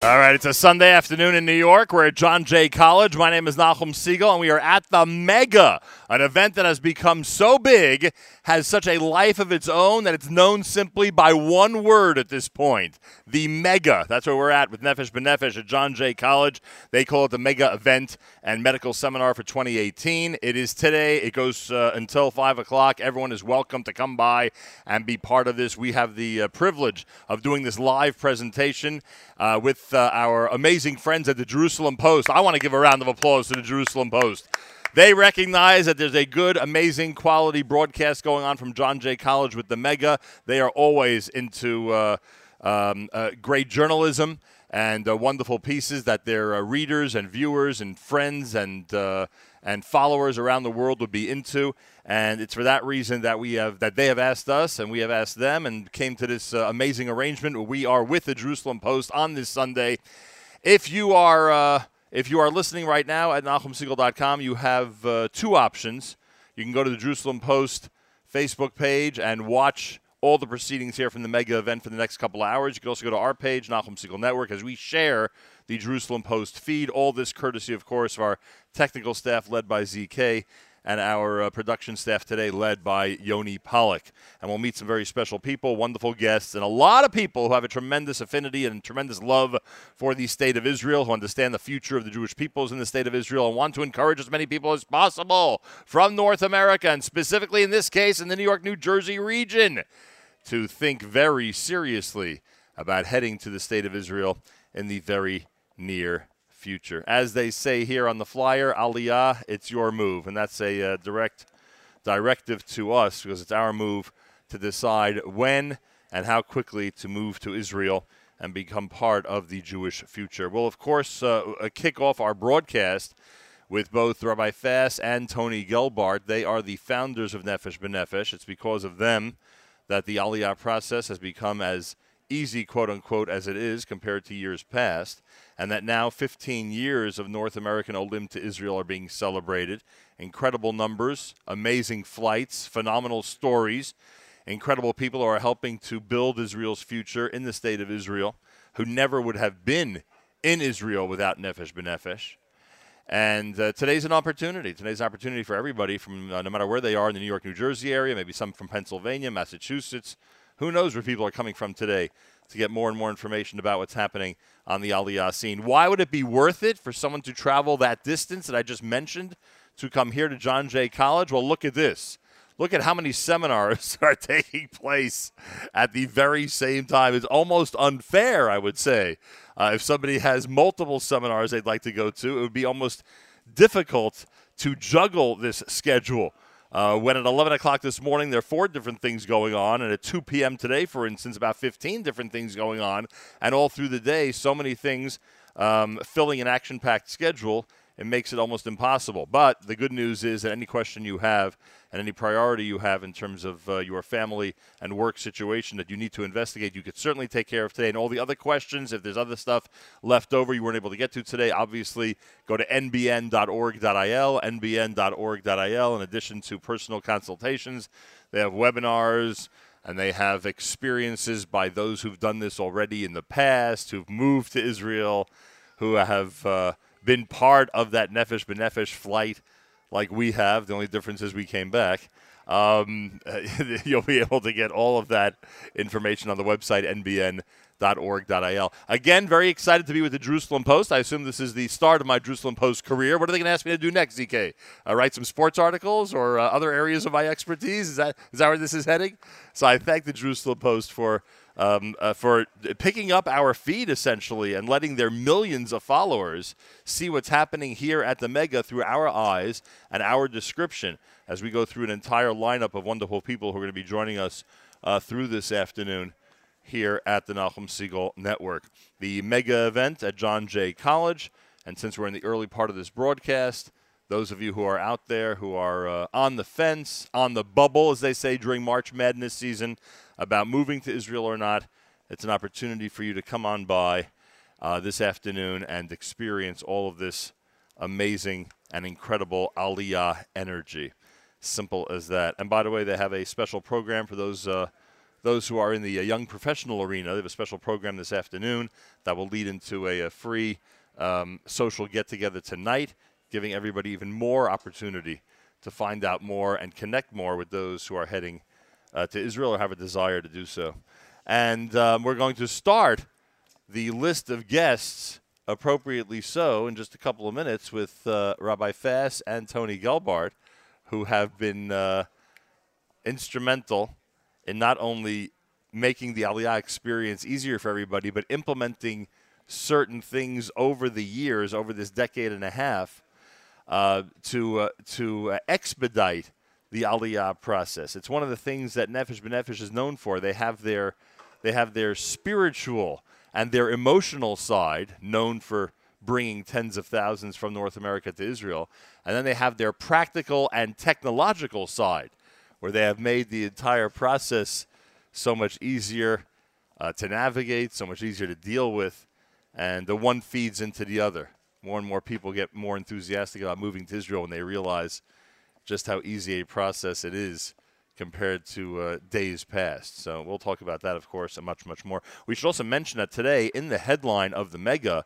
All right, it's a Sunday afternoon in New York. We're at John Jay College. My name is Nachum Siegel, and we are at the Mega, an event that has become so big, has such a life of its own that it's known simply by one word at this point the Mega. That's where we're at with Nefesh B'Nefesh at John Jay College. They call it the Mega Event and Medical Seminar for 2018. It is today, it goes uh, until 5 o'clock. Everyone is welcome to come by and be part of this. We have the uh, privilege of doing this live presentation uh, with uh, our amazing friends at the Jerusalem Post. I want to give a round of applause to the Jerusalem Post. They recognize that there's a good, amazing quality broadcast going on from John Jay College with the Mega. They are always into uh, um, uh, great journalism and uh, wonderful pieces that their uh, readers and viewers and friends and uh, and followers around the world would be into. And it's for that reason that we have that they have asked us and we have asked them and came to this uh, amazing arrangement we are with the Jerusalem Post on this Sunday. If you are uh, if you are listening right now at NachumSiegel.com, you have uh, two options. You can go to the Jerusalem Post Facebook page and watch all the proceedings here from the mega event for the next couple of hours. You can also go to our page, Nachum Siegel Network, as we share the Jerusalem Post feed. All this courtesy, of course, of our technical staff led by ZK and our uh, production staff today led by Yoni Pollock. And we'll meet some very special people, wonderful guests, and a lot of people who have a tremendous affinity and tremendous love for the state of Israel, who understand the future of the Jewish peoples in the state of Israel, and want to encourage as many people as possible from North America, and specifically in this case in the New York, New Jersey region, to think very seriously about heading to the state of Israel in the very near future. As they say here on the flyer, Aliyah, it's your move. And that's a uh, direct directive to us because it's our move to decide when and how quickly to move to Israel and become part of the Jewish future. We'll, of course, uh, uh kick off our broadcast with both Rabbi Fass and Tony Gelbart. They are the founders of Nefesh B'Nefesh. It's because of them that the Aliyah process has become as easy, quote unquote, as it is compared to years past and that now 15 years of North American Olim to Israel are being celebrated. Incredible numbers, amazing flights, phenomenal stories, incredible people who are helping to build Israel's future in the state of Israel, who never would have been in Israel without Nefesh B'Nefesh. And uh, today's an opportunity. Today's an opportunity for everybody from uh, no matter where they are in the New York, New Jersey area, maybe some from Pennsylvania, Massachusetts. Who knows where people are coming from today to get more and more information about what's happening on the Aliyah scene. Why would it be worth it for someone to travel that distance that I just mentioned to come here to John Jay College? Well, look at this. Look at how many seminars are taking place at the very same time. It's almost unfair, I would say. Uh, if somebody has multiple seminars they'd like to go to, it would be almost difficult to juggle this schedule. Uh, when at 11 o'clock this morning, there are four different things going on, and at 2 p.m. today, for instance, about 15 different things going on, and all through the day, so many things um, filling an action packed schedule it makes it almost impossible. But the good news is that any question you have and any priority you have in terms of uh, your family and work situation that you need to investigate, you could certainly take care of today. And all the other questions, if there's other stuff left over you weren't able to get to today, obviously go to nbn.org.il, nbn.org.il. In addition to personal consultations, they have webinars and they have experiences by those who've done this already in the past, who've moved to Israel, who have. Uh, been part of that Nefesh B'Nefesh flight like we have. The only difference is we came back. Um, you'll be able to get all of that information on the website nbn.org.il. Again, very excited to be with the Jerusalem Post. I assume this is the start of my Jerusalem Post career. What are they going to ask me to do next, ZK? Uh, write some sports articles or uh, other areas of my expertise? Is that is that where this is heading? So I thank the Jerusalem Post for um, uh, for picking up our feed essentially and letting their millions of followers see what's happening here at the Mega through our eyes and our description as we go through an entire lineup of wonderful people who are going to be joining us uh, through this afternoon here at the Nachum Siegel Network. The mega event at John Jay College. And since we're in the early part of this broadcast, those of you who are out there who are uh, on the fence, on the bubble, as they say during March Madness season, about moving to Israel or not, it's an opportunity for you to come on by uh, this afternoon and experience all of this amazing and incredible Aliyah energy. Simple as that. And by the way, they have a special program for those uh, those who are in the uh, young professional arena. They have a special program this afternoon that will lead into a, a free um, social get together tonight, giving everybody even more opportunity to find out more and connect more with those who are heading to Israel or have a desire to do so. And um, we're going to start the list of guests, appropriately so, in just a couple of minutes with uh, Rabbi Fass and Tony Gelbart, who have been uh, instrumental in not only making the Aliyah experience easier for everybody, but implementing certain things over the years, over this decade and a half, uh, to uh, to uh, expedite the Aliyah process. It's one of the things that Nefesh B'Nefesh is known for. They have their they have their spiritual and their emotional side, known for bringing tens of thousands from North America to Israel, and then they have their practical and technological side, where they have made the entire process so much easier uh, to navigate, so much easier to deal with, and the one feeds into the other. More and more people get more enthusiastic about moving to Israel when they realize just how easy a process it is compared to uh, days past. So we'll talk about that, of course, and much, much more. We should also mention that today, in the headline of the Mega,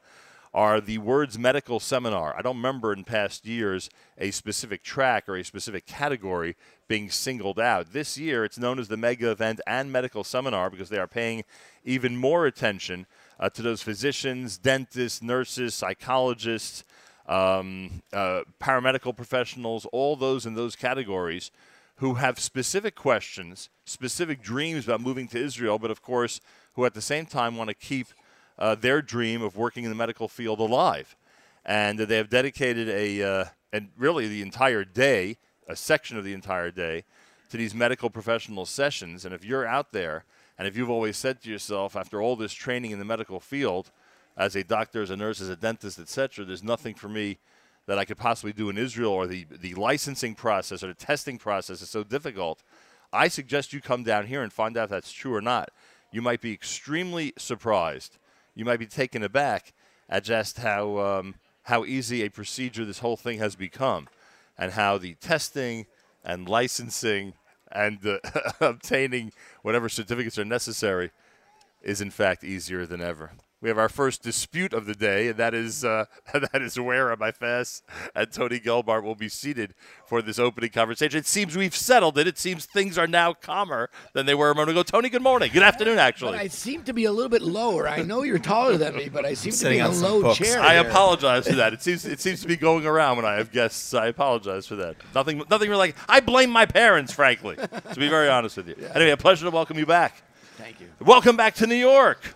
are the words medical seminar. I don't remember in past years a specific track or a specific category being singled out. This year, it's known as the mega event and medical seminar because they are paying even more attention uh, to those physicians, dentists, nurses, psychologists, um, uh, paramedical professionals, all those in those categories who have specific questions, specific dreams about moving to Israel, but of course, who at the same time want to keep uh, their dream of working in the medical field alive. And they have dedicated a, uh, and really the entire day, a section of the entire day, to these medical professional sessions. And if you're out there, and if you've always said to yourself, after all this training in the medical field, as a doctor, as a nurse, as a dentist, etc., there's nothing for me that I could possibly do in Israel, or the, the licensing process or the testing process is so difficult. I suggest you come down here and find out if that's true or not. You might be extremely surprised you might be taken aback at just how um, how easy a procedure this whole thing has become, and how the testing and licensing and uh, obtaining whatever certificates are necessary is in fact easier than ever we have our first dispute of the day, and that is uh, that is where my Fass and Tony Gelbart will be seated for this opening conversation. It seems we've settled it. It seems things are now calmer than they were a moment ago. Tony, good morning. Good afternoon, actually. But I seem to be a little bit lower. I know you're taller than me, but I seem to be in a low books. chair. I there. apologize for that. It seems it seems to be going around when I have guests. I apologize for that. Nothing nothing really. Like, I blame my parents, frankly. to be very honest with you. Anyway, a pleasure to welcome you back. Thank you. Welcome back to New York.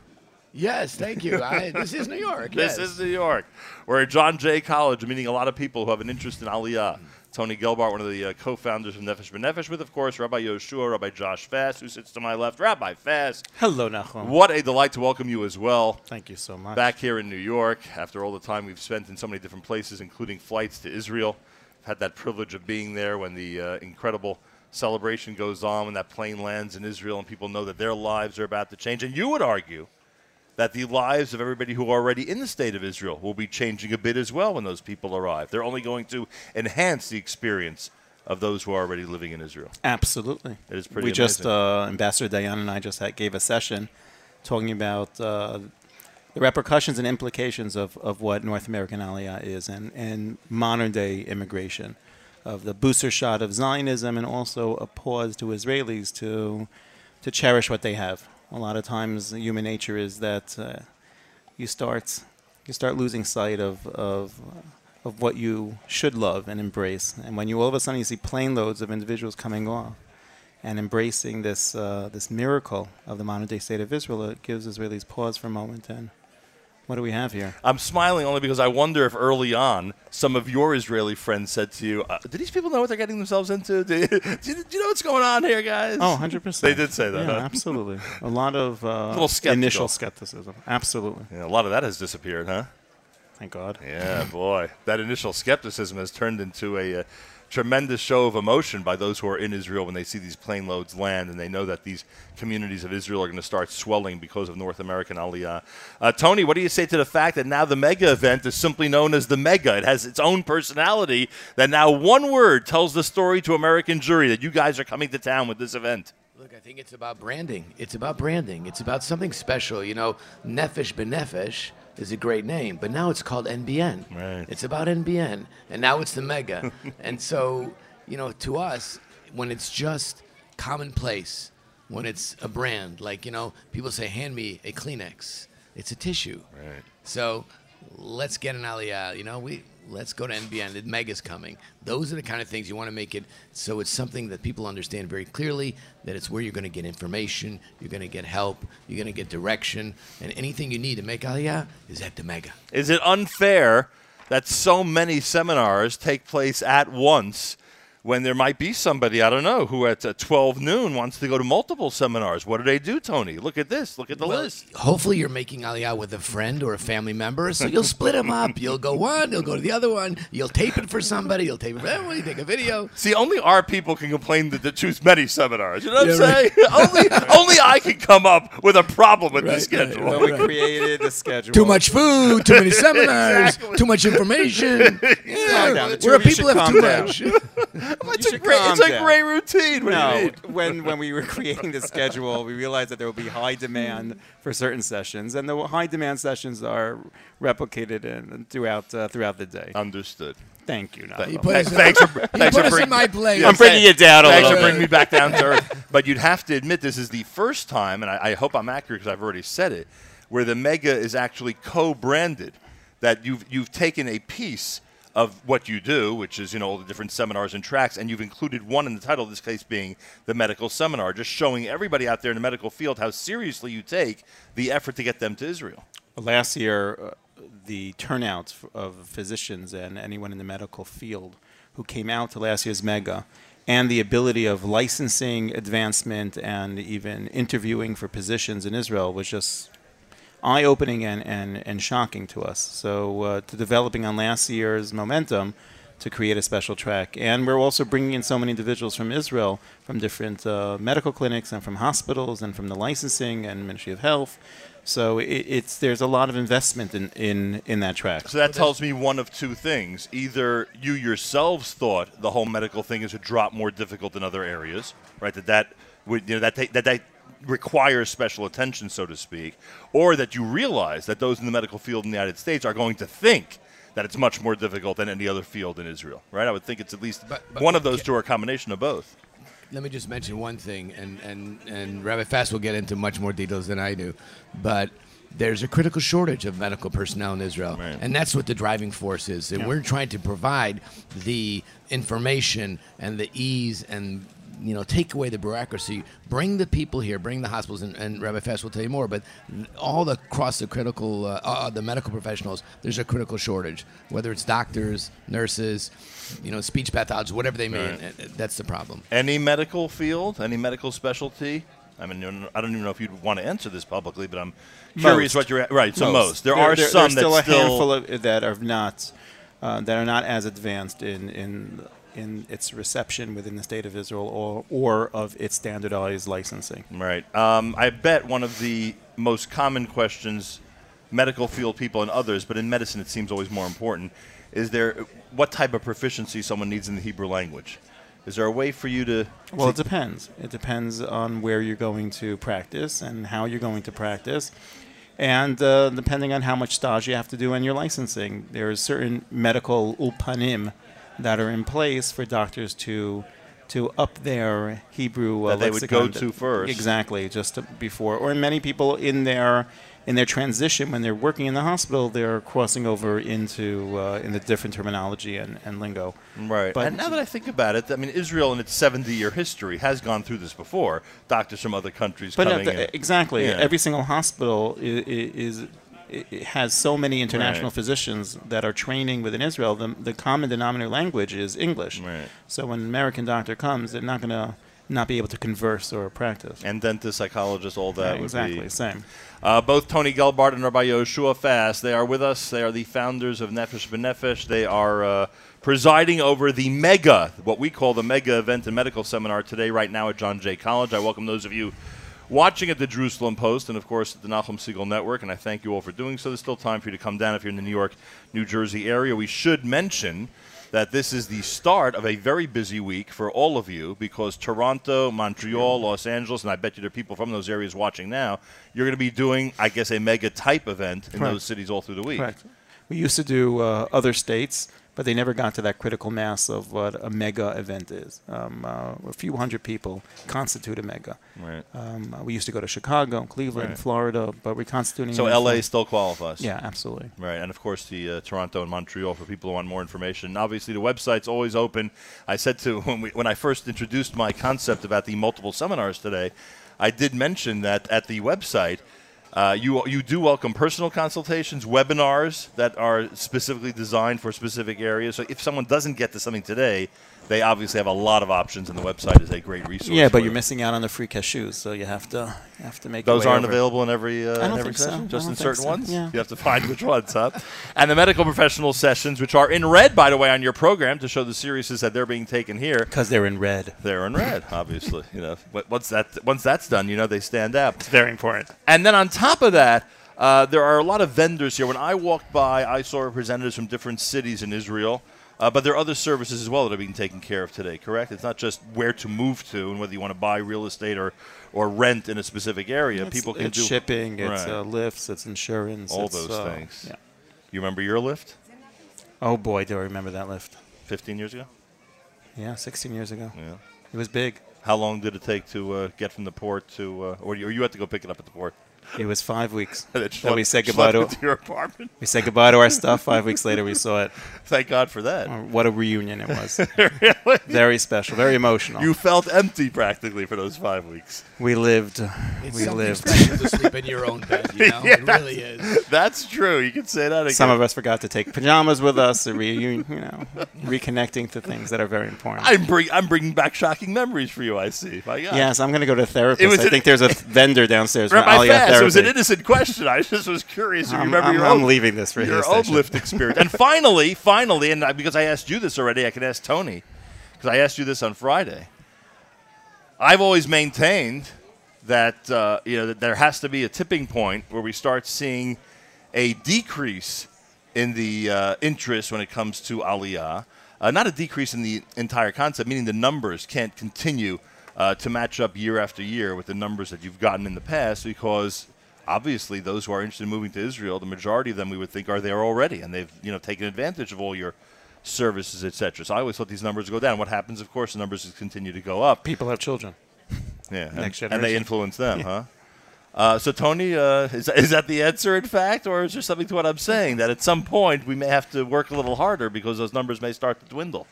Yes, thank you. I, this is New York. This yes. is New York. We're at John Jay College, meeting a lot of people who have an interest in Aliyah. Tony Gelbart, one of the uh, co-founders of Nefesh B'Nefesh, with, of course, Rabbi Yoshua, Rabbi Josh Fass, who sits to my left. Rabbi Fass, Hello, Nachum. what a delight to welcome you as well. Thank you so much. Back here in New York, after all the time we've spent in so many different places, including flights to Israel. I've Had that privilege of being there when the uh, incredible celebration goes on, when that plane lands in Israel and people know that their lives are about to change. And you would argue that the lives of everybody who are already in the state of Israel will be changing a bit as well when those people arrive. They're only going to enhance the experience of those who are already living in Israel. Absolutely. It is pretty We just, uh, Ambassador Dayan and I just had, gave a session talking about uh, the repercussions and implications of, of what North American Aliyah is and, and modern day immigration, of the booster shot of Zionism and also a pause to Israelis to, to cherish what they have. A lot of times, human nature is that uh, you start you start losing sight of of of what you should love and embrace. And when you all of a sudden you see plane loads of individuals coming off and embracing this uh, this miracle of the modern day state of Israel, it gives Israelis pause for a moment. And what do we have here? I'm smiling only because I wonder if early on some of your Israeli friends said to you, uh, "Do these people know what they're getting themselves into? Do you, do you, do you know what's going on here, guys?" Oh, 100%. They did say that, Yeah, huh? absolutely. A lot of uh, skeptical. initial skepticism. Absolutely. Yeah, a lot of that has disappeared, huh? Thank God. Yeah, boy. That initial skepticism has turned into a, uh tremendous show of emotion by those who are in Israel when they see these plane loads land and they know that these communities of Israel are going to start swelling because of North American Aliyah. Uh, Tony, what do you say to the fact that now the mega event is simply known as the mega? It has its own personality, that now one word tells the story to American Jewry that you guys are coming to town with this event. Look, I think it's about branding. It's about branding. It's about something special. You know, Nefesh B'Nefesh is a great name, but now it's called NBN. Right. It's about NBN, and now it's the Mega. and so, you know, to us, when it's just commonplace, when it's a brand, like you know, people say, "Hand me a Kleenex." It's a tissue. Right. So, let's get an aliyah. You know, we let's go to NBN. The mega's coming. Those are the kind of things you want to make it so it's something that people understand very clearly. That it's where you're going to get information, you're going to get help, you're going to get direction, and anything you need to make aliyah is at the mega. Is it unfair that so many seminars take place at once when there might be somebody, I don't know, who at uh, 12 noon wants to go to multiple seminars? What do they do, Tony? Look at this. Look at the Well, list. Hopefully, you're making aliyah with a friend or a family member, so you'll split them up. You'll go one, you'll go to the other one. You'll tape it for somebody. You'll tape it for everyone. You take a video. See, only our people can complain that they choose many seminars. You know what I'm Yeah, saying? only, only I can come up with a problem with the Right, schedule. Well, we created the schedule. Too much food, too many seminars, Exactly. too much information. Yeah, down. The two where of people should have too down. much. It's, a great, it's a great routine. What do you No, mean? when when we were creating the schedule, we realized that there will be high demand for certain sessions, and the high demand sessions are replicated in, throughout uh, throughout the day. Understood. Thank you. He Nigel. put us, Thanks for, he thanks put for us bring- in my place. I'm bringing you down a Thanks little Thanks for bringing me back down to earth. But you'd have to admit this is the first time, and I, I hope I'm accurate because I've already said it, where the Mega is actually co-branded. That you've you've taken a piece of what you do, which is you know all the different seminars and tracks, and you've included one in the title. This case being the medical seminar, just showing everybody out there in the medical field how seriously you take the effort to get them to Israel. Last year, uh, the turnout of physicians and anyone in the medical field who came out to last year's mega and the ability of licensing advancement and even interviewing for positions in Israel was just eye opening and, and, and shocking to us. So, uh, to developing on last year's momentum to create a special track. And we're also bringing in so many individuals from Israel, from different uh, medical clinics and from hospitals and from the licensing and Ministry of Health. So it, it's there's a lot of investment in, in, in that track. So that tells me one of two things. Either you yourselves thought the whole medical thing is a drop more difficult than other areas, right? That that would you know that that that requires special attention, so to speak, or that you realize that those in the medical field in the United States are going to think that it's much more difficult than any other field in Israel, right? I would think it's at least But- but- one of those two or a combination of both. Let me just mention one thing, and, and, and Rabbi Fass will get into much more details than I do, but there's a critical shortage of medical personnel in Israel, Right. and that's what the driving force is. And we're trying to provide the information and the ease and you know take away the bureaucracy, bring the people here, bring the hospitals, and, and Rabbi Fass will tell you more. But all the across the critical, uh, uh, the medical professionals, there's a critical shortage. Whether it's doctors, nurses, you know, speech pathologists, whatever they may, Right. uh, that's the problem. Any medical field, any medical specialty? I mean, I don't even know if you'd want to answer this publicly, but I'm curious Most. what you're at. Right, so most. There, are there- some there's still a still handful of, that are not uh, that are not as advanced in in in its reception within the state of Israel or or of its standardized licensing. Right. Um, I bet one of the most common questions, medical field people and others, but in medicine it seems always more important, is there what type of proficiency someone needs in the Hebrew language? Is there a way for you to? Well, it depends. It depends on where you're going to practice and how you're going to practice. And uh, depending on how much stage you have to do in your licensing, there are certain medical ulpanim that are in place for doctors to to up their Hebrew uh, That they would go to first. Exactly, just before. Or many people in their in their transition when they're working in the hospital, they're crossing over into uh, in the different terminology and, and lingo. Right. But- and now that I think about it, I mean, Israel in its 70-year history has gone through this before. Doctors from other countries But coming the- in. exactly, Yeah. every single hospital is, is it has so many international Right. physicians that are training within Israel. The, the common denominator language is English. Right. So when an American doctor comes, they're not going to not be able to converse or practice. And dentist, psychologist, all that Right, exactly, be same. Uh, both Tony Gelbart and Rabbi Yoshua Fass, they are with us. They are the founders of Nefesh B'Nefesh. They are uh, presiding over the mega, what we call the mega event and medical seminar today, right now at John Jay College. I welcome those of you watching at the Jerusalem Post and, of course, at the Nachum Siegel Network, and I thank you all for doing so. There's still time for you to come down if you're in the New York, New Jersey area. We should mention that this is the start of a very busy week for all of you because Toronto, Montreal, Los Angeles, and I bet you there are people from those areas watching now. You're going to be doing, I guess, a mega type event in Correct. those cities all through the week. Correct. We used to do uh, other states, but they never got to that critical mass of what a mega event is. Um, uh, a few hundred people constitute a mega. Right. Um, uh, we used to go to Chicago, Cleveland, Right. Florida, but we're constituting. So LA Florida. still qualifies. Yeah, absolutely. Right, and of course the uh, Toronto and Montreal for people who want more information. Obviously, the website's always open. I said to when we when I first introduced my concept about the multiple seminars today, I did mention that at the website. Uh, you you do welcome personal consultations, webinars that are specifically designed for specific areas. So if someone doesn't get to something today, they obviously have a lot of options, and the website is a great resource. Yeah, but you. you're missing out on the free cashews, so you have to you have to make your Those way aren't over. available in every uh, I don't in every think so. session, just in certain so. ones. Yeah. You have to find which ones, huh? And the medical professional sessions, which are in red, by the way, on your program to show the seriousness that they're being taken here. because they're in red. They're in red, obviously. you know, once that once that's done, you know they stand out. It's very important. And then on top of that, uh, there are a lot of vendors here. When I walked by, I saw representatives from different cities in Israel. Uh, but there are other services as well that are being taken care of today, correct? It's not just where to move to and whether you want to buy real estate or, or rent in a specific area. It's, People can it's do shipping, it's uh, lifts, it's insurance, all it's, those uh, things. Yeah. You remember your lift Oh boy, do I remember that lift? 15 years ago? Yeah, 16 years ago. Yeah. It was big. How long did it take to uh, get from the port to, uh, or you, or you had to go pick it up at the port? It was five weeks And it that we said goodbye to. to your apartment. We said goodbye to our stuff. Five weeks later, we saw it. Thank God for that. Oh, What a reunion it was! really? Very special, very emotional. You felt empty practically for those five weeks. we lived. It's we lived. special to sleep in your own bed. You know, it really is. That's true. You can say that again. Some of us forgot to take pajamas with us. A reunion, you know, reconnecting to things that are very important. I'm, bring, I'm bringing back shocking memories for you. I see. My God. Yes, I'm going to go to a therapist. It was I think there's a vendor downstairs for Therapy. it was an innocent question. I just was curious I'm, remember I'm- your I'm own, leaving this for your own lift experience. and finally, finally, and because I asked you this already, I can ask Tony because I asked you this on Friday. I've always maintained that uh, you know that there has to be a tipping point where we start seeing a decrease in the uh, interest when it comes to Aliyah. Uh, not a decrease in the entire concept, meaning the numbers can't continue uh, to match up year after year with the numbers that you've gotten in the past because obviously those who are interested in moving to Israel, the majority of them we would think are there already and they've you know taken advantage of all your services, etc. So I always thought these numbers would go down. What happens, of course, the numbers continue to go up. People have children. Yeah, and, Next and they influence them, huh? Uh, so Tony, uh, is, is that the answer in fact, or is there something to what I'm saying that at some point we may have to work a little harder because those numbers may start to dwindle?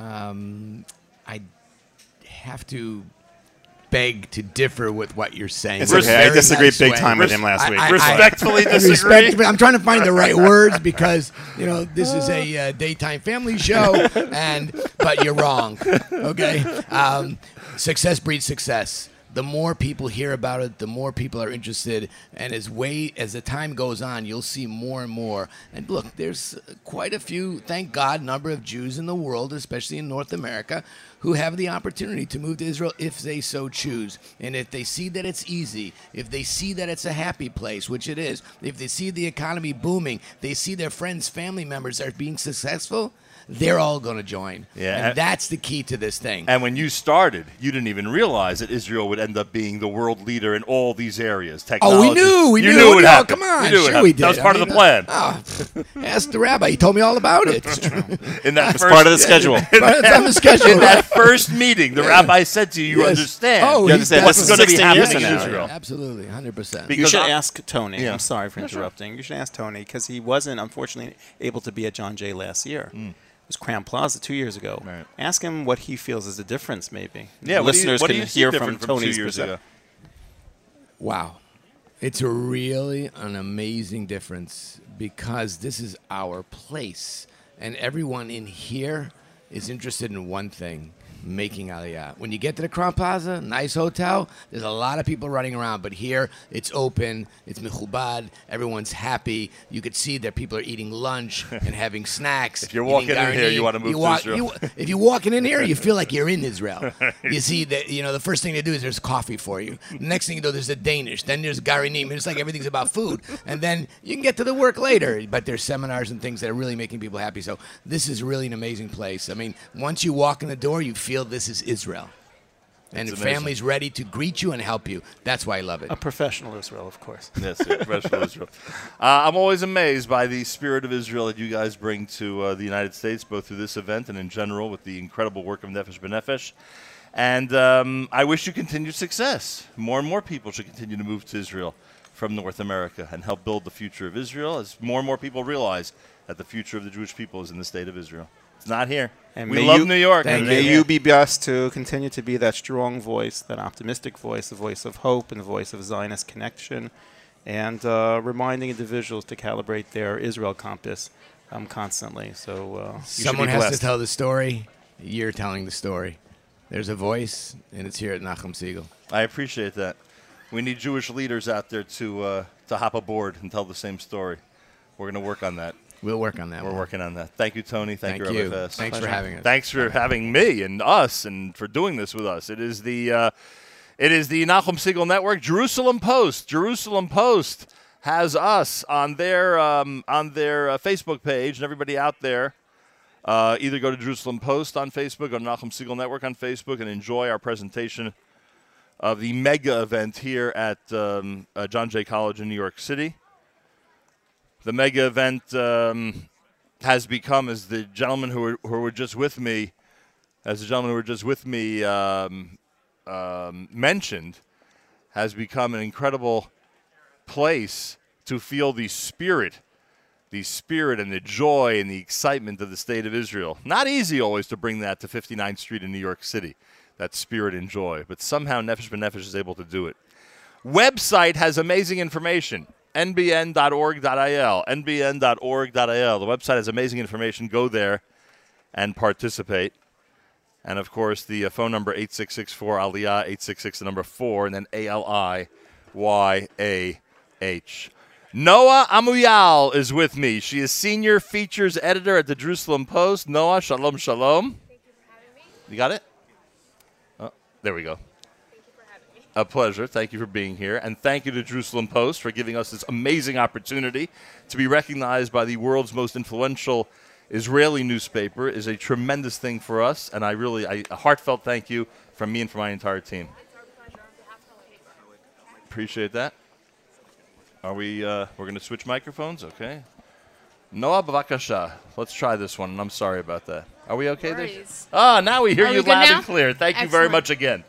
Um, I have to beg to differ with what you're saying. It's okay. I very disagreed nice big way. time with him last week. I- I- Respectfully I, disagree. Respect, I'm trying to find the right words because you know this is a uh, daytime family show, and but you're wrong. Okay, um, success breeds success. The more people hear about it, the more people are interested, and as way as the time goes on, you'll see more and more. And look, there's quite a few, thank God, number of Jews in the world, especially in North America, who have the opportunity to move to Israel if they so choose. And if they see that it's easy, if they see that it's a happy place, which it is, if they see the economy booming, they see their friends, family members are being successful, they're all going to join. Yeah, And and- that's the key to this thing. And when you started, you didn't even realize that Israel would end up being the world leader in all these areas. Technology. Oh, we knew. We you knew. knew it would No, happen. Come on. You knew sure we did. That was I part of the plan. uh, oh, ask the rabbi. He told me all about it. in that It's first, part of the schedule. it's on the schedule. in that first meeting, the rabbi said to you, "You Yes. understand Oh, You he understand? what's This going to be happening in from now. Israel." Absolutely, hundred percent. Because You should I- ask Tony. Yeah. I'm sorry for interrupting. You should ask Tony because he wasn't, unfortunately, able to be at John Jay last year. It was Crowne Plaza two years ago. Right. Ask him what he feels is the difference, maybe. Yeah, what do you- listeners what do can you hear different from from two Tony's years perspective. ago? Wow. It's a really an amazing difference because this is our place. And everyone in here is interested in one thing. Making Aliyah. When you get to the Crowne Plaza, nice hotel, there's a lot of people running around, but here it's open, it's mechubad, everyone's happy. You could see that people are eating lunch and having snacks. If you're walking in here, you wanna move to walk- Israel. you- if you're walking in here, you feel like you're in Israel. You see that you know the first thing they do is there's coffee for you. The next thing you know, there's a Danish. Then there's Garinim. It's like everything's about food, and then you can get to the work later. But there's seminars and things that are really making people happy. So this is really an amazing place. I mean, once you walk in the door, you feel this is Israel, and It's the amazing. family's ready to greet you and help you. That's why I love it. A professional Israel, of course. Yes, sir. Professional Israel. Uh, I'm always amazed by the spirit of Israel that you guys bring to uh, the United States, both through this event and in general with the incredible work of Nefesh B'Nefesh. And um, I wish you continued success. More and more people should continue to move to Israel from North America and help build the future of Israel as more and more people realize that the future of the Jewish people is in the state of Israel. It's not here. And we love you- New York. And may you be blessed to continue to be that strong voice, that optimistic voice, the voice of hope and the voice of Zionist connection, and uh, reminding individuals to calibrate their Israel compass um, constantly. So uh, you Someone be has to tell the story. You're telling the story. There's a voice, and it's here at Nachum Siegel. I appreciate that. We need Jewish leaders out there to uh, to hop aboard and tell the same story. We're going to work on that. We'll work on that. We're one. working on that. Thank you, Tony. Thank, Thank you, you. Rabbi Fass. Thanks for having us. Thanks for having me and us and for doing this with us. It is the uh, it is the Nachum Siegel Network. Jerusalem Post. Jerusalem Post has us on their um, on their uh, Facebook page, and everybody out there. Uh, either go to Jerusalem Post on Facebook or Nachum Siegel Network on Facebook and enjoy our presentation of the mega event here at um, uh, John Jay College in New York City. The mega event um, has become, as the gentlemen who were, who were just with me, as the gentlemen who were just with me um, um, mentioned, has become an incredible place to feel the spirit, the spirit and the joy and the excitement of the state of Israel. Not easy always to bring that to 59th Street in New York City, that spirit and joy, but somehow Nefesh B'Nefesh is able to do it. Website has amazing information. nbn.org.il. nbn.org.il. The website has amazing information. Go there and participate. And of course, the uh, phone number 8664 Aliyah, 866 the number 4, and then A L I Y A H. Noa Amouyal is with me. She is senior features editor at the Jerusalem Post. Noa, shalom, shalom. thank You got it? Oh, there we go. A pleasure. Thank you for being here. And thank you to Jerusalem Post for giving us this amazing opportunity to be recognized by the world's most influential Israeli newspaper is a tremendous thing for us. And I really, I, a heartfelt thank you from me and from my entire team. Appreciate that. Are we, uh, we're going to switch microphones? Okay. Noa Bavakasha. Let's try this one. And I'm sorry about that. Are we okay there? Ah, now we hear Are you loud now? and clear. Thank you very much again.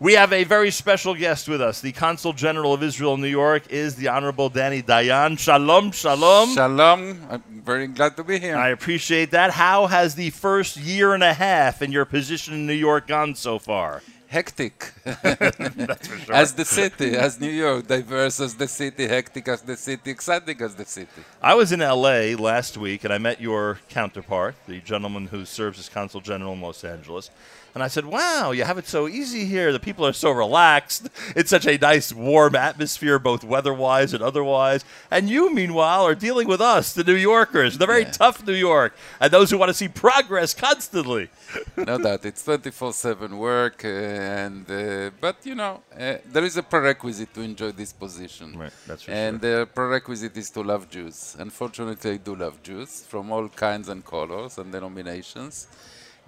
We have a very special guest with us. The Consul General of Israel in New York is the Honorable Danny Dayan. Shalom, shalom. Shalom. I'm very glad to be here. I appreciate that. How has the first year and a half in your position in New York gone so far? hectic. That's for sure. as the city, as New York, diverse as the city, hectic as the city, exciting as the city. I was in LA last week and I met your counterpart, the gentleman who serves as consul general in Los Angeles. And I said, Wow, you have it so easy here. The people are so relaxed. It's such a nice, warm atmosphere, both weather wise and otherwise. And you, meanwhile, are dealing with us, the New Yorkers, the very Yeah. tough New York, and those who want to see progress constantly. no doubt, it's 24/7 work, uh, and uh, but you know, uh, there is a prerequisite to enjoy this position. Right, that's for and the prerequisite is to love Jews. Unfortunately, I do love Jews from all kinds and colors and denominations,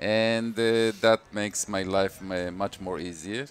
and uh, that makes my life ma- much more easier.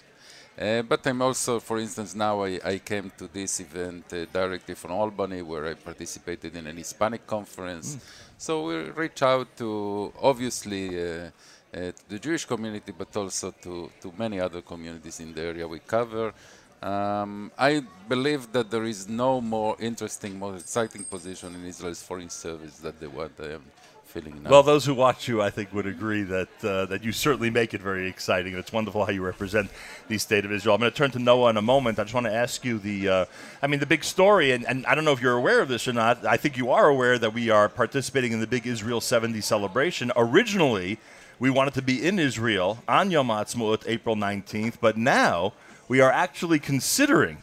Uh, but I'm also, for instance, now I, I came to this event uh, directly from Albany, where I participated in an Hispanic conference. So we reach out to obviously uh, uh, to the Jewish community, but also to, to many other communities in the area we cover. Um, I believe that there is no more interesting, more exciting position in Israel's foreign service than the one I am feeling. Well, those who watch you, I think, would agree that uh, that you certainly make it very exciting. It's wonderful how you represent the state of Israel. I'm going to turn to Noa in a moment. I just want to ask you the, uh, I mean, the big story, and, and I don't know if you're aware of this or not. I think you are aware that we are participating in the big Israel 70 celebration. Originally, we wanted to be in Israel on Yom Ha'atzmaut, April 19th, but now we are actually considering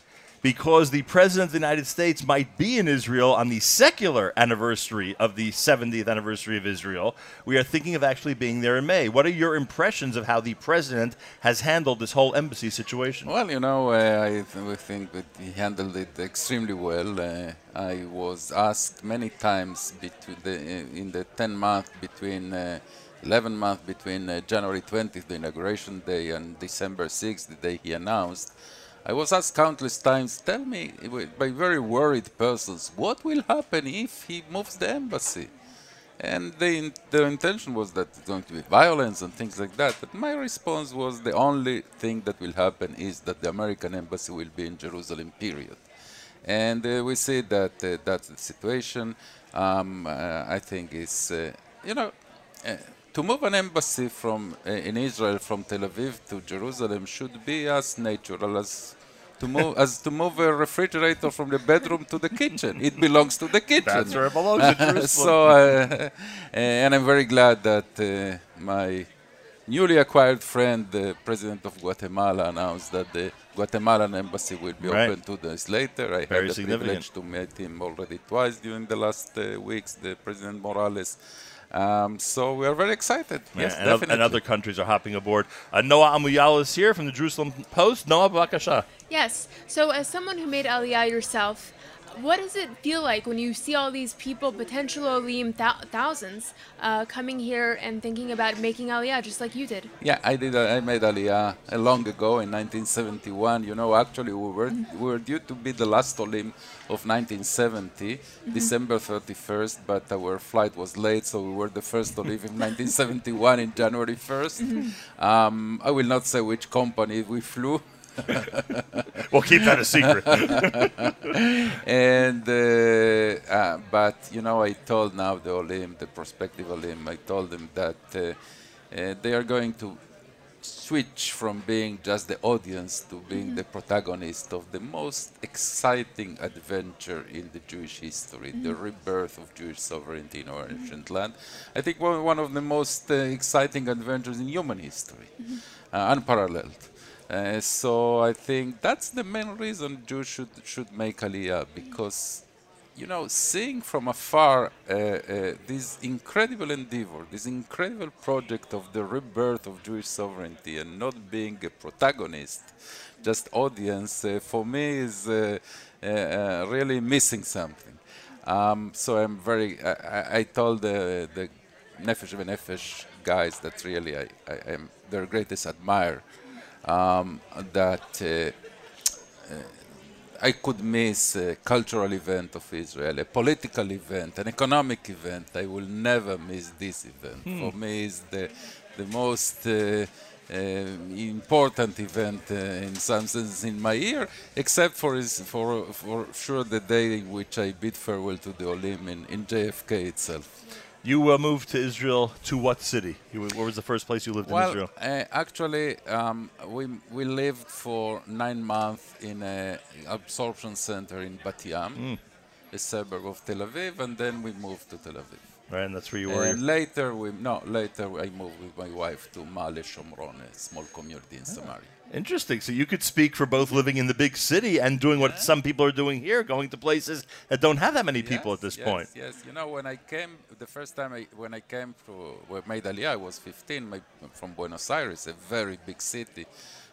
because the President of the United States might be in Israel on the secular anniversary of the 70th anniversary of Israel. We are thinking of actually being there in May. What are your impressions of how the President has handled this whole embassy situation? Well, you know, uh, I th- think that he handled it extremely well. Uh, I was asked many times the, in the 10 month between. Uh, 11 months between uh, January 20th, the inauguration day, and December 6th, the day he announced, I was asked countless times, tell me, by very worried persons, what will happen if he moves the embassy? And they, their intention was that it's going to be violence and things like that. But my response was the only thing that will happen is that the American embassy will be in Jerusalem, period. And uh, we see that uh, that's the situation. Um, uh, I think is, uh, you know, uh, to move an embassy from uh, in Israel from Tel Aviv to Jerusalem should be as natural as to move as to move a refrigerator from the bedroom to the kitchen. It belongs to the kitchen. That's where it belongs. so, uh, and I'm very glad that uh, my newly acquired friend, the president of Guatemala, announced that the Guatemalan embassy will be Right. open two days later. I Very had the privilege to meet him already twice during the last uh, weeks, the President Morales. Um, so we are very excited. Yeah, yes, and, definitely. and other countries are hopping aboard. Uh, Noa Amouyal is here from the Jerusalem Post. Noa Bakasha. Yes. So, as someone who made Aliyah yourself, what does it feel like when you see all these people, potential Olim, thou- thousands, uh, coming here and thinking about making Aliyah just like you did? Yeah, I did. I made Aliyah uh, long ago in 1971. You know, actually, we were we were due to be the last Olim of 1970, December 31st, but our flight was late, so we were the first Olim in 1971 in January 1st. Um, I will not say which company we flew. We'll keep that a secret. and uh, uh, but you know, I told now the Olim, the prospective Olim, I told them that uh, uh, they are going to switch from being just the audience to being the protagonist of the most exciting adventure in the Jewish history, the rebirth of Jewish sovereignty in our ancient land. I think one, one of the most uh, exciting adventures in human history, uh, unparalleled. Uh, so I think that's the main reason Jews should should make Aliyah because, you know, seeing from afar uh, uh, this incredible endeavor, this incredible project of the rebirth of Jewish sovereignty, and not being a protagonist, just audience, uh, for me is uh, really missing something. Um, so I'm very. I, I- I told the the Nefesh Nefesh guys that really I, I am their greatest admirer. Um, that uh, uh, I could miss a cultural event of Israel, a political event, an economic event. I will never miss this event. For me, it's the the most uh, uh, important event uh, in some sense in my year, except for is for for sure the day in which I bid farewell to the Olim in, in JFK itself. You uh, moved to Israel to what city? You, where was the first place you lived in Israel? uh, actually, um, we we lived for nine months in an absorption center in Bat Yam, Hmm. a suburb of Tel Aviv, and then we moved to Tel Aviv. Right, and that's where you were. And later, we no later I moved with my wife to Ma'ale Shomron, a small community in Samaria. Interesting. So you could speak for both living in the big city and doing what some people are doing here, going to places that don't have that many people at this yes, point. Yes, you know, when I came, the first time I, when I came to well, made Aliyah, I was 15, my, from Buenos Aires, a very big city.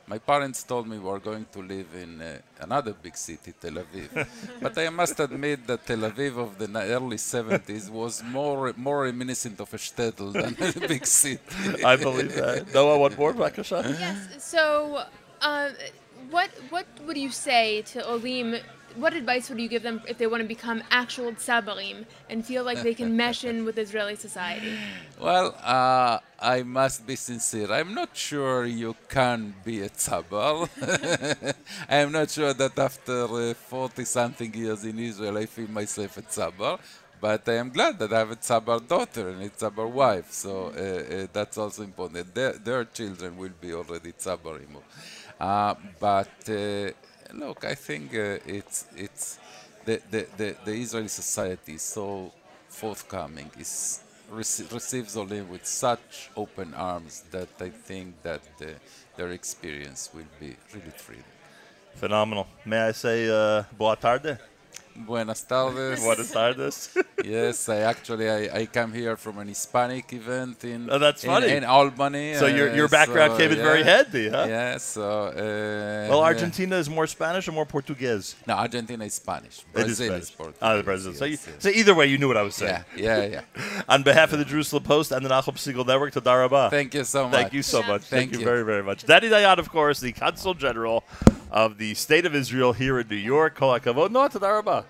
My parents told me we were going to live in uh, another big city, Tel Aviv. but I must admit that Tel Aviv of the early 70s was more more reminiscent of a shtetl than a big city. I believe that. Noa, what more, Bakasha? Yes. So, uh, what what would you say to Olim? What advice would you give them if they want to become actual tzabarim and feel like they can mesh in with Israeli society? Well, uh, I must be sincere. I'm not sure you can be a tzabar. I'm not sure that after 40 something years in Israel, I feel myself a tzabar. But I am glad that I have a tzabar daughter and a tzabar wife. So uh, uh, that's also important. Their, their children will be already tzabarim. Uh, but uh, look, I think uh, it's it's the, the, the, the Israeli society is so forthcoming, is rece- receives Olim with such open arms that I think that uh, their experience will be really thrilling. Phenomenal. May I say uh, boa tarde? Buenas tardes. Buenas tardes. yes, I actually I, I come here from an Hispanic event in Oh, that's in- funny. in, Albany. So your- your uh, background so, came in very yeah. handy, huh? Yeah. So uh, well, yeah. Argentina is more Spanish or more Portuguese? No, Argentina is Spanish. It Brazil is is, Spanish. Portuguese. Ah, Brazil. So, you, yes, yes. so either way, you knew what I was saying. yeah, yeah, yeah. On behalf of the Jerusalem Post and the Nachum Siegel Network, to Rabah. Thank you so much. Thank you so much. Thank, Thank you you. very, very much. Danny Dayan, of course, the Consul General of the State of Israel here in New York. Kol hakavod. No, Toda Raba.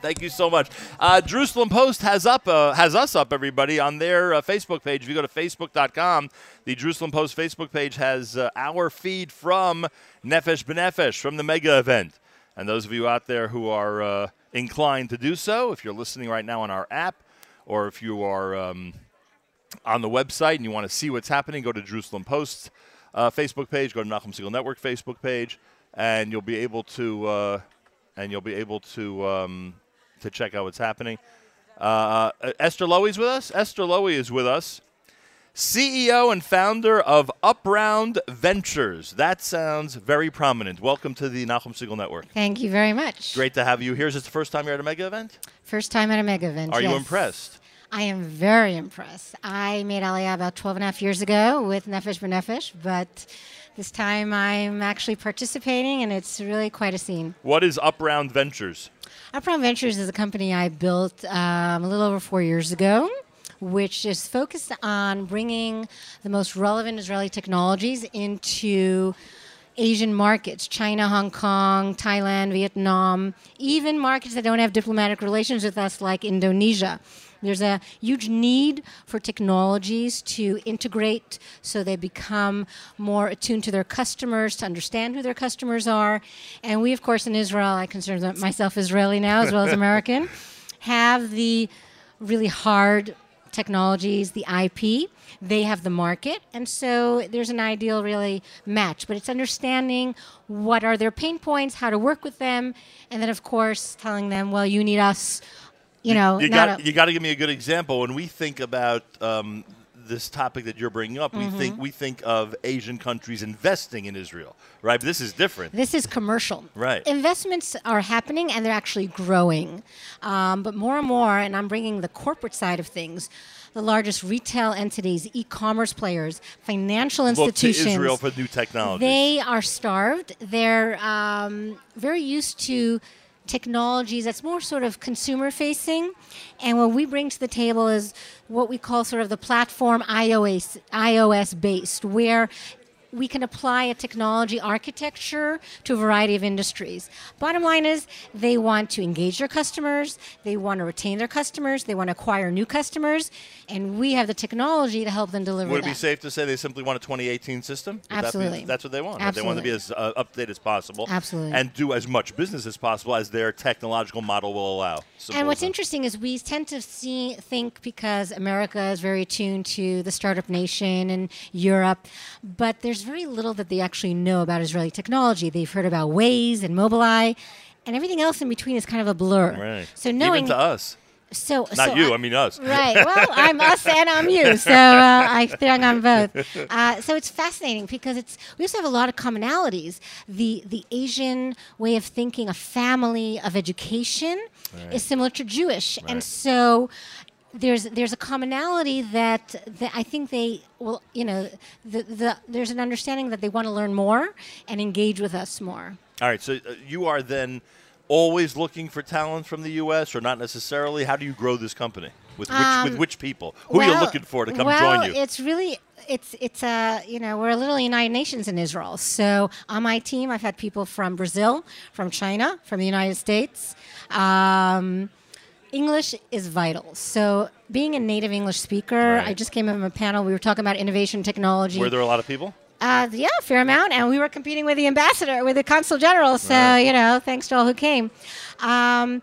Thank you so much. Uh, Jerusalem Post has up uh, has us up everybody on their uh, Facebook page. If you go to facebook.com, the Jerusalem Post Facebook page has uh, our feed from Nefesh B'Nefesh from the mega event. And those of you out there who are uh, inclined to do so, if you're listening right now on our app, or if you are um, on the website and you want to see what's happening, go to Jerusalem Post uh, Facebook page, go to Nachum Siegel Network Facebook page, and you'll be able to uh, and you'll be able to um, to check out what's happening. Uh, uh, Esther Lowy is with us. Esther Lowy is with us. CEO and founder of Upround Ventures. That sounds very prominent. Welcome to the Nachum Siegel Network. Thank you very much. Great to have you here. Is this the first time you're at a mega event? First time at a mega event. Are you yes. impressed? I am very impressed. I made Aliyah about 12 and a half years ago with Nefesh B'Nefesh, but this time I'm actually participating and it's really quite a scene. What is Upround Ventures? Upround Ventures is a company I built um, a little over four years ago, which is focused on bringing the most relevant Israeli technologies into Asian markets China, Hong Kong, Thailand, Vietnam, even markets that don't have diplomatic relations with us, like Indonesia. There's a huge need for technologies to integrate so they become more attuned to their customers, to understand who their customers are. And we, of course, in Israel, I consider myself Israeli now as well as American, have the really hard technologies, the IP. They have the market. And so there's an ideal, really, match. But it's understanding what are their pain points, how to work with them, and then, of course, telling them, well, you need us. You know, you got a- you got to give me a good example. When we think about um, this topic that you're bringing up, Mm-hmm. we think we think of Asian countries investing in Israel, right? But this is different. This is commercial. Right. Investments are happening and they're actually growing. Um, but more and more, and I'm bringing the corporate side of things, the largest retail entities, e commerce players, financial institutions. Look to. Israel for new technologies. They are starved. They're um, very used to technologies that's more sort of consumer facing. And what we bring to the table is what we call sort of the platform iOS, iOS based, where we can apply a technology architecture to a variety of industries. Bottom line is they want to engage their customers, they want to retain their customers, they want to acquire new customers, and we have the technology to help them deliver Would it that. be safe to say they simply want a 2018 system? Would that Absolutely. that's what they want. right? They want to be as uh, up to date as possible. Absolutely. And do as much business as possible as their technological model will allow. Simple And what's that. interesting is we tend to see think because America is very attuned to the startup nation and Europe, but there's very little that they actually know about Israeli technology. They've heard about Waze and Mobileye, and everything else in between is kind of a blur. Right. So knowing Even to us. so Not so you, I mean us. Right. Well, I'm us and I'm you, so uh, I throng on both. Uh, so it's fascinating because it's we also have a lot of commonalities. The the Asian way of thinking, a family of education, is similar to Jewish, Right. and so. There's there's a commonality that, that I think they will you know the, the there's an understanding that they want to learn more and engage with us more. All right, so uh, you are then always looking for talent from the U.S. or not necessarily? How do you grow this company? With which, with Um, which people? Who are you looking for to come well, join you? It's really it's it's a you know we're a little United Nations in Israel. So on my team, I've had people from Brazil, from China, from the United States. Um, English is vital. So being a native English speaker, Right. I just came from a panel. We were talking about innovation technology. Were there a lot of people? Uh, yeah, a fair amount, and we were competing with the ambassador, with the consul general. So Right. you know, thanks to all who came. Um,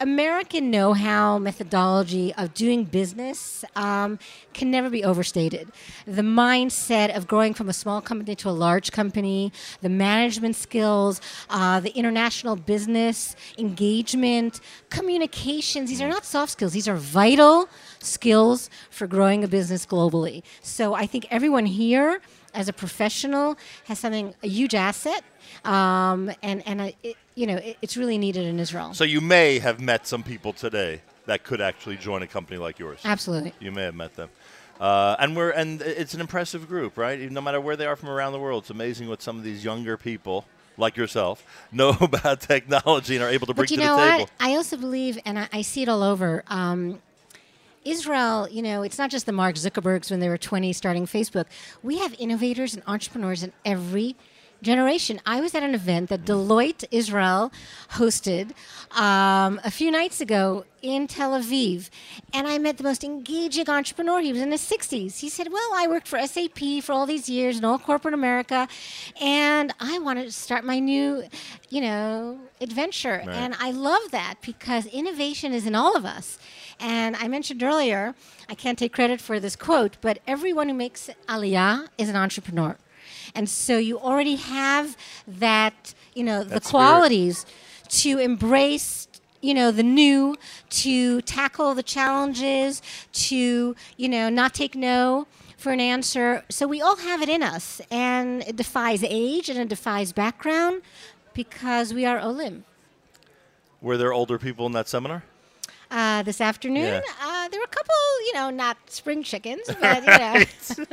American know how methodology of doing business um, can never be overstated. The mindset of growing from a small company to a large company, the management skills, uh, the international business engagement, communications, these are not soft skills, these are vital skills for growing a business globally. So I think everyone here as a professional has something a huge asset, um, and and I, it, you know it, it's really needed in Israel. So you may have met some people today that could actually join a company like yours. Absolutely. You may have met them. Uh, and we're and it's an impressive group, right? No matter where they are from around the world, it's amazing what some of these younger people, like yourself, know about technology and are able to bring But you to know the table. what? I also believe, and I, I see it all over. Um, Israel, you know, it's not just the Mark Zuckerbergs when they were 20 starting Facebook. We have innovators and entrepreneurs in every generation. I was at an event that Deloitte Israel hosted um, a few nights ago in Tel Aviv, and I met the most engaging entrepreneur. He was in his 60s. He said, Well, I worked for SAP for all these years in all corporate America, and I wanted to start my new, you know, adventure. Right. And I love that because innovation is in all of us. And I mentioned earlier, I can't take credit for this quote, but everyone who makes aliyah is an entrepreneur. And so you already have that, you know, the qualities to embrace, you know, the new, to tackle the challenges, to, you know, not take no for an answer. So we all have it in us, and it defies age and it defies background because we are Olim. Were there older people in that seminar? Uh, this afternoon, Yeah. uh, there were a couple, you know, not spring chickens, but you know,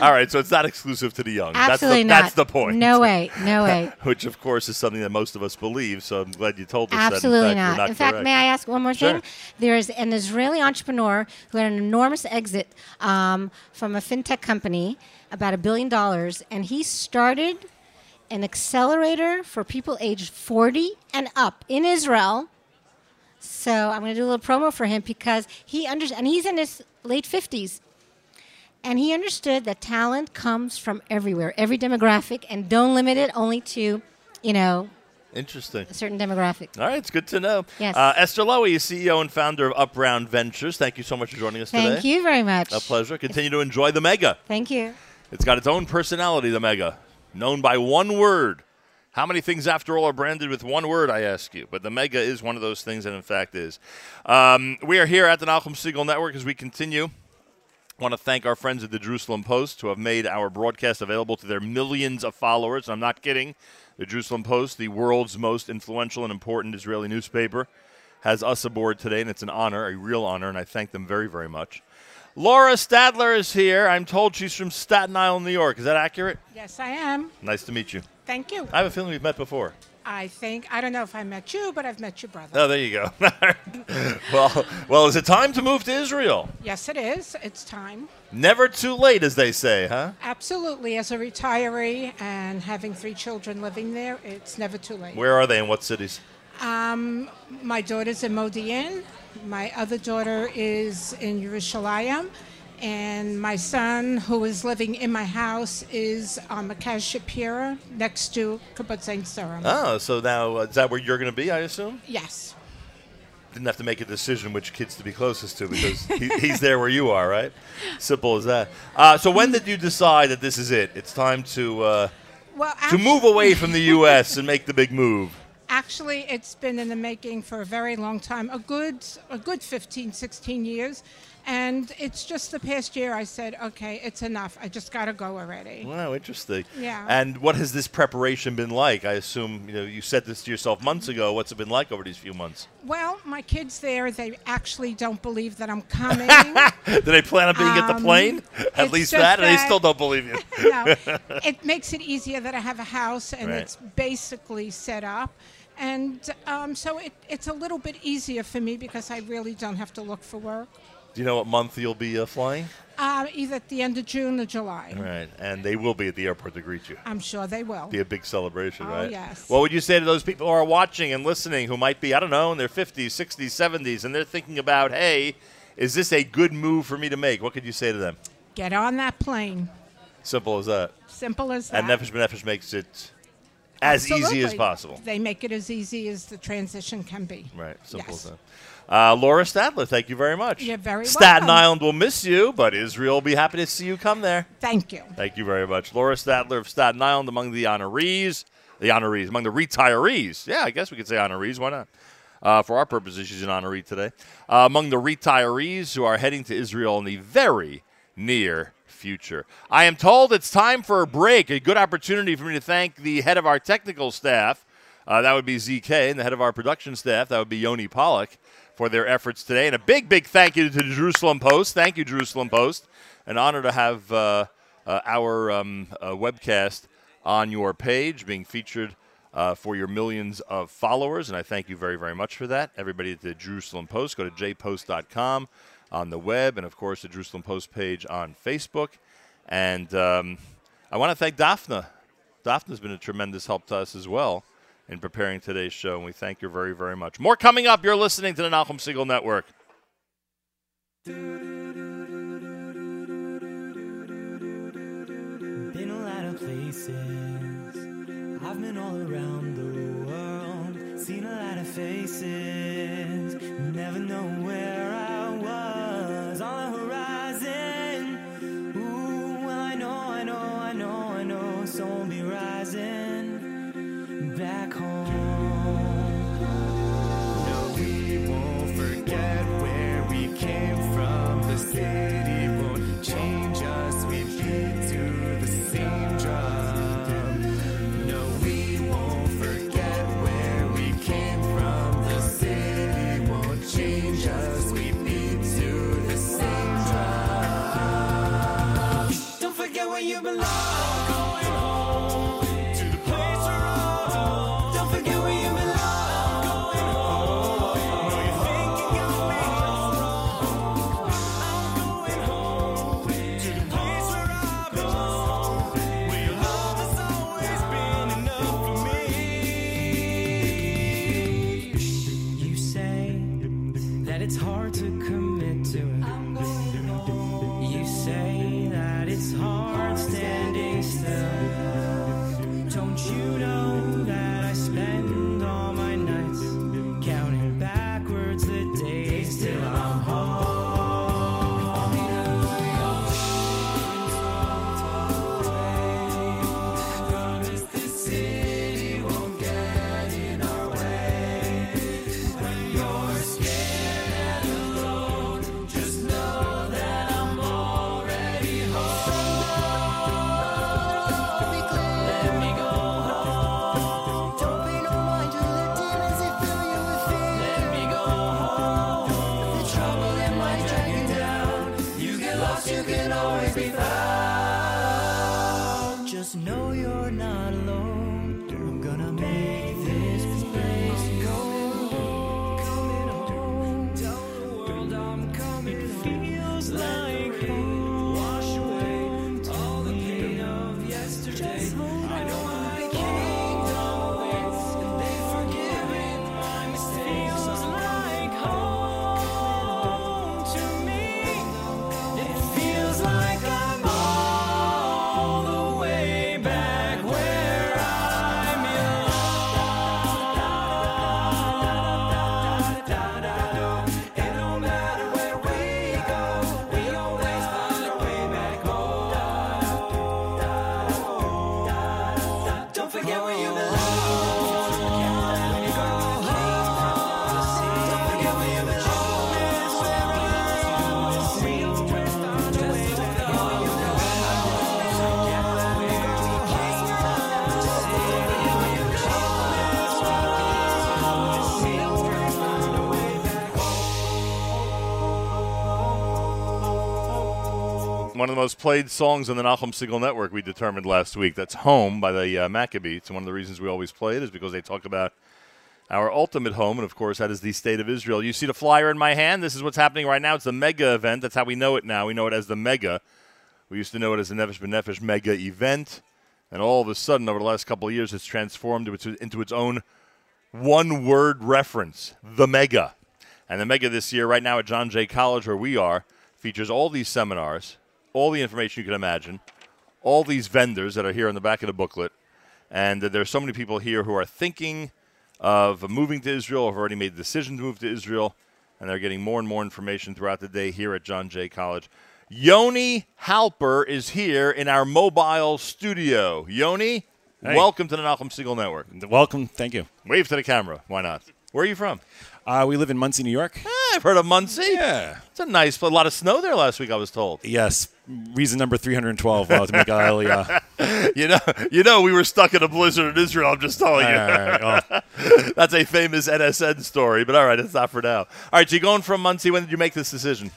All right, so it's not exclusive to the young. absolutely that's the, not. That's the point. No way, no way. Which, of course, is something that most of us believe. So I'm glad you told us Absolutely that. In fact, not. not In fact, correct. may I ask one more Sure. thing? There is an Israeli entrepreneur who had an enormous exit um, from a fintech company, about a billion dollars, and he started an accelerator for people aged 40 and up in Israel. So I'm going to do a little promo for him because he understands, and he's in his late 50s. And he understood that talent comes from everywhere, every demographic, and don't limit it only to, you know, Interesting. a certain demographic. All right, it's good to know. Yes. Uh, Esther Lowy is CEO and founder of Upround Ventures. Thank you so much for joining us today. Thank you very much. A pleasure. Continue to enjoy the Mega. Thank you. It's got its own personality, the Mega, known by one word. How many things, after all, are branded with one word, I ask you? But the Mega is one of those things, and in fact is. Um, we are here at the Nachum Siegel Network as we continue. I want to thank our friends at the Jerusalem Post who have made our broadcast available to their millions of followers. And I'm not kidding. The Jerusalem Post, the world's most influential and important Israeli newspaper, has us aboard today, and it's an honor, a real honor, and I thank them very, very much. Laura Stadler is here. I'm told she's from Staten Island, New York. Is that accurate? Yes, I am. Nice to meet you. Thank you. I have a feeling we've met before. I think I don't know if I met you, but I've met your brother. Oh, there you go. well, well, is it time to move to Israel? Yes, it is. It's time. Never too late, as they say, huh? Absolutely. As a retiree and having three children living there, it's never too late. Where are they and what cities? Um, my daughter's in Modi'in. My other daughter is in Yerushalayim. And my son, who is living in my house, is on Merkaz Shapira next to Kibbutz St. Saram. Oh, so now uh, is that where you're going to be? I assume. Yes. Didn't have to make a decision which kids to be closest to because he, he's there where you are, right? Simple as that. Uh, so when did you decide that this is it? It's time to uh, Well, to move away from the U.S. and make the big move. Actually, it's been in the making for a very long time, a good, a good 15, 16 years. And it's just the past year I said, okay, it's enough. I just got to go already. Wow, interesting. Yeah. And what has this preparation been like? I assume you know you said this to yourself months ago. What's it been like over these few months? Well, my kids there, they actually don't believe that I'm coming. Did they plan on being at the Um, plane? At least just that, or they still don't believe you? no, it makes it easier that I have a house and Right. it's basically set up. And um, so it, it's a little bit easier for me because I really don't have to look for work. Do you know what month you'll be uh, flying? Uh, either at the end of June or July. Right, and they will be at the airport to greet you. I'm sure they will. Be a big celebration, Oh, right? yes. What would you say to those people who are watching and listening who might be, I don't know, in their 50s, 60s, 70s, and they're thinking about, hey, is this a good move for me to make? What could you say to them? Get on that plane. Simple as that. Simple as that. And Nefesh B'Nefesh makes it As easy as Absolutely. possible. They make it as easy as the transition can be. Right, simple Yes. as that. Uh, Laura Stadler, thank you very much. You're very Staten welcome. Island will miss you, but Israel will be happy to see you come there. Thank you. Thank you very much. Laura Stadler of Staten Island among the honorees. The honorees, among the retirees. Yeah, I guess we could say honorees. Why not? Uh, for our purposes, she's an honoree today. Uh, among the retirees who are heading to Israel in the very near future. I am told it's time for a break. A good opportunity for me to thank the head of our technical staff. Uh, that would be ZK, and the head of our production staff. That would be Yoni Pollock for their efforts today. And a big, big thank you to the Jerusalem Post. Thank you, Jerusalem Post. An honor to have uh, uh, our um, uh, webcast on your page being featured uh, for your millions of followers. And I thank you very, very much for that. Everybody at the Jerusalem Post, go to jpost.com on the web, and of course, the Jerusalem Post page on Facebook. And um, I want to thank Daphne. Daphne's been a tremendous help to us as well in preparing today's show, and we thank you very, very much. More coming up. You're listening to the Nachum Siegel Network. Been a lot of places. I've been all around the world. Seen a lot of faces. Never know you belong. Played songs on the Nachum Siegel Network, we determined last week. That's Home by the uh, Maccabeats. And one of the reasons we always play it is because they talk about our ultimate home, and of course, that is the state of Israel. You see the flyer in my hand? This is what's happening right now. It's the mega event. That's how we know it now. We know it as the mega. We used to know it as the Nefesh B'Nefesh mega event. And all of a sudden, over the last couple of years, it's transformed into its own one word reference the mega. And the mega this year, right now at John Jay College, where we are, features all these seminars, all the information you can imagine, all these vendors that are here in the back of the booklet. And uh, there's so many people here who are thinking of moving to Israel, have already made the decision to move to Israel, and they're getting more and more information throughout the day here at John Jay College. Yoni Halper is here in our mobile studio. Yoni, Hey. welcome to the Nachum Siegel Network. Welcome. Thank you. Wave to the camera. Why not? Where are you from? Uh, we live in Monsey, New York. I've heard of Monsey. Yeah. It's a nice, a lot of snow there last week. I was told. Yes. Reason number 312 uh, to make Aliyah. You know, you know, we were stuck in a blizzard in Israel. I'm just telling you. All right, well, That's a famous NSN story, but all right, it's not for now. All right, so you're going from Monsey. When did you make this decision?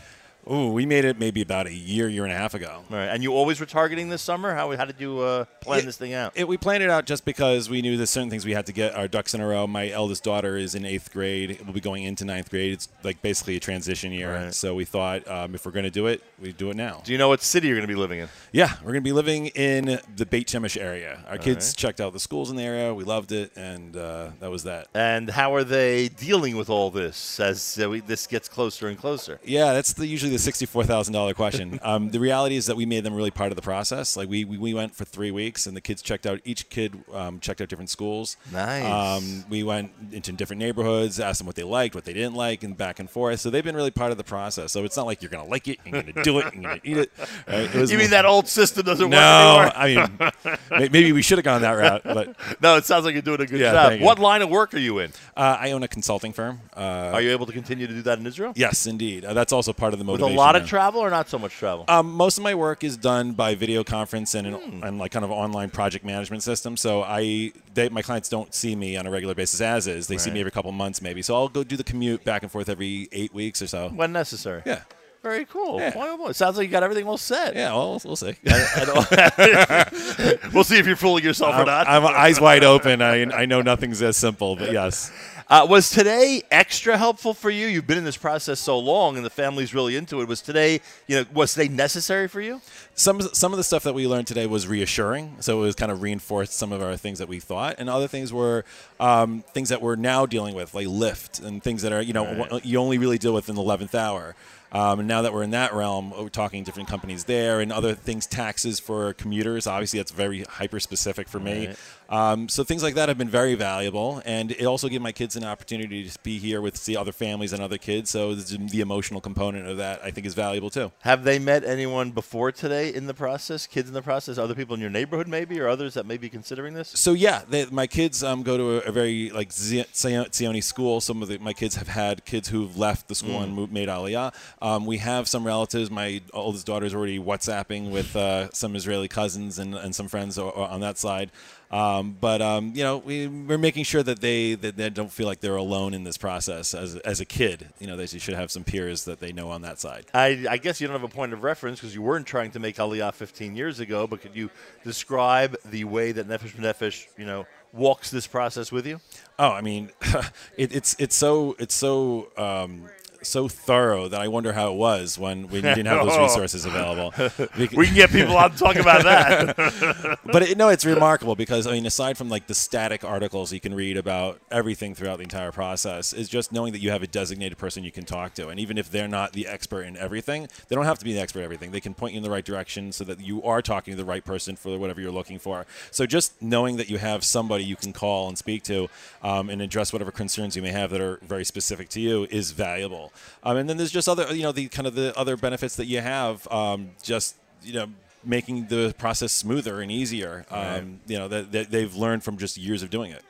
Ooh, we made it maybe about a year, year and a half ago. All right, and you always were targeting this summer. How, how did you uh, plan It- this thing out? It, we planned it out just because we knew there's certain things we had to get our ducks in a row. My eldest daughter is in eighth grade. We'll be going into ninth grade. It's like basically a transition year. Right. So we thought um, if we're going to do it, we do it now. Do you know what city you're going to be living in? Yeah, we're going to be living in the Beit Shemesh area. Our kids right. checked out the schools in the area. We loved it, and uh, that was that. And how are they dealing with all this as uh, we, this gets closer and closer? Yeah, that's the, usually the sixty-four thousand dollar question. um, the reality is that we made them really part of the process. Like we, we, we went for three weeks, and the kids checked out. Each kid um, checked out different schools. Nice. Um, we went into different neighborhoods, asked them what they liked, what they didn't like, and back and forth. So they've been really part of the process. So it's not like you're going to like it, you're going to do it, you're to eat it. Right? It was You mean that old system doesn't No, work anymore? I mean may- maybe we should have gone that route, but no, it sounds like you're doing a good Yeah, job. What line of work are you in? uh, I own a consulting firm. Uh, Are you able to continue to do that in Israel? yes, indeed. Uh, that's also part of the motivation. A lot of travel or not so much travel? Um, most of my work is done by video conference and, Hmm. and like kind of online project management system. So I, they, my clients don't see me on a regular basis as is. They see me every couple months maybe. So I'll go do the commute back and forth every eight weeks or so. when necessary. Yeah. Very cool. Yeah. Boy, oh boy. Sounds like you got everything all set. Yeah, well, we'll see. we'll see if you're fooling yourself or not. I'm eyes wide open. I, I know nothing's as simple, but yes. Uh, was today extra helpful for you? You've been in this process so long, and the family's really into it. Was today, you know, was today necessary for you? some some of the stuff that we learned today was reassuring. So it was kind of reinforced some of our things that we thought, and other things were um, things that we're now dealing with, like lift and things that are you know Right. you only really deal with in the eleventh hour. Um, and now that we're in that realm, we're talking different companies there and other things, taxes for commuters. Obviously, that's very hyper specific for me. Right. Um, so things like that have been very valuable, and it also gave my kids an opportunity to be here with see other families and other kids. So the emotional component of that, I think, is valuable too. Have they met anyone before today in the process? Kids in the process? Other people in your neighborhood, maybe, or others that may be considering this? So yeah, they, my kids um, go to a, a very like Zi- Zioni school. Some of the, my kids have had kids who've left the school and moved, made Aliyah. Um, we have some relatives. My oldest daughter is already WhatsApping with uh, some Israeli cousins and, and some friends on that side. Um, but um, you know, we, we're making sure that they that they don't feel like they're alone in this process as as a kid. You know, they should have some peers that they know on that side. I, I guess you don't have a point of reference because you weren't trying to make Aliyah 15 years ago, but could you describe the way that Nefesh B'Nefesh, you know, walks this process with you? Oh, I mean, it, it's it's so it's so um, so thorough that I wonder how it was when, we didn't have those resources available. We can get people on to talk about that. but it, no, it's remarkable because I mean, aside from like the static articles you can read about everything throughout the entire process, is just knowing that you have a designated person you can talk to, and even if they're not the expert in everything, they don't have to be the expert in everything. They can point you in the right direction so that you are talking to the right person for whatever you're looking for. So just knowing that you have somebody you can call and speak to, um, and address whatever concerns you may have that are very specific to you is valuable. Um, and then there's just other, you know, the kind of the other benefits that you have, um, just you know making the process smoother and easier. Um, You know that, that they've learned from just years of doing it.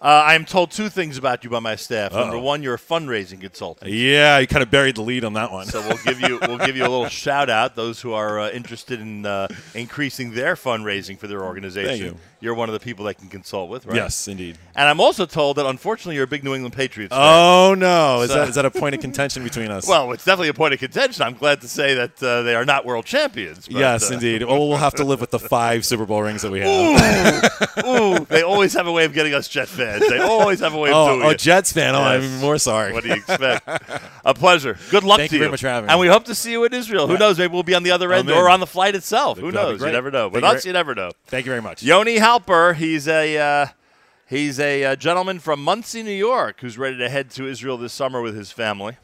Uh, I am told two things about you by my staff. Number Uh-oh. one, you're a fundraising consultant. Yeah, you kind of buried the lead on that one. So we'll give you we'll give you a little shout out. Those who are uh, interested in uh, increasing their fundraising for their organization, Thank you. You're one of the people they can consult with, right? Yes, indeed. And I'm also told that unfortunately you're a big New England Patriots fan. Oh no! Is So- that is that a point of contention between us? Well, it's definitely a point of contention. I'm glad to say that uh, they are not world champions. but, yes, uh, indeed. Well, we'll have to live with the five Super Bowl rings that we have. Ooh, they always have a way of getting us Jet fans. They always have a way of oh, doing oh, it. Oh, Jets fan. Oh, I'm more sorry. What do you expect? a pleasure. Good luck Thank to you Thank you very much for having me. And we hope to see you in Israel. Who knows? Maybe we'll be on the other end or on the flight itself. Who knows? You never know. Thank With you us, you never know. Thank you very much. Yoni Halper, he's a uh, he's a uh, gentleman from Monsey, New York, who's ready to head to Israel this summer with his family.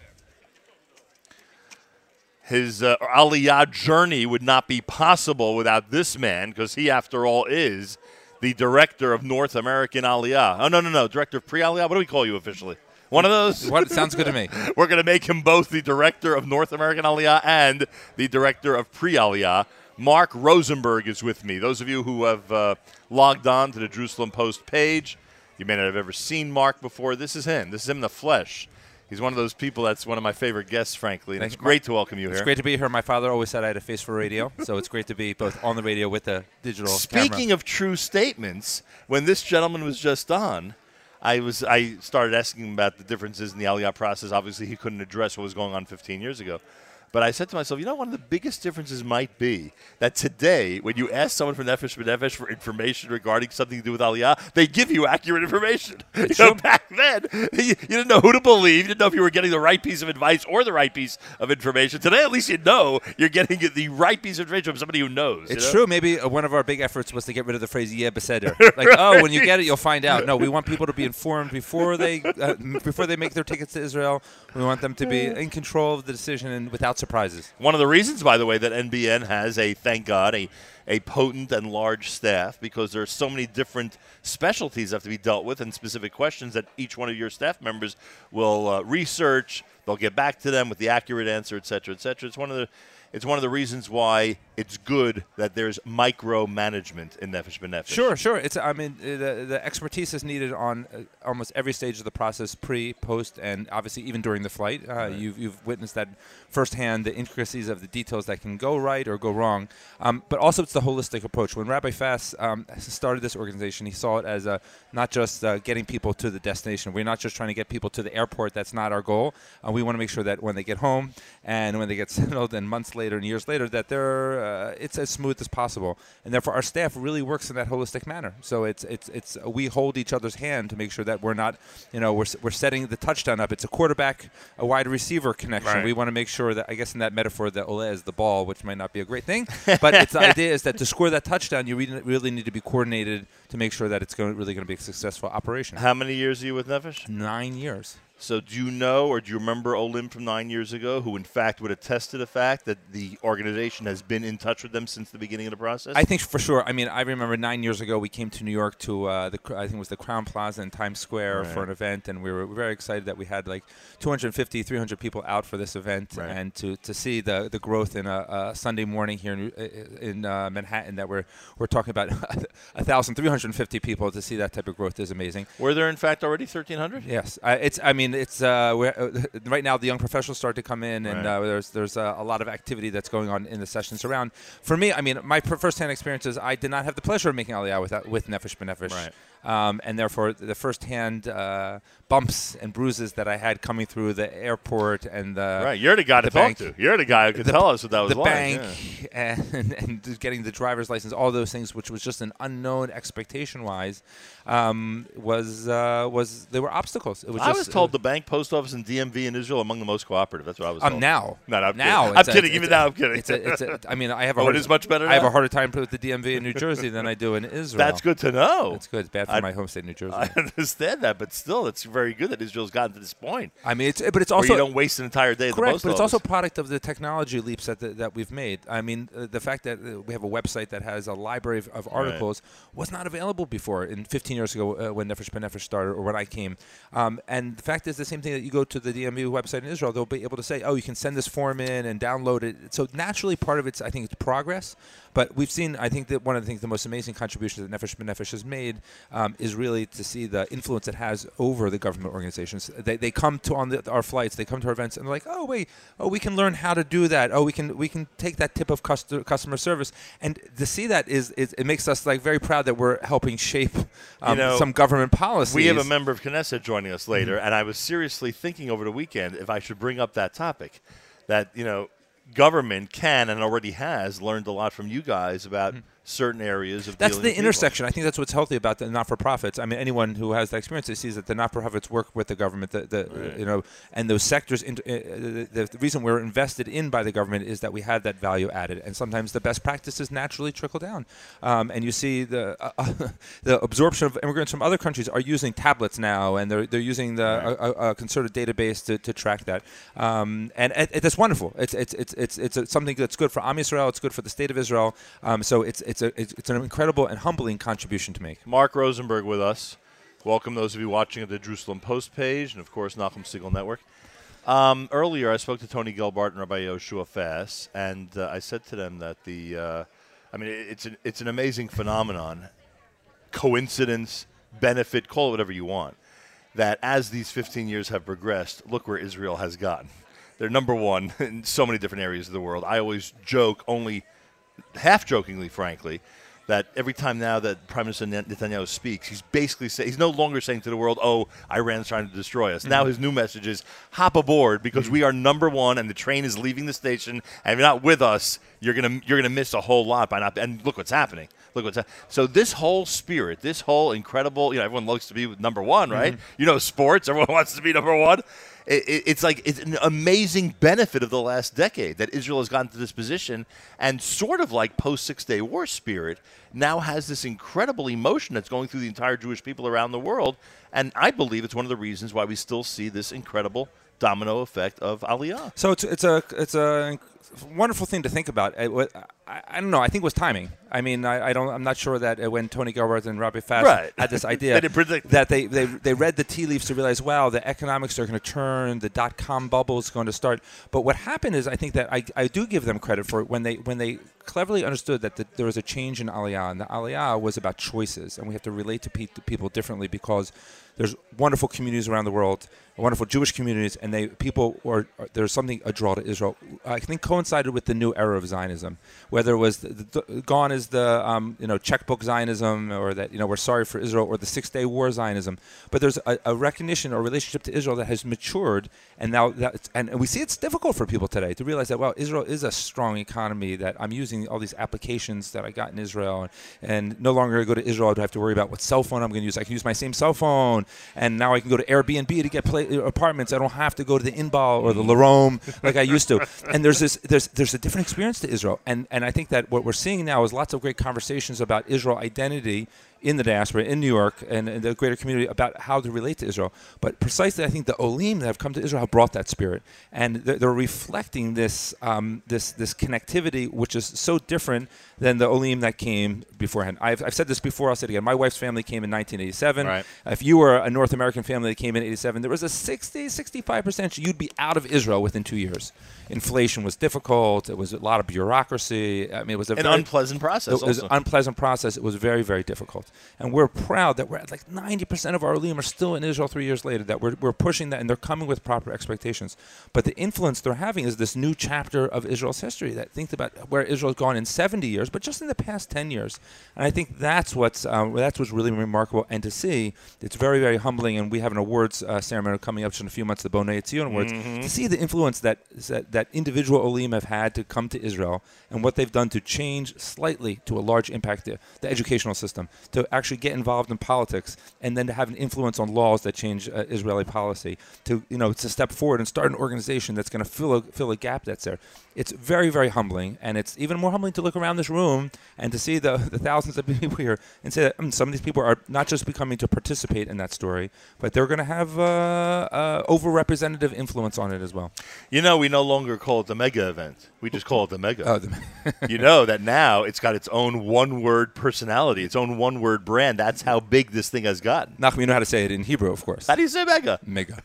His uh, Aliyah journey would not be possible without this man, because he, after all, is the director of North American Aliyah. Oh no, no, no, director of pre-Aliyah. What do we call you officially? One of those. What sounds good to me. We're going to make him both the director of North American Aliyah and the director of pre Aliyah. Mark Rosenberg is with me. Those of you who have uh, logged on to the Jerusalem Post page, you may not have ever seen Mark before. This is him. This is him in the flesh. He's one of those people that's one of my favorite guests, frankly. Thanks, it's great Mark. to welcome you here. It's great to be here. My father always said I had a face for radio, so it's great to be both on the radio with the digital Speaking camera. of true statements, when this gentleman was just on, I was I started asking him about the differences in the Aliyah process. Obviously, he couldn't address what was going on 15 years ago. But I said to myself, you know, one of the biggest differences might be that today, when you ask someone from Nefesh B'Nefesh for information regarding something to do with Aliyah, they give you accurate information. You know, back then, you, you didn't know who to believe. You didn't know if you were getting the right piece of advice or the right piece of information. Today, at least you know you're getting the right piece of information from somebody who knows. you It's know? true. Maybe uh, one of our big efforts was to get rid of the phrase "yeah beseder." Like, oh, when you get it, you'll find out. No, we want people to be informed before they uh, before they make their tickets to Israel. We want them to be in control of the decision and without surprises. One of the reasons, by the way, that NBN has a thank God a a potent and large staff because there are so many different specialties that have to be dealt with and specific questions that each one of your staff members will uh, research. They'll get back to them with the accurate answer, et cetera, et cetera. It's one of the it's one of the reasons why it's good that there's micromanagement in Nefesh B'Nefesh. Sure, sure. It's I mean the the expertise is needed on uh, almost every stage of the process, pre, post, and obviously even during the flight. Uh, You've you've witnessed that firsthand, the intricacies of the details that can go right or go wrong. Um, but also it's the holistic approach. When Rabbi Fass um, started this organization, he saw it as a not just uh, getting people to the destination. We're not just trying to get people to the airport. That's not our goal. Uh, we want to make sure that when they get home and when they get settled and months later and years later that they're uh, it's as smooth as possible. And therefore, our staff really works in that holistic manner. So it's it's it's we hold each other's hand to make sure that we're not you know we're we're setting the touchdown up. It's a quarterback, a wide receiver connection. Right. We want to make sure that I guess in that metaphor that Ole is the ball, which might not be a great thing, but it's the idea is that to score that touchdown, you really, really need to be coordinated to make sure that it's going really going to be a successful operation. How many years are you with Nefesh? Nine years. So, do you know or do you remember Olim from nine years ago, who in fact would attest to the fact that the organization has been in touch with them since the beginning of the process? I think for sure. I mean, I remember nine years ago we came to New York to uh, the I think it was the Crowne Plaza in Times Square for an event, and we were very excited that we had like 250, 300 people out for this event, Right. and to, to see the, the growth in a, a Sunday morning here in, in uh, Manhattan that we're we're talking about 1,350 people to see that type of growth is amazing. Were there in fact already 1,300? Yes, uh, it's. I mean, it's. Uh, we're, uh, right now, the young professionals start to come in, and Right. uh, there's there's uh, a lot of activity that's going on in the sessions around. For me, I mean, my per- first-hand experience is I did not have the pleasure of making Aliyah with with Nefesh B'Nefesh, Right. Um, and therefore the first-hand uh, bumps and bruises that I had coming through the airport and the Right, you're the guy to the talk to. You're the guy who could the- tell us what that was the like. bank and, and getting the driver's license, all those things, which was just an unknown expectation-wise, um, was uh, was there were obstacles. It was I just, was told the bank, post office, and DMV in Israel are among the most cooperative. That's what I was Um, told. now, No, no, I'm now, kidding. I'm a- kidding. Even a- now, I'm kidding. It's a, it's a, I mean, I have a. Oh, it harder- is much better I have a harder time with the DMV in New Jersey than I do in Israel. That's good to know. It's good. It's bad for I- my home state, New Jersey. I understand that, but still, it's very good that Israel's gotten to this point. I mean, it's but it's also you don't waste an entire day at the Correct, but it's also product of the technology leaps that the, that we've made. I mean, uh, the fact that uh, we have a website that has a library of, of articles was not available before in 15 years ago uh, when Nefesh B'Nefesh started or when I came. Um, and the fact is the same thing that you go to the DMV website in Israel, they'll be able to say, oh, you can send this form in and download it. So naturally, part of it's I think it's progress. But we've seen, I think that one of the things, the most amazing contributions that Nefesh B'Nefesh has made um, is really to see the influence it has over the government organizations. They, they come to on the, our flights, they come to our events, and they're like, oh wait, oh we can learn how to do that. Oh we can we can take that tip of customer customer service, and to see that is, is it makes us like very proud that we're helping shape um, know, some government policies. We have a member of Knesset joining us later, Mm-hmm. and I was seriously thinking over the weekend if I should bring up that topic. That, you know, government can and already has learned a lot from you guys about hmm. Certain areas of. That's the with people. intersection. I think that's what's healthy about the not-for-profits. I mean, anyone who has that experience, they sees that the not-for-profits work with the government. The, the you know, and those sectors. In, uh, the, the reason we're invested in by the government is that we have that value added, and sometimes the best practices naturally trickle down. Um, and you see the uh, the absorption of immigrants from other countries are using tablets now, and they're they're using the a, a, a concerted database to, to track that. Um, and it, it, that's wonderful. It's it's it's it's it's something that's good for Am Yisrael. It's good for the state of Israel. Um, so it's it's it's a it's, it's an incredible and humbling contribution to make. Mark Rosenberg with us. Welcome those of you watching at the Jerusalem Post page and, of course, Nachum Siegel Network. Um, earlier, I spoke to Tony Gelbart and Rabbi Yehoshua Fass, and uh, I said to them that the, uh, I mean, it's an, it's an amazing phenomenon, coincidence, benefit, call it whatever you want, that as these 15 years have progressed, look where Israel has gotten. They're number one in so many different areas of the world. I always joke, only half jokingly, frankly, that every time now that Prime Minister Net- Netanyahu speaks, he's basically saying he's no longer saying to the world, "Oh, Iran's trying to destroy us." Now Mhm. his new message is, "Hop aboard because we are number one, and the train is leaving the station. And if you're not with us, you're gonna you're gonna miss a whole lot by not." And look what's happening. Look what's hap- so this whole spirit, this whole incredible. You know, everyone looks to be number one, right? Mhm. You know, sports. Everyone wants to be number one. It, it, it's like it's an amazing benefit of the last decade that Israel has gotten to this position, and sort of like post Six Day War spirit, now has this incredible emotion that's going through the entire Jewish people around the world, and I believe it's one of the reasons why we still see this incredible domino effect of Aliyah. So it's it's a it's a wonderful thing to think about. Wa- I, I don't know. I think it was timing. I mean, I, I don't. I'm not sure that when Tony Gelbart and Rabbi Fass Right. had this idea They that they, they they read the tea leaves to realize, wow, the economics are going to turn, the dot com bubble is going to start. But what happened is, I think that I, I do give them credit for it when they when they cleverly understood that the, there was a change in Aliyah, and the Aliyah was about choices, and we have to relate to pe- to people differently because there's wonderful communities around the world, wonderful Jewish communities, and they people are- there's something a draw to Israel. I think coincided with the new era of Zionism, whether it was the, the, gone is the um, you know checkbook Zionism, or that you know we're sorry for Israel, or the Six Day War Zionism. But there's a, a recognition or relationship to Israel that has matured, and now that and, we see it's difficult for people today to realize that well, Israel is a strong economy. That I'm using all these applications that I got in Israel, and, and no longer go to Israel. I have to worry about what cell phone I'm going to use. I can use my same cell phone, and now I can go to Airbnb to get play, Uh, apartments. I don't have to go to the Inbal or the mm-hmm. Laromme like I used to. And there's this there's there's a different experience to Israel, and and I think that what we're seeing now is lots of great conversations about Israel identity in the diaspora in New York and, and the greater community about how to relate to Israel. But precisely, I think the Olim that have come to Israel have brought that spirit, and they're, they're reflecting this um, this this connectivity, which is so different than the Olim that came beforehand. I've, I've said this before. I'll say it again. My wife's family came in 1987. Right. If you were a North American family that came in 87, there was a 60, 65 percent you'd be out of Israel within two years. Inflation was difficult. It was a lot of bureaucracy. I mean, it was a An very- unpleasant process It was an unpleasant process. It was very, very difficult. And we're proud that we're at like 90% of our Olim are still in Israel three years later, that we're, we're pushing that and they're coming with proper expectations. But the influence they're having is this new chapter of Israel's history that thinks about where Israel's gone in 70 years, but just in the past 10 years. And I think that's what's, um, that's what's really remarkable. And to see, it's very, very humbling. And we have an awards uh, ceremony coming up just in a few months, the Bonei Tzion Awards, Mhm. to see the influence that, that, that individual Olim have had to come to Israel and what they've done to change slightly to a large impact the, the educational system, to actually get involved in politics, and then to have an influence on laws that change uh, Israeli policy, to you know to step forward and start an organization that's going to fill a, fill a gap that's there. It's very very humbling, and it's even more humbling to look around this room and to see the, the thousands of people here and say that mm, some of these people are not just becoming to participate in that story, but they're going to have uh, uh, overrepresentative influence on it as well. You know, we no longer call it the mega event. We just call it the mega. Oh, the you know that now it's got its own one-word personality, its own one-word brand. That's how big this thing has gotten. Nachum, you know how to say it in Hebrew, of course. How do you say mega? Mega.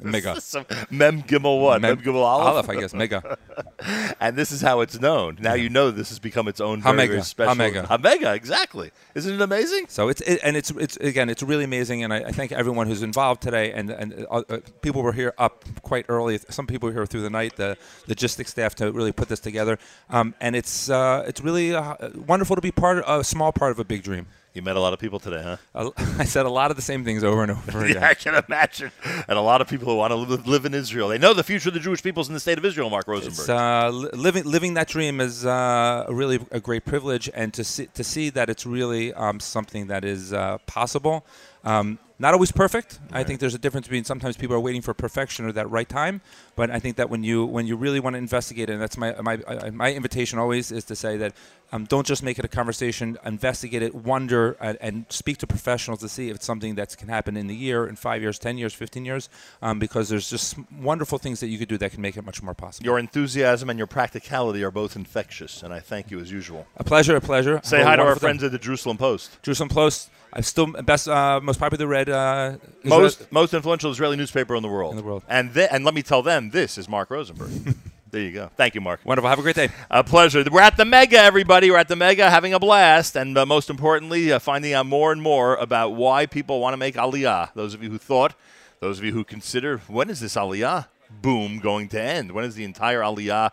Mega. Mem Gimel what? Mem, Mem- Gimel Aleph? Aleph, I guess, mega. and this is how it's known. Now you know this has become its own very, Hamega. very special. Hamega. Hamega, exactly. Isn't it amazing? So it's it, and it's it's again it's really amazing, and I, I thank everyone who's involved today. And and uh, uh, people were here up quite early. Some people were here through the night. The logistics staff to really put this together, um, and it's uh, it's really uh, wonderful to be part of a small part of a big dream. You met a lot of people today, huh? Uh, I said a lot of the same things over and over again. yeah, I can imagine. And a lot of people who want to live, live in Israel. They know the future of the Jewish people's in the state of Israel, Mark Rosenberg. It's, uh, living living that dream is uh, really a great privilege, and to see to see that it's really um, something that is uh, possible. Um, not always perfect. I think there's a difference between sometimes people are waiting for perfection or that right time. But I think that when you when you really want to investigate it, and that's my my uh, my invitation always is to say that Um, don't just make it a conversation. Investigate it, wonder, and, and speak to professionals to see if it's something that can happen in the year, in five years, ten years, fifteen years. Um, because there's just wonderful things that you could do that can make it much more possible. Your enthusiasm and your practicality are both infectious, and I thank you as usual. A pleasure, a pleasure. Say hi to our friends at the Jerusalem Post. Jerusalem Post. I'm still best, uh, most popular read. Uh, Most most influential Israeli newspaper in the world. In the world. And th- and let me tell them, this is Mark Rosenberg. there you go. Thank you, Mark. Wonderful. Have a great day. A pleasure. We're at the Mega, everybody. We're at the Mega, having a blast, and uh, most importantly, uh, finding out more and more about why people want to make Aliyah. Those of you who thought, those of you who consider, when is this Aliyah boom going to end? When is the entire Aliyah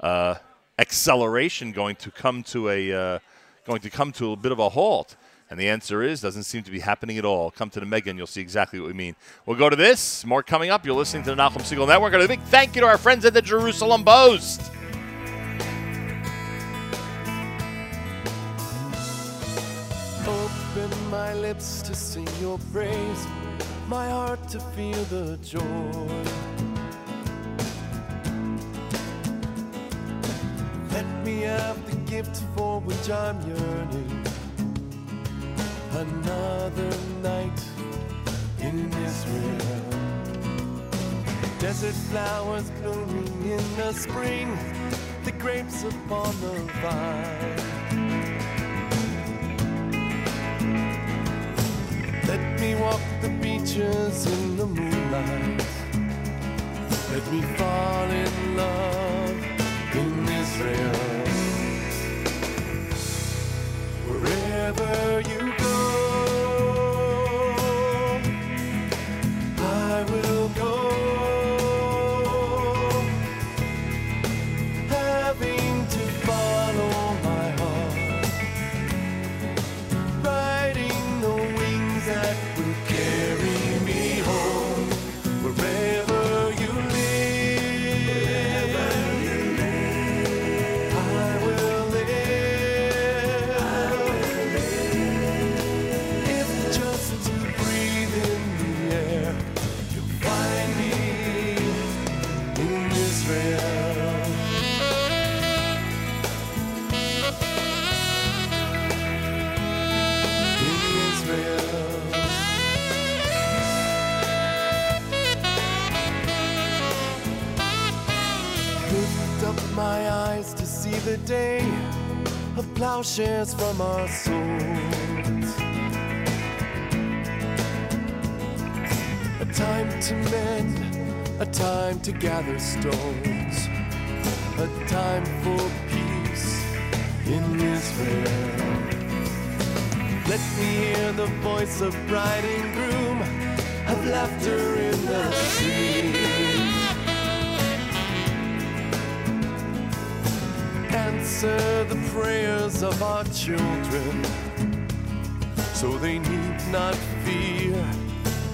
uh, acceleration going to come to a uh, going to come to a bit of a halt? And the answer is doesn't seem to be happening at all. Come to the Mega and you'll see exactly what we mean. We'll go to this. More coming up. You're listening to the Nachum Siegel Network. And a big thank you to our friends at the Jerusalem Post. Open my lips to sing your praise, my heart to feel the joy. Let me have the gift for which I'm yearning. Another night in Israel. Desert flowers blooming in the spring, the grapes upon the vine. Let me walk the beaches in the moonlight. Let me fall in love in Israel. Wherever you day of plowshares from our souls. A time to mend, a time to gather stones, a time for peace in Israel. Let me hear the voice of bride and groom, of laughter in the street. Answer the prayers of our children, so they need not fear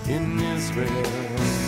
in Israel.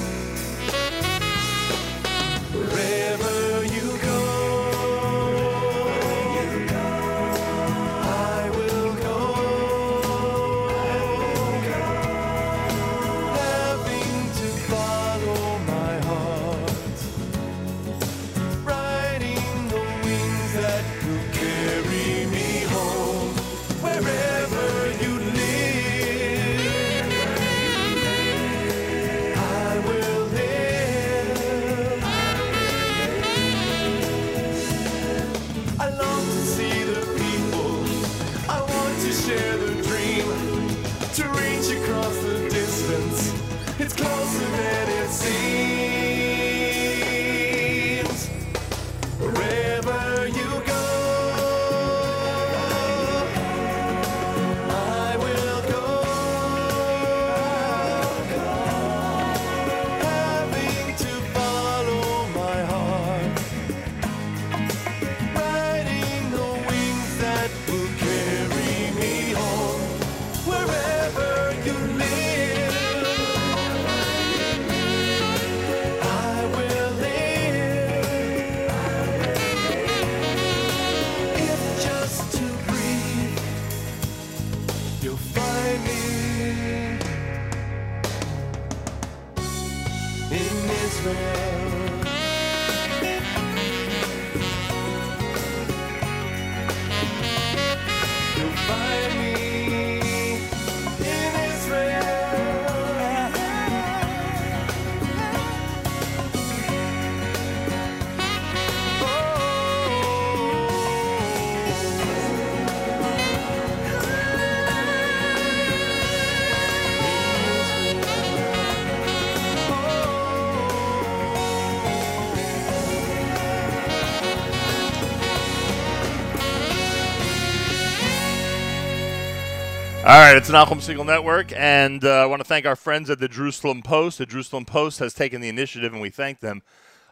All right, it's an Nachum Siegel Network, and uh, I want to thank our friends at the Jerusalem Post. The Jerusalem Post has taken the initiative, and we thank them,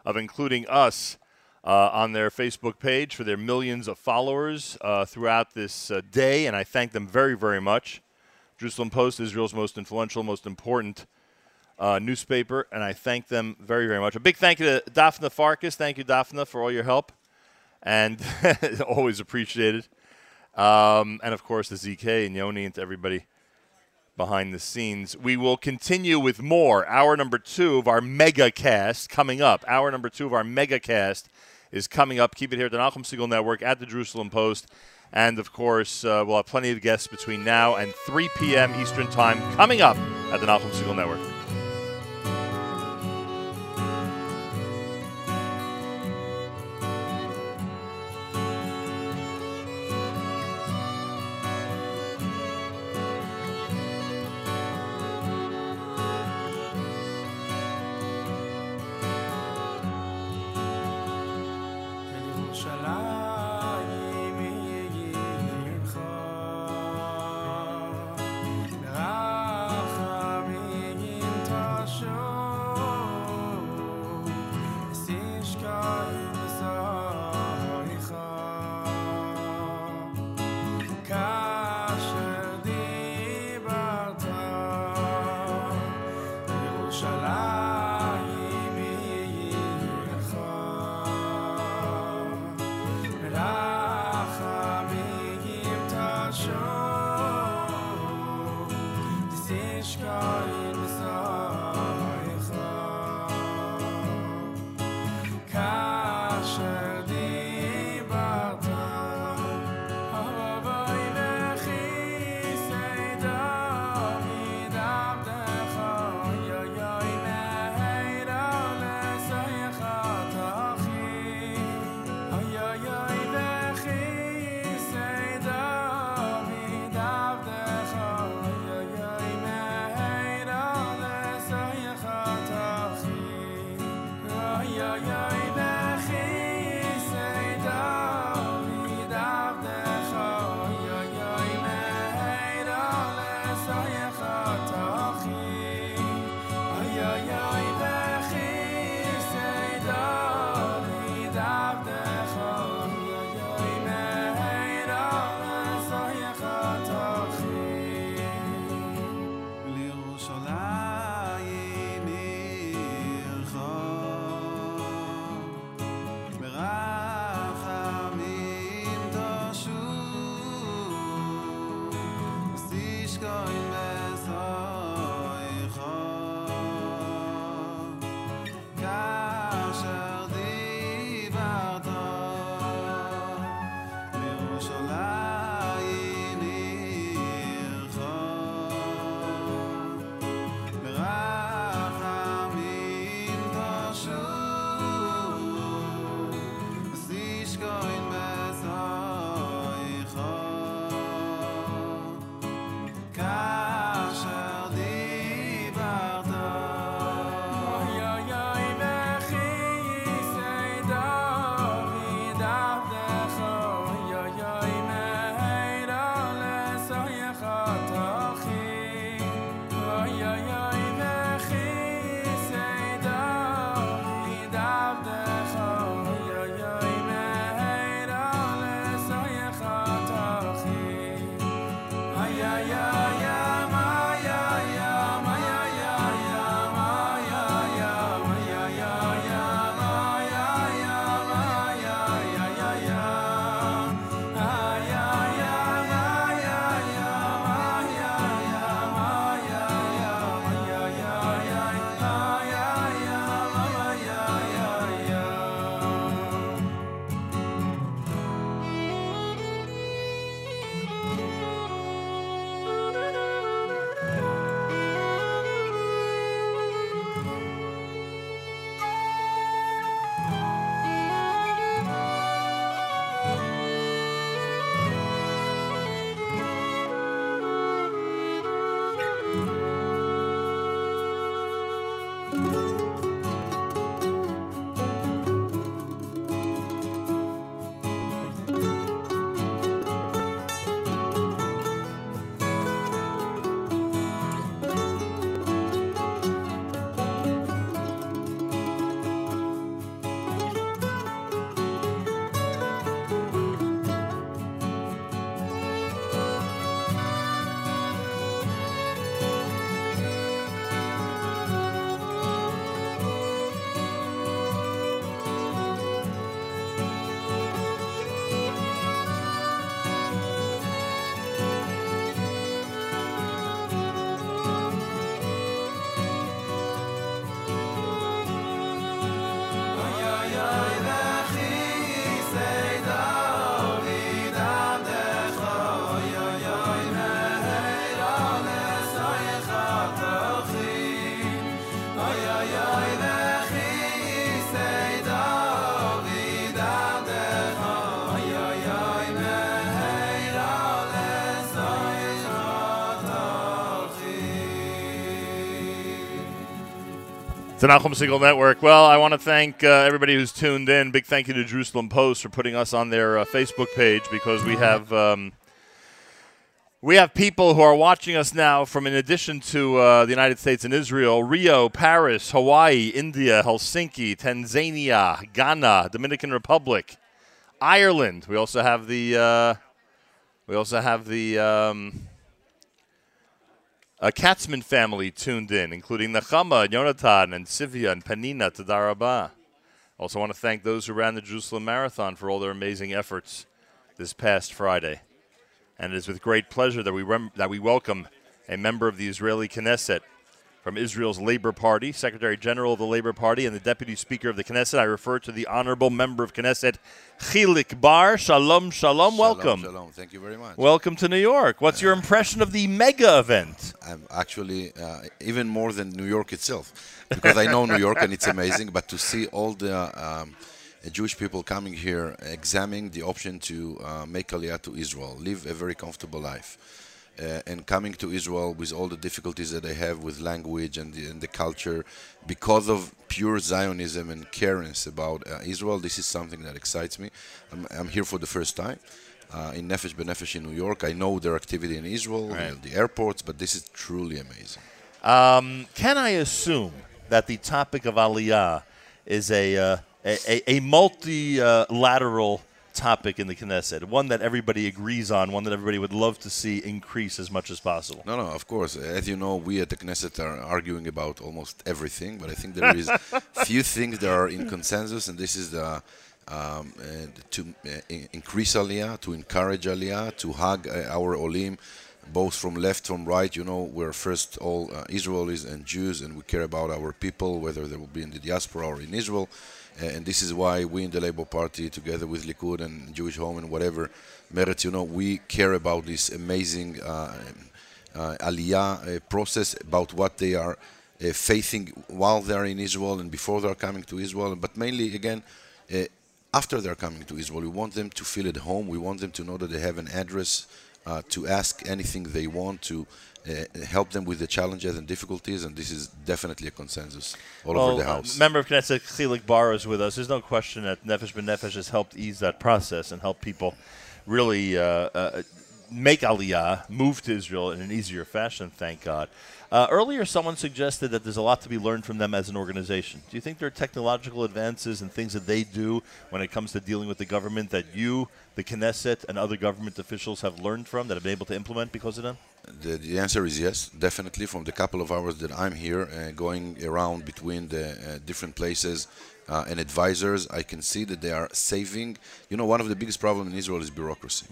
of including us uh, on their Facebook page for their millions of followers uh, throughout this uh, day, and I thank them very, very much. Jerusalem Post, Israel's most influential, most important uh, newspaper, and I thank them very, very much. A big thank you to Daphne Farkas. Thank you, Daphne, for all your help, and always appreciated. Um, and of course, the ZK and Yoni and to everybody behind the scenes. We will continue with more. Hour number two of our mega cast coming up. Hour number two of our mega cast is coming up. Keep it here at the Nachum Siegel Network at the Jerusalem Post. And of course, uh, we'll have plenty of guests between now and 3 p.m. Eastern Time coming up at the Nachum Siegel Network. It's Nachum Siegel Network. Well, I want to thank uh, everybody who's tuned in. Big thank you to Jerusalem Post for putting us on their uh, Facebook page because we have um, we have people who are watching us now from, in addition to uh, the United States and Israel, Rio, Paris, Hawaii, India, Helsinki, Tanzania, Ghana, Dominican Republic, Ireland. We also have the uh, we also have the um, a Katzman family tuned in, including Nachama, Yonatan and Sivia, and Panina, Toda Raba. Also want to thank those who ran the Jerusalem Marathon for all their amazing efforts this past Friday. And it is with great pleasure that we, that we welcome a member of the Israeli Knesset from Israel's Labor Party, Secretary General of the Labor Party, and the Deputy Speaker of the Knesset. I refer to the Honorable Member of Knesset, Chilik Bar. Shalom, shalom, welcome. Shalom, thank you very much. Welcome to New York. What's your impression of the mega event? I'm actually uh, even more than New York itself, because I know New York and it's amazing. But to see all the um, Jewish people coming here, examining the option to uh, make Aliyah to Israel, live a very comfortable life, uh, and coming to Israel with all the difficulties that they have with language and the, and the culture, because of pure Zionism and careness about uh, Israel, this is something that excites me. I'm, I'm here for the first time. Uh, in Nefesh B'Nefesh in New York. I know their activity in Israel, Right. the airports, but this is truly amazing. Um, can I assume that the topic of Aliyah is a, uh, a, a, a multilateral topic in the Knesset, one that everybody agrees on, one that everybody would love to see increase as much as possible? No, no, of course. As you know, we at the Knesset are arguing about almost everything, but I think there is few things that are in consensus, and this is the um, uh, to uh, in- increase Aliyah, to encourage Aliyah, to hug uh, our Olim, both from left, from right. You know, we're first all uh, Israelis and Jews, and we care about our people, whether they will be in the diaspora or in Israel. And this is why we in the Labour Party, together with Likud and Jewish Home and whatever, Meretz, you know, we care about this amazing uh, uh, Aliyah uh, process, about what they are uh, facing while they're in Israel and before they're coming to Israel. But mainly, again, uh, after they're coming to Israel, we want them to feel at home. We want them to know that they have an address uh, to ask anything they want to uh, help them with the challenges and difficulties. And this is definitely a consensus all Well, over the uh, house. member of Knesset Chilik Bar is with us. There's no question that Nefesh B'Nefesh has helped ease that process and help people really uh, uh, make Aliyah, move to Israel in an easier fashion, thank God. Uh, earlier, someone suggested that there's a lot to be learned from them as an organization. Do you think there are technological advances and things that they do when it comes to dealing with the government that you, the Knesset, and other government officials have learned from that have been able to implement because of them? The, the answer is yes, definitely. From the couple of hours that I'm here, uh, going around between the uh, different places uh, and advisors, I can see that they are saving. You know, one of the biggest problems in Israel is bureaucracy,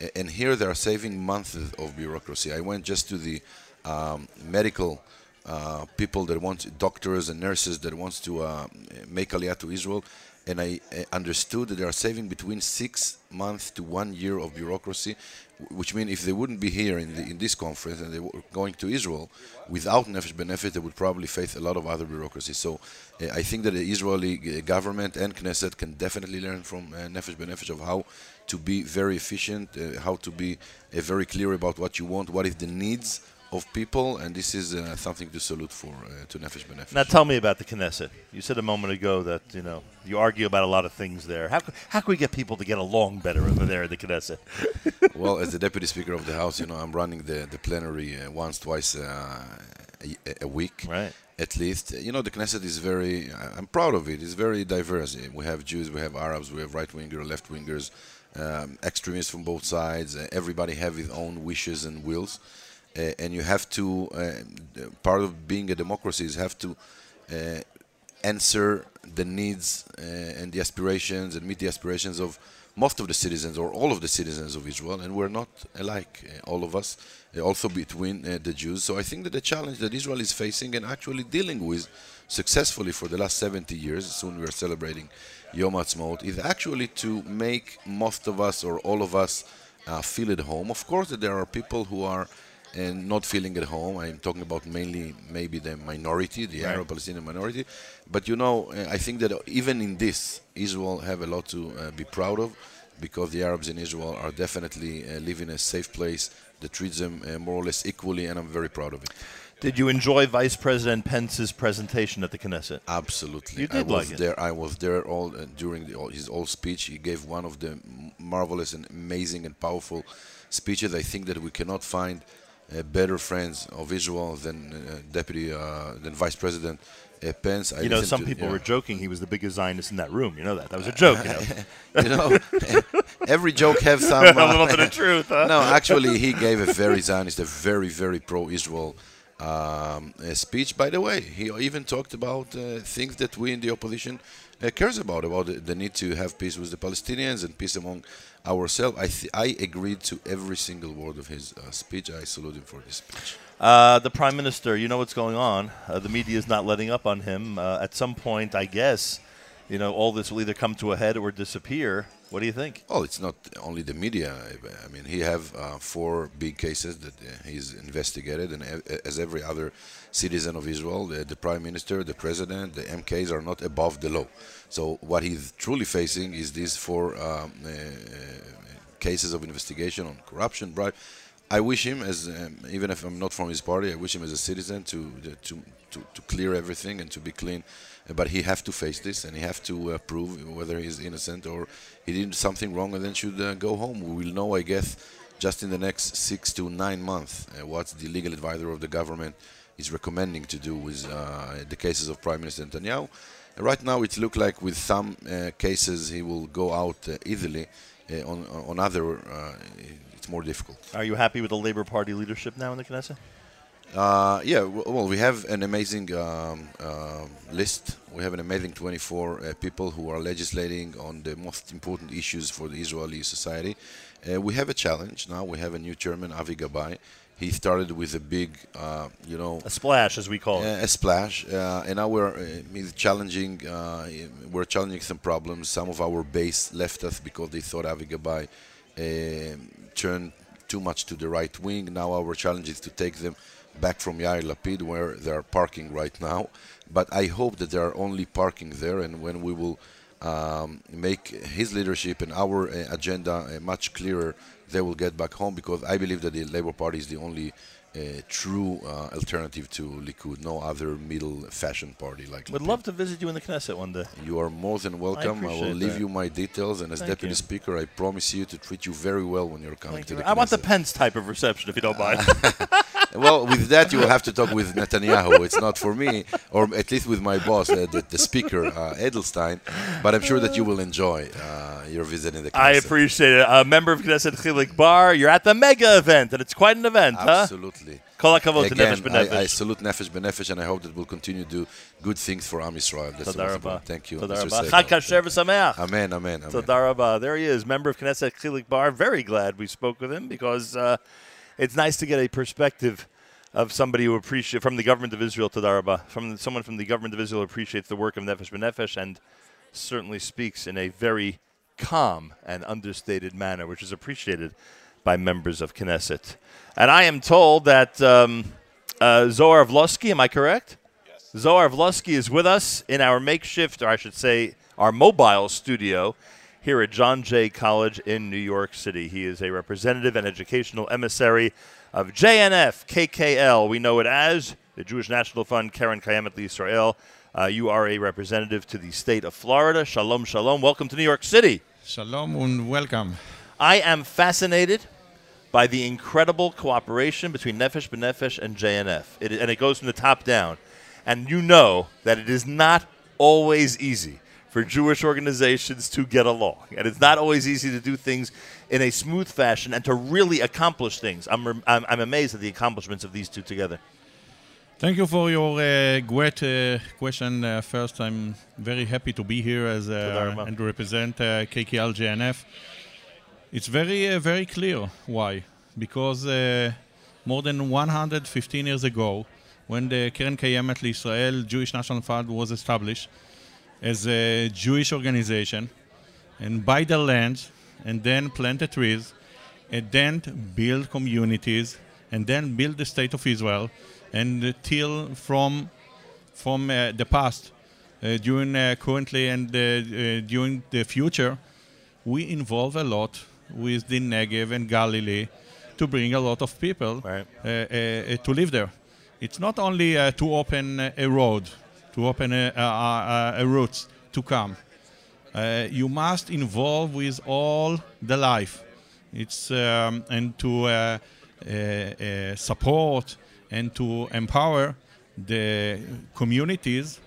A- and here they are saving months of bureaucracy. I went just to the um, medical uh, people that want doctors and nurses that wants to uh, make aliyah to Israel, and I understood that they are saving between six months to one year of bureaucracy, which means if they wouldn't be here in, the, in this conference and they were going to Israel without Nefesh B'Nefesh, they would probably face a lot of other bureaucracy. So uh, I think that the Israeli uh, government and Knesset can definitely learn from uh, Nefesh of how to be very efficient, uh, how to be uh, very clear about what you want, what is the needs of people, and this is uh, something to salute for uh, to Nefesh B'Nefesh. Now, tell me about the Knesset. You said a moment ago that you know you argue about a lot of things there. How, how can we get people to get along better over there in the Knesset? well, as the deputy speaker of the house, you know, I'm running the, the plenary uh, once, twice uh, a, a week, right? At least, you know, the Knesset is very. I'm proud of it. It's very diverse. We have Jews, we have Arabs, we have right wingers, left wingers, um, extremists from both sides. Uh, everybody have his own wishes and wills, and you have to. Uh, part of being a democracy is have to. Uh, answer the needs uh, and the aspirations and meet the aspirations of most of the citizens or all of the citizens of Israel, and we're not alike, uh, all of us, uh, also between uh, the Jews. So I think that the challenge that Israel is facing and actually dealing with successfully for the last 70 years, soon we are celebrating Yom Ha'atzmaut, is actually to make most of us or all of us uh, feel at home. Of course, that there are people who are and not feeling at home. I'm talking about mainly maybe the minority, the Right. Arab Palestinian minority. But you know, uh, I think that even in this, Israel have a lot to uh, be proud of because the Arabs in Israel are definitely uh, live in a safe place that treats them uh, more or less equally, and I'm very proud of it. Did you enjoy Vice President Pence's presentation at the Knesset? Absolutely. You I did was like it. there. I was there all uh, during the, all, his whole speech. He gave one of the marvelous and amazing and powerful speeches. I think that we cannot find better friends of Israel than uh, Deputy uh, than Vice President uh, Pence. I you know, some to- people were joking he was the biggest Zionist in that room. You know that. That was a joke. You know, you know, every joke have some A uh, little bit of truth, huh? No, actually, he gave a very Zionist, a very, very pro-Israel um, speech. By the way, he even talked about uh, things that we in the opposition uh, cares about, about the, the need to have peace with the Palestinians and peace among ourselves. I th- I agreed to every single word of his uh, speech. I salute him for this speech. Uh, the prime minister, you know what's going on. Uh, the media is not letting up on him. Uh, at some point, I guess, you know, all this will either come to a head or disappear. What do you think? Oh, it's not only the media. I- mean, he have uh, four big cases that uh, he's investigated, and as every other citizen of Israel, the, the prime minister, the president, the MKs are not above the law. So what he's truly facing is these four um, uh, cases of investigation on corruption, bribe. I wish him, as um, even if I'm not from his party, I wish him as a citizen to to to, to clear everything and to be clean. But he have to face this, and he have to uh, prove whether he's innocent or he did something wrong, and then should uh, go home. We will know, I guess, just in the next six to nine months, uh, what the legal advisor of the government is recommending to do with uh, the cases of Prime Minister Netanyahu. Right now, it looks like with some uh, cases he will go out uh, easily. On on other, it's more difficult. Are you happy with the Labor Party leadership now in the Knesset? Uh, yeah, well, we have an amazing um, uh, list. We have an amazing 24 uh, people who are legislating on the most important issues for the Israeli society. Uh, we have a challenge now. We have a new chairman, Avi Gabbay. He started with a big, uh, you know, A splash, as we call it. a splash, uh, and now we're uh, challenging. Uh, we're challenging some problems. Some of our base left us because they thought Avi Gabbay um turned too much to the right wing. Now our challenge is to take them back from Yair Lapid, where they are parking right now. But I hope that they are only parking there, and when we will um, make his leadership and our uh, agenda uh, much clearer, they will get back home because I believe that the Labour Party is the only uh, true uh, alternative to Likud. No other middle fashion party like Would Likud. love to visit you in the Knesset one day. You are more than welcome. I, will leave that. you my details, and as Thank deputy you. speaker, I promise you to treat you very well when you're coming to the I want the Pence type of reception, if you don't mind. well, with that, you will have to talk with Netanyahu. It's not for me, or at least with my boss, uh, the, the speaker, uh, Edelstein. But I'm sure that you will enjoy uh, your visit in the Knesset. I appreciate it. A member of Knesset Chilik Bar, you're at the mega event, and it's quite an event, huh? Absolutely. Hakavod to Again, Nefesh I, I salute Nefesh B'Nefesh, and I hope that we'll continue to do good things for Am Yisrael. That's the Toda most rabba. important. Thank you. Rabba. Segal. Chag kasher v'sameach. Amen, amen, amen. Toda. There he is, member of Knesset Chilik Bar. Very glad we spoke with him because uh, it's nice to get a perspective of somebody who appreciates from the government of Israel. Toda rabba. From someone from the government of Israel appreciates the work of Nefesh B'Nefesh and certainly speaks in a very calm and understated manner, which is appreciated by members of Knesset. And I am told that um, uh, Zohar Vlosky, am I correct? Yes. Zohar Vlosky is with us in our makeshift, or I should say, our mobile studio here at John Jay College in New York City. He is a representative and educational emissary of JNF KKL. We know it as the Jewish National Fund Keren Kayemet Israel. Uh, you are a representative to the state of Florida. Shalom, shalom. Welcome to New York City. Shalom and welcome. I am fascinated by the incredible cooperation between Nefesh B'Nefesh and JNF. It, and it goes from the top down. And you know that it is not always easy for Jewish organizations to get along. And it's not always easy to do things in a smooth fashion and to really accomplish things. I'm, I'm, I'm amazed at the accomplishments of these two together. Thank you for your uh, great uh, question. Uh, first, I'm very happy to be here as uh, and to represent uh, KKL JNF. It's very uh, very clear why. Because uh, more than 115 years ago, when the Keren Kayemet Israel Jewish National Fund was established as a Jewish organization, and buy the land, and then plant the trees, and then build communities, and then build the state of Israel, and till from from uh, the past, uh, during uh, currently and uh, during the future, we involve a lot with the Negev and Galilee to bring a lot of people uh, uh, uh, to live there. It's not only uh, to open a road, to open a, a, a, a route to come. Uh, you must involve with all the life. It's um, and to uh, uh, uh, support and to empower the communities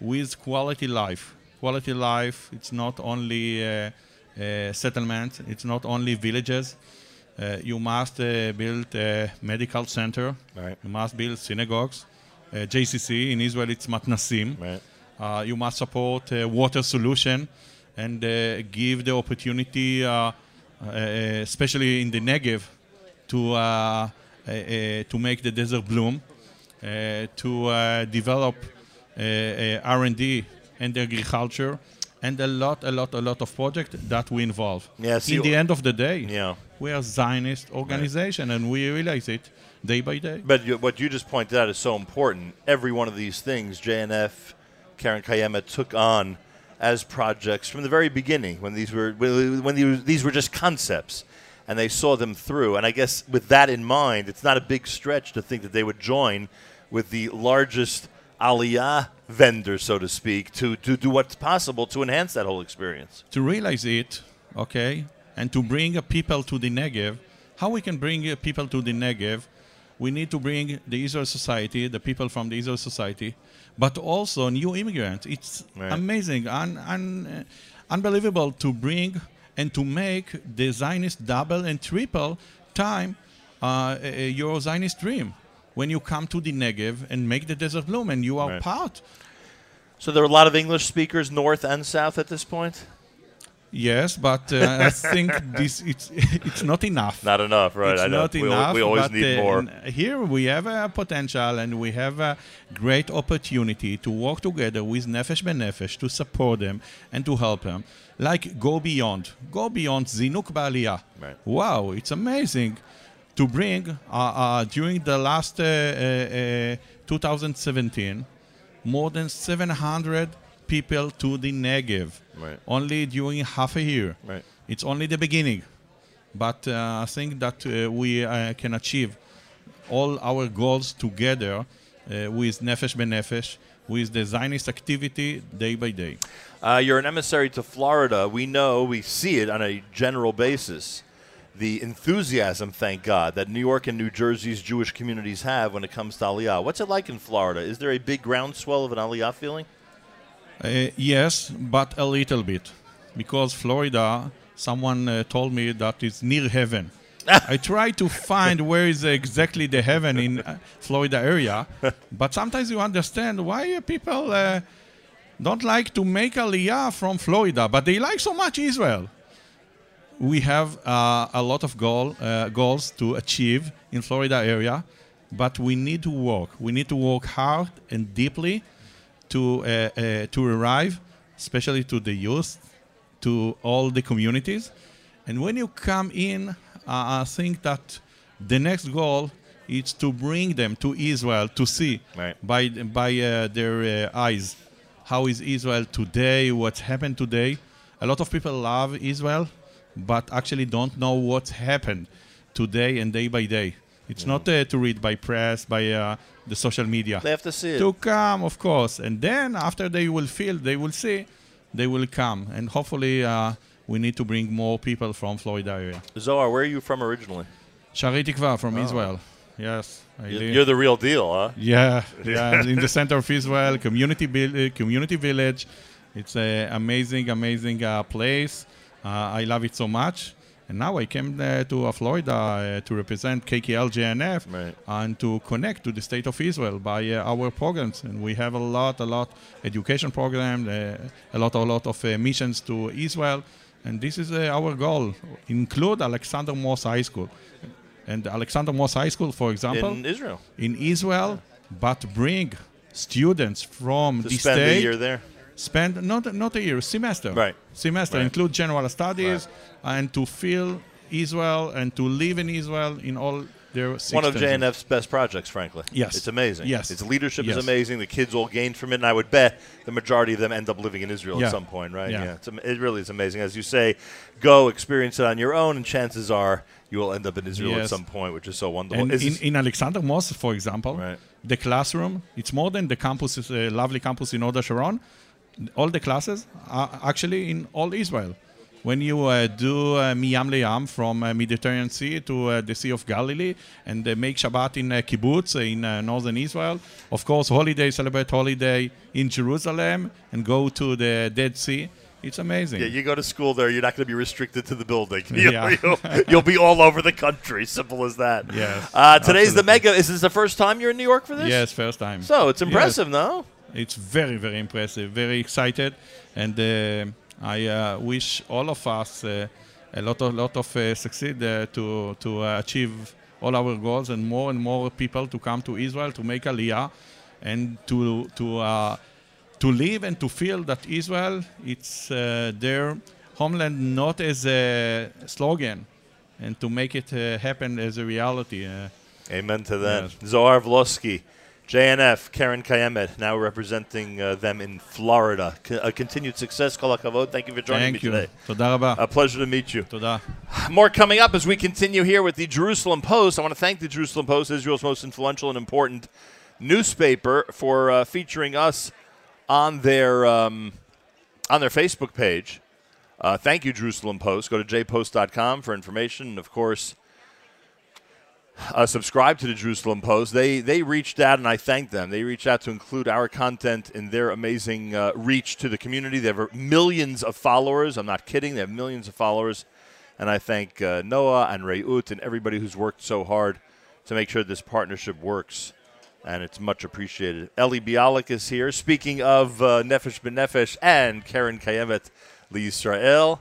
with quality life. Quality life. It's not only uh, settlement. It's not only villages. Uh, you must uh, build a medical center. Right. You must build synagogues. Uh, JCC in Israel, it's matnasim. Right. Uh, you must support uh, water solution and uh, give the opportunity, uh, uh, especially in the Negev, to uh, uh, uh, to make the desert bloom, uh, to uh, develop uh, uh, R&D and agriculture, and a lot, a lot, a lot of projects that we involve. Yeah, in the end of the day, Yeah. we are Zionist organization, and we realize it day by day. But you, what you just pointed out is so important. Every one of these things, JNF, Keren Kayemet took on as projects from the very beginning when these were when when these, these were just concepts, and they saw them through. And I guess with that in mind, it's not a big stretch to think that they would join with the largest aliyah vendor, so to speak, to, to do what's possible to enhance that whole experience. to realize it, okay, and to bring people to the Negev, how we can bring people to the Negev, we need to bring the Israel society, the people from the Israel society, but also new immigrants. It's Right. amazing, un, un, unbelievable to bring and to make the Zionist double and triple time uh, your Zionist dream. When you come to the Negev and make the desert bloom, and you are Right. part So there are a lot of English speakers, north and south, at this point. Yes, but uh, I think this it's it's not enough. Not enough, right? It's I know. not We al- enough. we always but, need uh, more. Here we have a potential and we have a great opportunity to work together with Nefesh B'Nefesh to support them and to help them. Like go beyond, go beyond Zinuk Baaliyah. Right. Wow, it's amazing to bring uh, uh, during the last uh, uh, uh, 2017 more than 700 people to the Negev. Right. Only during half a year. Right. It's only the beginning. But uh, I think that uh, we uh, can achieve all our goals together uh, with Nefesh B'Nefesh, with the Zionist activity day by day. Uh, you're an emissary to Florida. We know, we see it on a general basis. The enthusiasm, thank God, that New York and New Jersey's Jewish communities have when it comes to Aliyah. What's it like in Florida? Is there a big groundswell of an Aliyah feeling? Uh, yes, but a little bit. Because Florida, someone uh, told me that it's near heaven. I try to find where is exactly the heaven in uh, Florida area, but sometimes you understand why people uh, don't like to make Aliyah from Florida, but they like so much Israel. We have uh, a lot of goal, uh, goals to achieve in Florida area, but we need to work. We need to work hard and deeply to uh, uh, to arrive, especially to the youth, to all the communities. And when you come in, uh, I think that the next goal is to bring them to Israel to see Right. by by uh, their uh, eyes how is Israel today, what's happened today. A lot of people love Israel, but actually don't know what's happened today and day by day. It's not uh, to read by press, by uh, the social media They have to see it. to come, of course. And then after they will feel, they will see, they will come. And hopefully, uh, we need to bring more people from Florida area. Zohar, where are you from originally? Sha'arei Tikva from Oh. Israel. Yes. I You- live- You're the real deal, huh? yeah, yeah, in the center of Israel, community uh, community village. It's an amazing, amazing uh, place. Uh, I love it so much. And now I came uh, to uh, Florida uh, to represent KKL JNF Right. and to connect to the state of Israel by uh, our programs. And we have a lot, a lot education program, uh, a lot, a lot of uh, missions to Israel. And this is uh, our goal. Include Alexander Muss High School. And Alexander Muss High School, for example, In Israel. in Israel, but bring students from To the spend state. a year there. Spend not not a year, semester. Right. Semester Right. include general studies and to feel Israel and to live in Israel in all six One of. JNF's best projects, frankly. Yes. It's amazing. Yes. Its leadership Yes. is amazing. The kids all gain from it, and I would bet the majority of them end up living in Israel Yeah. at some point, right? Yeah. It's, it really is amazing. As you say, go experience it on your own, and chances are you will end up in Israel at some point, which is so wonderful. And Is in, in Alexander Muss, for example, the classroom, it's more than the campus, is a lovely campus in Hod HaSharon. All the classes are actually in all Israel. When you uh, do uh, Miyam Leyam from uh, Mediterranean Sea to uh, the Sea of Galilee and uh, make Shabbat in uh, kibbutz in uh, northern Israel, of course, holiday, celebrate holiday in Jerusalem and go to the Dead Sea. It's amazing. yeah, you go to school there, you're not going to be restricted to the building. Yeah. You'll, you'll, be all over the country. Simple as that. Yes, Uh, today's the mega. Is this the first time you're in New York for this? Yes, first time. So it's Yes. impressive, no? It's very, very impressive. Very excited, and uh, I uh, wish all of us uh, a lot of lot of uh, succeed uh, to to uh, achieve all our goals and more and more people to come to Israel to make Aliyah and to to uh, to live and to feel that Israel it's uh, their homeland not as a slogan and to make it uh, happen as a reality. Uh, Amen to that. Yes. Zohar Vlosky, JNF, Keren Kayemet, now representing uh, them in Florida. C- uh, continued success, kol hakavod. Thank you for joining Thank me you. today. Toda rabah. A pleasure to meet you. Toda. More coming up as we continue here with the Jerusalem Post. I want to thank the Jerusalem Post, Israel's most influential and important newspaper, for uh, featuring us on their um, on their Facebook page. Uh, thank you, Jerusalem Post. Go to jpost.com for information, and of course, uh, subscribe to the Jerusalem Post. They they reached out, and I thank them. They reached out to include our content in their amazing uh, reach to the community. They have millions of followers. I'm not kidding. They have millions of followers, and I thank uh, Noa and Reut and everybody who's worked so hard to make sure this partnership works. And it's much appreciated. Eli Bialik is here. Speaking of uh, Nefesh B'Nefesh and Karen Kayemet Lee Israel.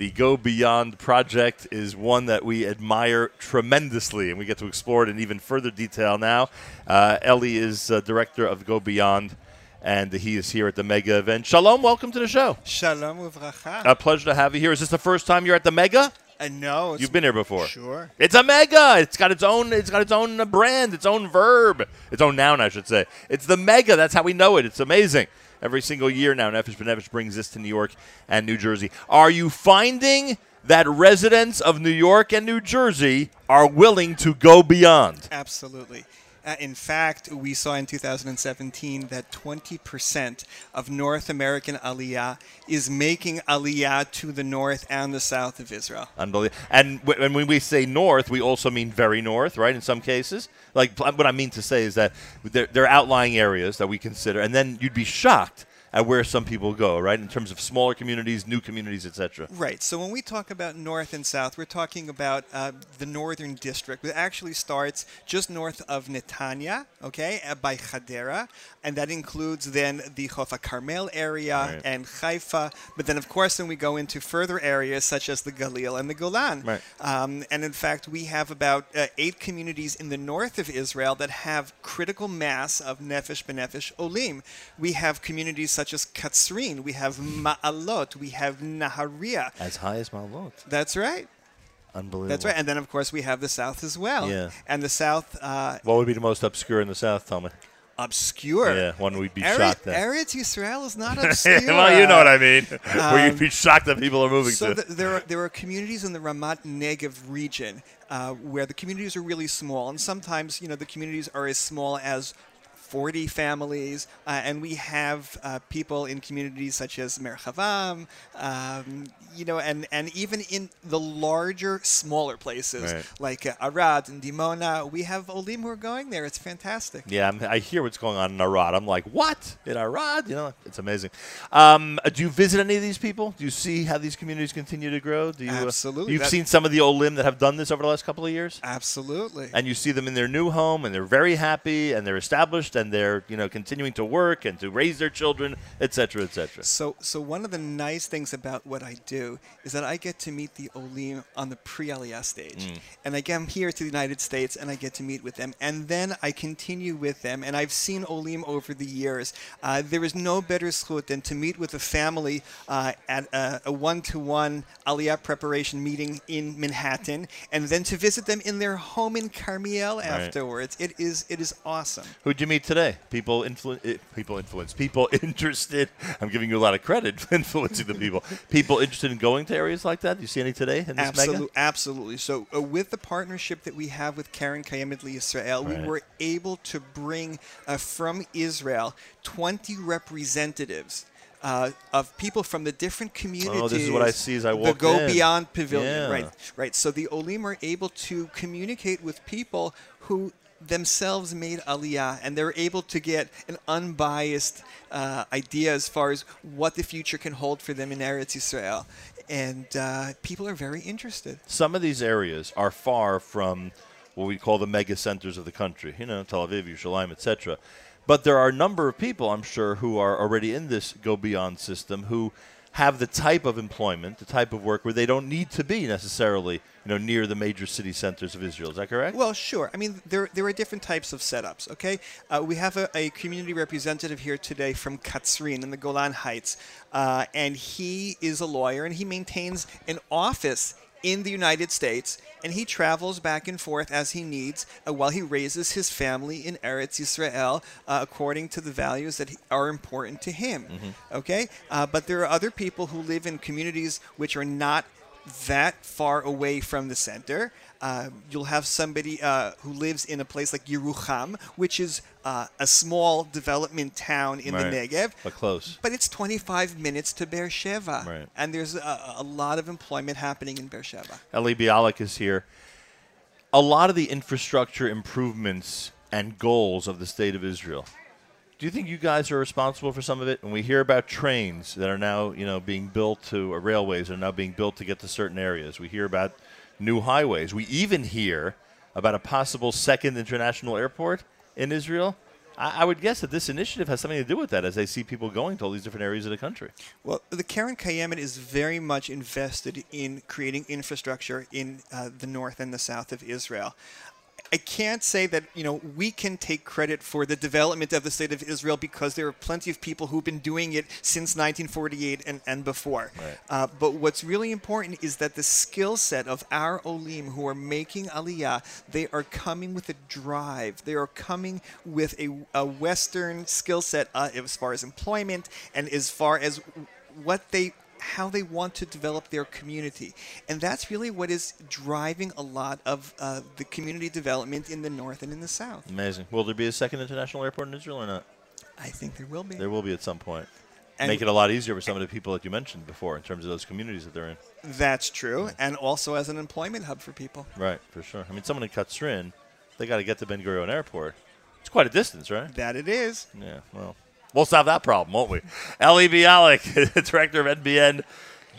The Go Beyond project is one that we admire tremendously, and we get to explore it in even further detail now. Uh, Ellie is uh, director of Go Beyond, and he is here at the Mega event. Shalom, welcome to the show. Shalom uvracha. A pleasure to have you here. Is this the first time you're at the Mega? Uh, no, it's You've been here before. Sure. It's a mega. It's got its own. It's got its own uh, brand, its own verb, its own noun, I should say. It's the mega. That's how we know it. It's amazing. Every single year now, Nefesh B'Nefesh brings this to New York and New Jersey. Are you finding that residents of New York and New Jersey are willing to go beyond? Absolutely. Uh, in fact, we saw in 2017 that 20% of North American Aliyah is making Aliyah to the north and the south of Israel. Unbelievable. And, w- and when we say north, we also mean very north, right? In some cases, like what I mean to say is that there, there are outlying areas that we consider, and then you'd be shocked at where some people go, right? In terms of smaller communities, new communities, etc. Right. So when we talk about north and south, we're talking about uh, the northern district. It actually starts just north of Netanya, okay, uh, by Hadera, and that includes then the Hof HaCarmel area Right. and Haifa. But then, of course, then we go into further areas such as the Galil and the Golan. Right. Um, and in fact, we have about uh, eight communities in the north of Israel that have critical mass of Nefesh B'Nefesh Olim. We have communities such as Katzrin, we have Ma'alot, we have Nahariya. As high as Mount Lot. That's right. Unbelievable. That's right. And then, of course, we have the south as well. Yeah. And the south, uh, What would be the most obscure in the south, me? obscure. Yeah, one we'd be Eri- shocked at. Eretz Yisrael is not obscure. well, you know what I mean. Where you'd Um, be shocked that people are moving so to. th- there are there are communities in the Ramat Negev region uh, where the communities are really small, and sometimes you know the communities are as small as. 40 families, uh, and we have uh, people in communities such as Merhav Am, um, you know, and, and even in the larger, smaller places Right. like uh, Arad and Dimona, we have Olim who are going there. It's fantastic. Yeah, I'm, I hear what's going on in Arad. I'm like, what in Arad? You know, it's amazing. Um, uh, do you visit any of these people? Do you see how these communities continue to grow? Do you? uh, Absolutely. you've seen some of the Olim that have done this over the last couple of years, Absolutely. and you see them in their new home, and they're very happy, and they're established, and they're you know continuing to work and to raise their children, et cetera, et cetera. So, so one of the nice things about what I do is that I get to meet the Olim on the pre-Aliyah stage, Mm. and I come here to the United States and I get to meet with them, and then I continue with them. And I've seen Olim over the years. Uh, there is no better zchut than to meet with a family uh, at a, a one-to-one Aliyah preparation meeting in Manhattan, and then to visit them in their home in Carmiel afterwards. It is it is awesome. Who'd you meet today? People influ- eh, people influence people interested. I'm giving you a lot of credit for influencing the people. People interested in going to areas like that. Do you see any today in this Absolutely, mega? absolutely. So, uh, with the partnership that we have with Keren Kayemet Israel, Right. we were able to bring uh, from Israel 20 representatives. Uh, of people from the different communities. Oh, this is what I see as I walk The Go in. Beyond Pavilion, Yeah. right? Right. So the Olim are able to communicate with people who themselves made Aliyah, and they're able to get an unbiased uh, idea as far as what the future can hold for them in Eretz Yisrael. And uh, people are very interested. Some of these areas are far from what we call the mega centers of the country. You know, Tel Aviv, Yerushalayim, etc. But there are a number of people, I'm sure, who are already in this Go Beyond system who have the type of employment, the type of work where they don't need to be necessarily, you know, near the major city centers of Israel. Is that correct? Well, sure. I mean, there, there are different types of setups, okay? Uh, we have a, a community representative here today from Katzrin in the Golan Heights, uh, and he is a lawyer and he maintains an office in the United States, and he travels back and forth as he needs uh, while he raises his family in Eretz Yisrael uh, according to the values that are important to him. Okay? Uh, but there are other people who live in communities which are not that far away from the center. Uh, you'll have somebody uh, who lives in a place like Yerucham, which is uh, a small development town in Right. the Negev. But close. But it's 25 minutes to Beersheba. Right. And there's a, a lot of employment happening in Beersheba. Eli Bialik is here. A lot of the infrastructure improvements and goals of the state of Israel. Do you think you guys are responsible for some of it? When we hear about trains that are now, you know, being built to, or railways are now being built to get to certain areas, we hear about new highways. We even hear about a possible second international airport in Israel. I, would guess that this initiative has something to do with that, as they see people going to all these different areas of the country. Well, the Keren Kayemet is very much invested in creating infrastructure in uh, the north and the south of Israel. I can't say that you know we can take credit for the development of the state of Israel because there are plenty of people who've been doing it since 1948 and, and before. Right. Uh, but what's really important is that the skill set of our olim who are making aliyah, they are coming with a drive. They are coming with a, a Western skill set uh, as far as employment and as far as what they how they want to develop their community. And that's really what is driving a lot of uh, the community development in the north and in the south. Amazing. Will there be a second international airport in Israel or not? I think there will be. There will be at some point. And- Make it a lot easier for some of the people that you mentioned before in terms of those communities that they're in. That's true, and also as an employment hub for people. Right, for sure. I mean, someone in Katzrin, they got to get to Ben Gurion Airport. It's quite a distance, right? That it is. Yeah, well, we'll solve that problem, won't we? Eli Bialik, director of NBN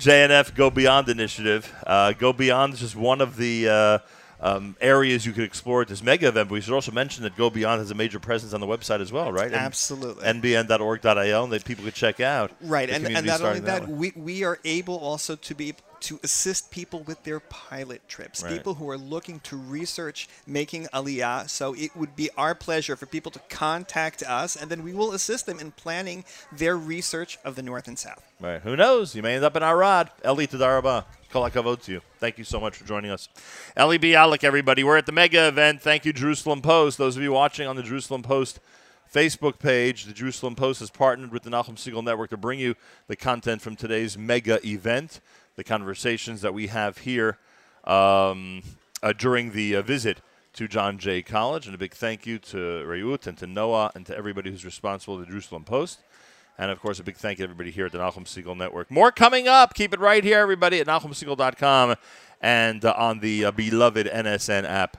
JNF Go Beyond initiative. Uh, Go Beyond is just one of the uh, um, areas you could explore at this mega event. But we should also mention that Go Beyond has a major presence on the website as well, right? And Absolutely. NBN.org.il, and that people could check out. Right, and, and not only starting that, we, we are able also to be to assist people with their pilot trips, Right. people who are looking to research making aliyah. So it would be our pleasure for people to contact us, and then we will assist them in planning their research of the North and South. Right. Who knows? You may end up in Arad. Eli Toda Raba. Kol hakavod to you. Thank you so much for joining us. Eli Bialik, everybody. We're at the mega event. Thank you, Jerusalem Post. Those of you watching on the Jerusalem Post Facebook page, the Jerusalem Post has partnered with the Nachum Siegel Network to bring you the content from today's mega event, the conversations that we have here um, uh, during the uh, visit to John Jay College. And a big thank you to Rayut and to Noa and to everybody who's responsible at the Jerusalem Post. And of course, a big thank you to everybody here at the Nachum Siegel Network. More coming up. Keep it right here, everybody, at NachumSiegel.com and uh, on the uh, beloved NSN app.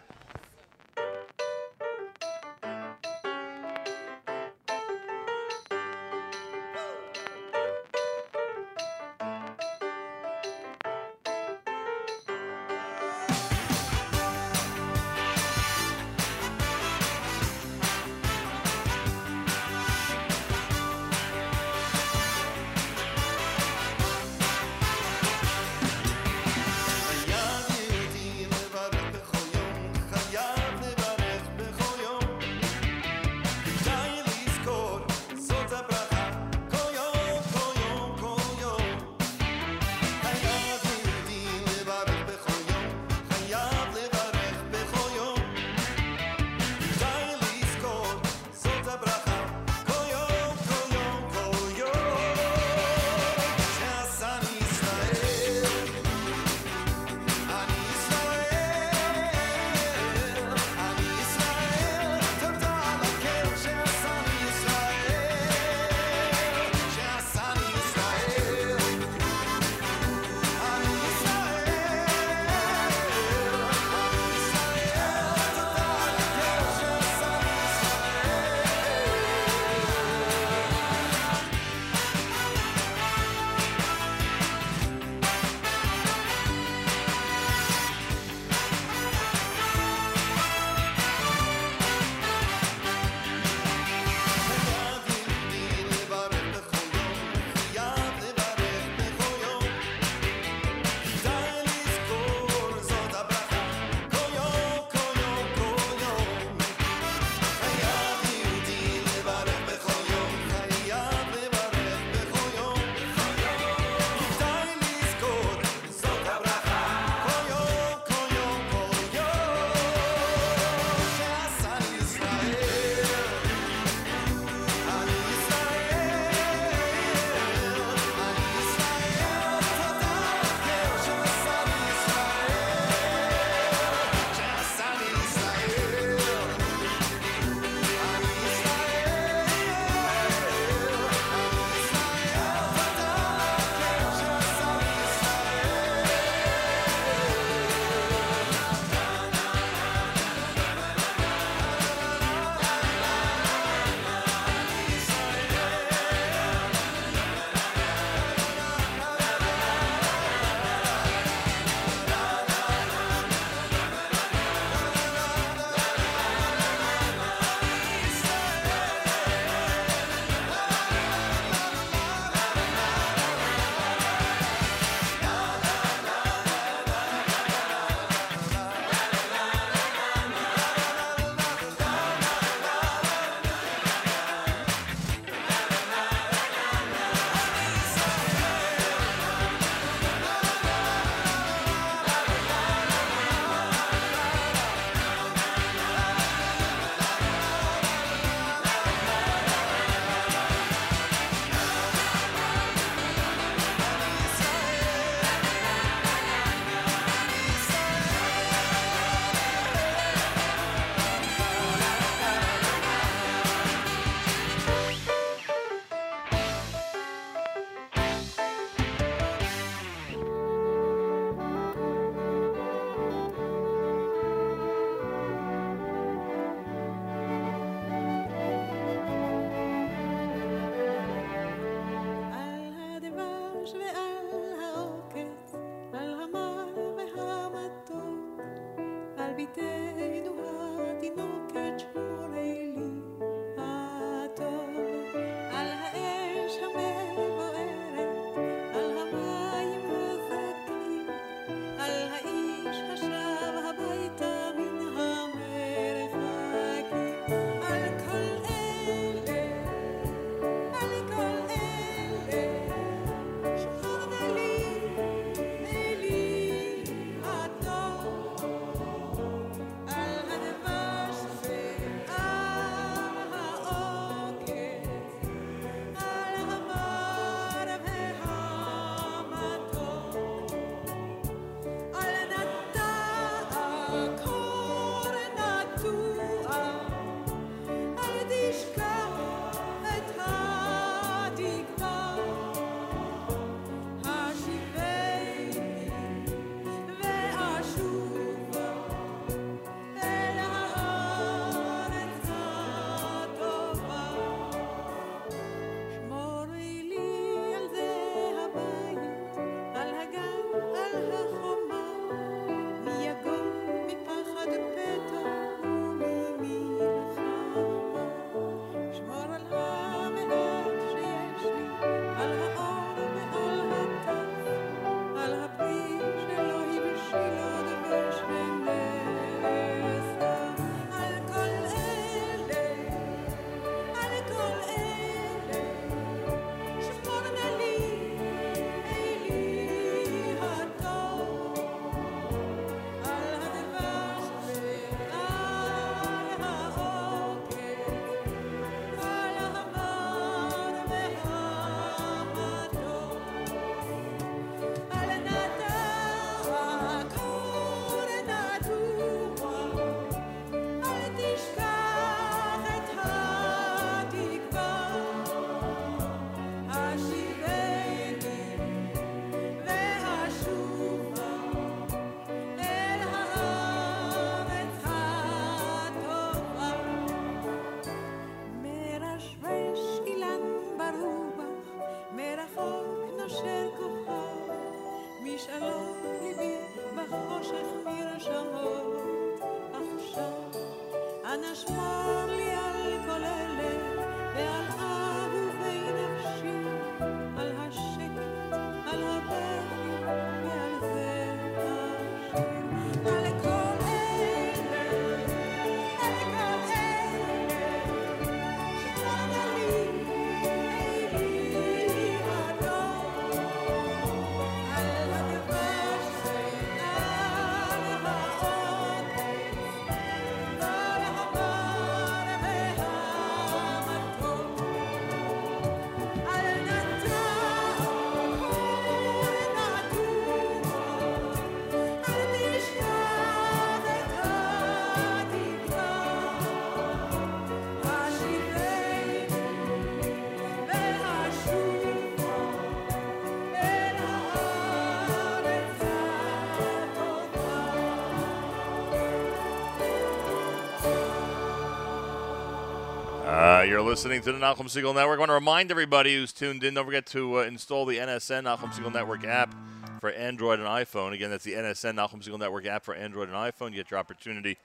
Listening to the Nachum Siegel Network. I want to remind everybody who's tuned in, don't forget to uh, install the NSN Nachum Siegel Network app for Android and iPhone. Again, that's the NSN Nachum Siegel Network app for Android and iPhone. You get your opportunity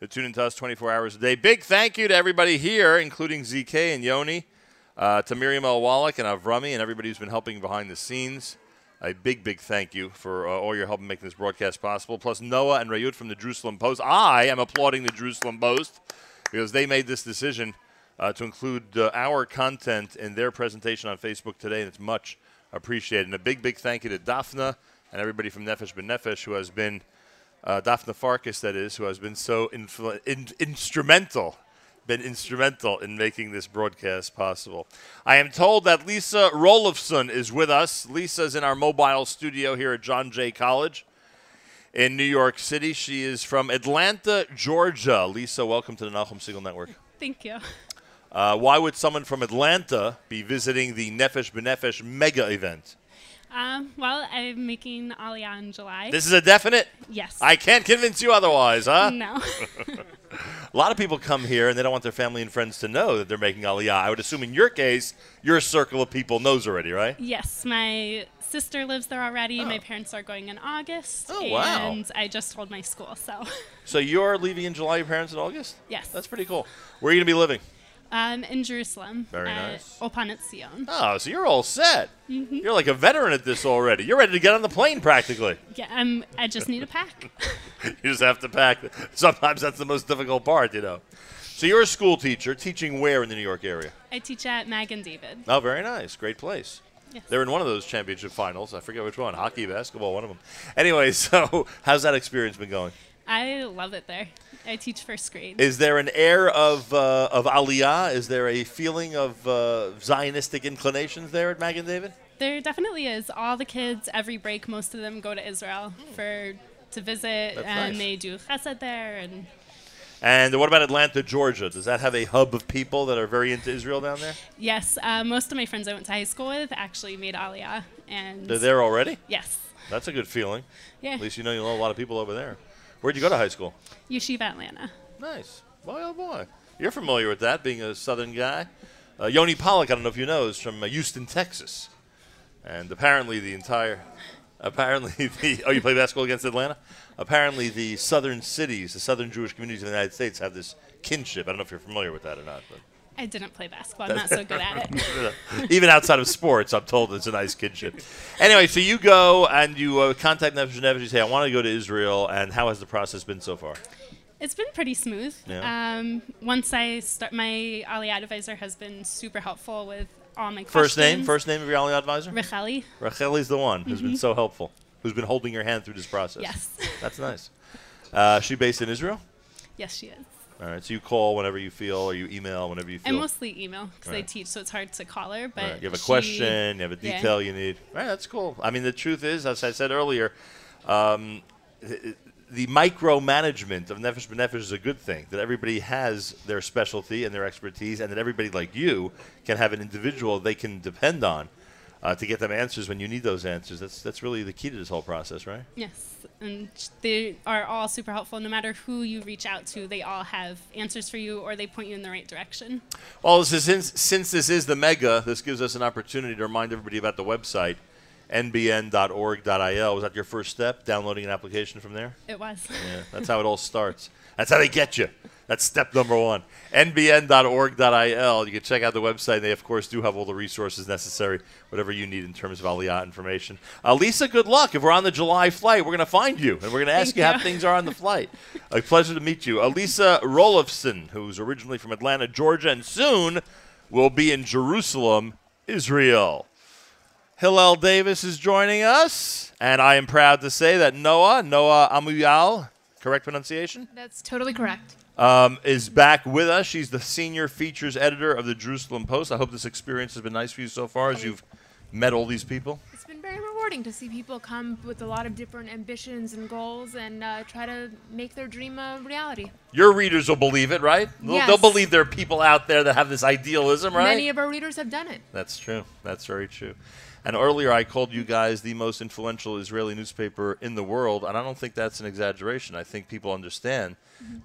to tune into us 24 hours a day. Big thank you to everybody here, including ZK and Yoni, uh, to Miriam L. Wallach and Avrami, and everybody who's been helping behind the scenes. A big, big thank you for uh, all your help in making this broadcast possible. Plus, Noa and Rayut from the Jerusalem Post. I am applauding the Jerusalem Post because they made this decision uh, to include uh, our content in their presentation on Facebook today, and it's much appreciated. And a big, big thank you to Daphna and everybody from Nefesh B'Nefesh who has been, uh, Daphna Farkas, that is, who has been so influ- in- instrumental, been instrumental in making this broadcast possible. I am told that Lisa Rolofson is with us. Lisa's in our mobile studio here at John Jay College in New York City. She is from Atlanta, Georgia. Lisa, welcome to the Nachum Siegel Network. Thank you. Uh, why would someone from Atlanta be visiting the Nefesh B'Nefesh mega event? Um, well, I'm making Aliyah in July. This is a definite? Yes. I can't convince you otherwise, huh? No. a lot of people come here and they don't want their family and friends to know that they're making Aliyah. I would assume in your case, your circle of people knows already, right? yes, my sister lives there already. My parents are going in August. Oh, wow. And I just told my school, so. So you're leaving in July, your parents in August? Yes. That's pretty cool. Where are you going to be living? Um, in Jerusalem. Very at nice. Ulpan Etzion. Oh, so you're all set. Mhm. You're like a veteran at this already. You're ready to get on the plane practically. Yeah, I'm, I just need a pack. you just have to pack. Sometimes that's the most difficult part, you know. So you're a school teacher, teaching where in the New York area? I teach at Magen David. Oh, very nice. Great place. Yes. They're in one of those championship finals. I forget which one. Hockey, basketball, one of them. Anyway, so how's that experience been going? I love it there. I teach first grade. Is there an air of uh, of aliyah? Is there a feeling of uh, Zionistic inclinations there at Magen David? There definitely is. All the kids, every break, most of them go to Israel for to visit, That's and nice. they do chesed there. And And what about Atlanta, Georgia? Does that have a hub of people that are very into Israel down there? yes, uh, most of my friends I went to high school with actually made Aliyah, and They're there already? Yes, That's a good feeling. Yeah. At least you know you know a lot of people over there. Where'd you go to high school? Yeshiva Atlanta. Nice. Boy, oh boy. You're familiar with that, being a southern guy. Uh, Yoni Pollock, I don't know if you know, is from uh, Houston, Texas. And apparently the entire. Apparently the. Oh, you play basketball against Atlanta? Apparently the southern cities, the southern Jewish communities in the United States have this kinship. I don't know if you're familiar with that or not. But I didn't play basketball. I'm not so good at it. Even outside of sports, I'm told it's a nice kinship. Anyway, so you go and you uh, contact Nefesh Nefesh. You say, I want to go to Israel. And how has the process been so far? It's been pretty smooth. Yeah. Um, once I start, my Aliyah advisor has been super helpful with all my First name, first name of your Aliyah advisor? Racheli. Racheli's the one who's been Mhm. so helpful, who's been holding your hand through this process. Yes. That's nice. Uh, she based in Israel? Yes, she is. All right, so you call whenever you feel, or you email whenever you feel. I feel. mostly email because I teach, so it's hard to call her. But Right, You have a she- question, you have a yeah. detail you need. Right, that's cool. I mean, the truth is, as I said earlier, um, th- the micromanagement of Nefesh B'Nefesh is a good thing. That everybody has their specialty and their expertise, and that everybody like you can have an individual they can depend on uh, to get them answers when you need those answers. That's that's really the key to this whole process, right? Yes, and they are all super helpful. No matter who you reach out to, they all have answers for you, or they point you in the right direction. Well, this is, since since this is the mega, this gives us an opportunity to remind everybody about the website nbn.org.il. Was that your first step, downloading an application from there? It was. Yeah, that's how it all starts. That's how they get you. That's step number one. nbn.org.il. You can check out the website. They, of course, do have all the resources necessary, whatever you need in terms of Aliyah information. Uh, Lisa, good luck. If we're on the July flight, we're going to find you, and we're going to ask Thank you how things are on the flight. A pleasure to meet you. Elisa Rolofson, who's originally from Atlanta, Georgia, and soon will be in Jerusalem, Israel. Hillel Davis is joining us, and I am proud to say that Noa, Noa Amouyal, correct pronunciation, That's totally correct. Um, is back with us. She's the senior features editor of the Jerusalem Post. I hope this experience has been nice for you so far as you've met all these people. It's been very rewarding to see people come with a lot of different ambitions and goals and uh, try to make their dream a reality. Your readers will believe it, right? They'll, Yes. they'll believe there are people out there that have this idealism, right? Many of our readers have done it. That's true. That's very true. And earlier I called you guys the most influential Israeli newspaper in the world, and I don't think that's an exaggeration. I think people understand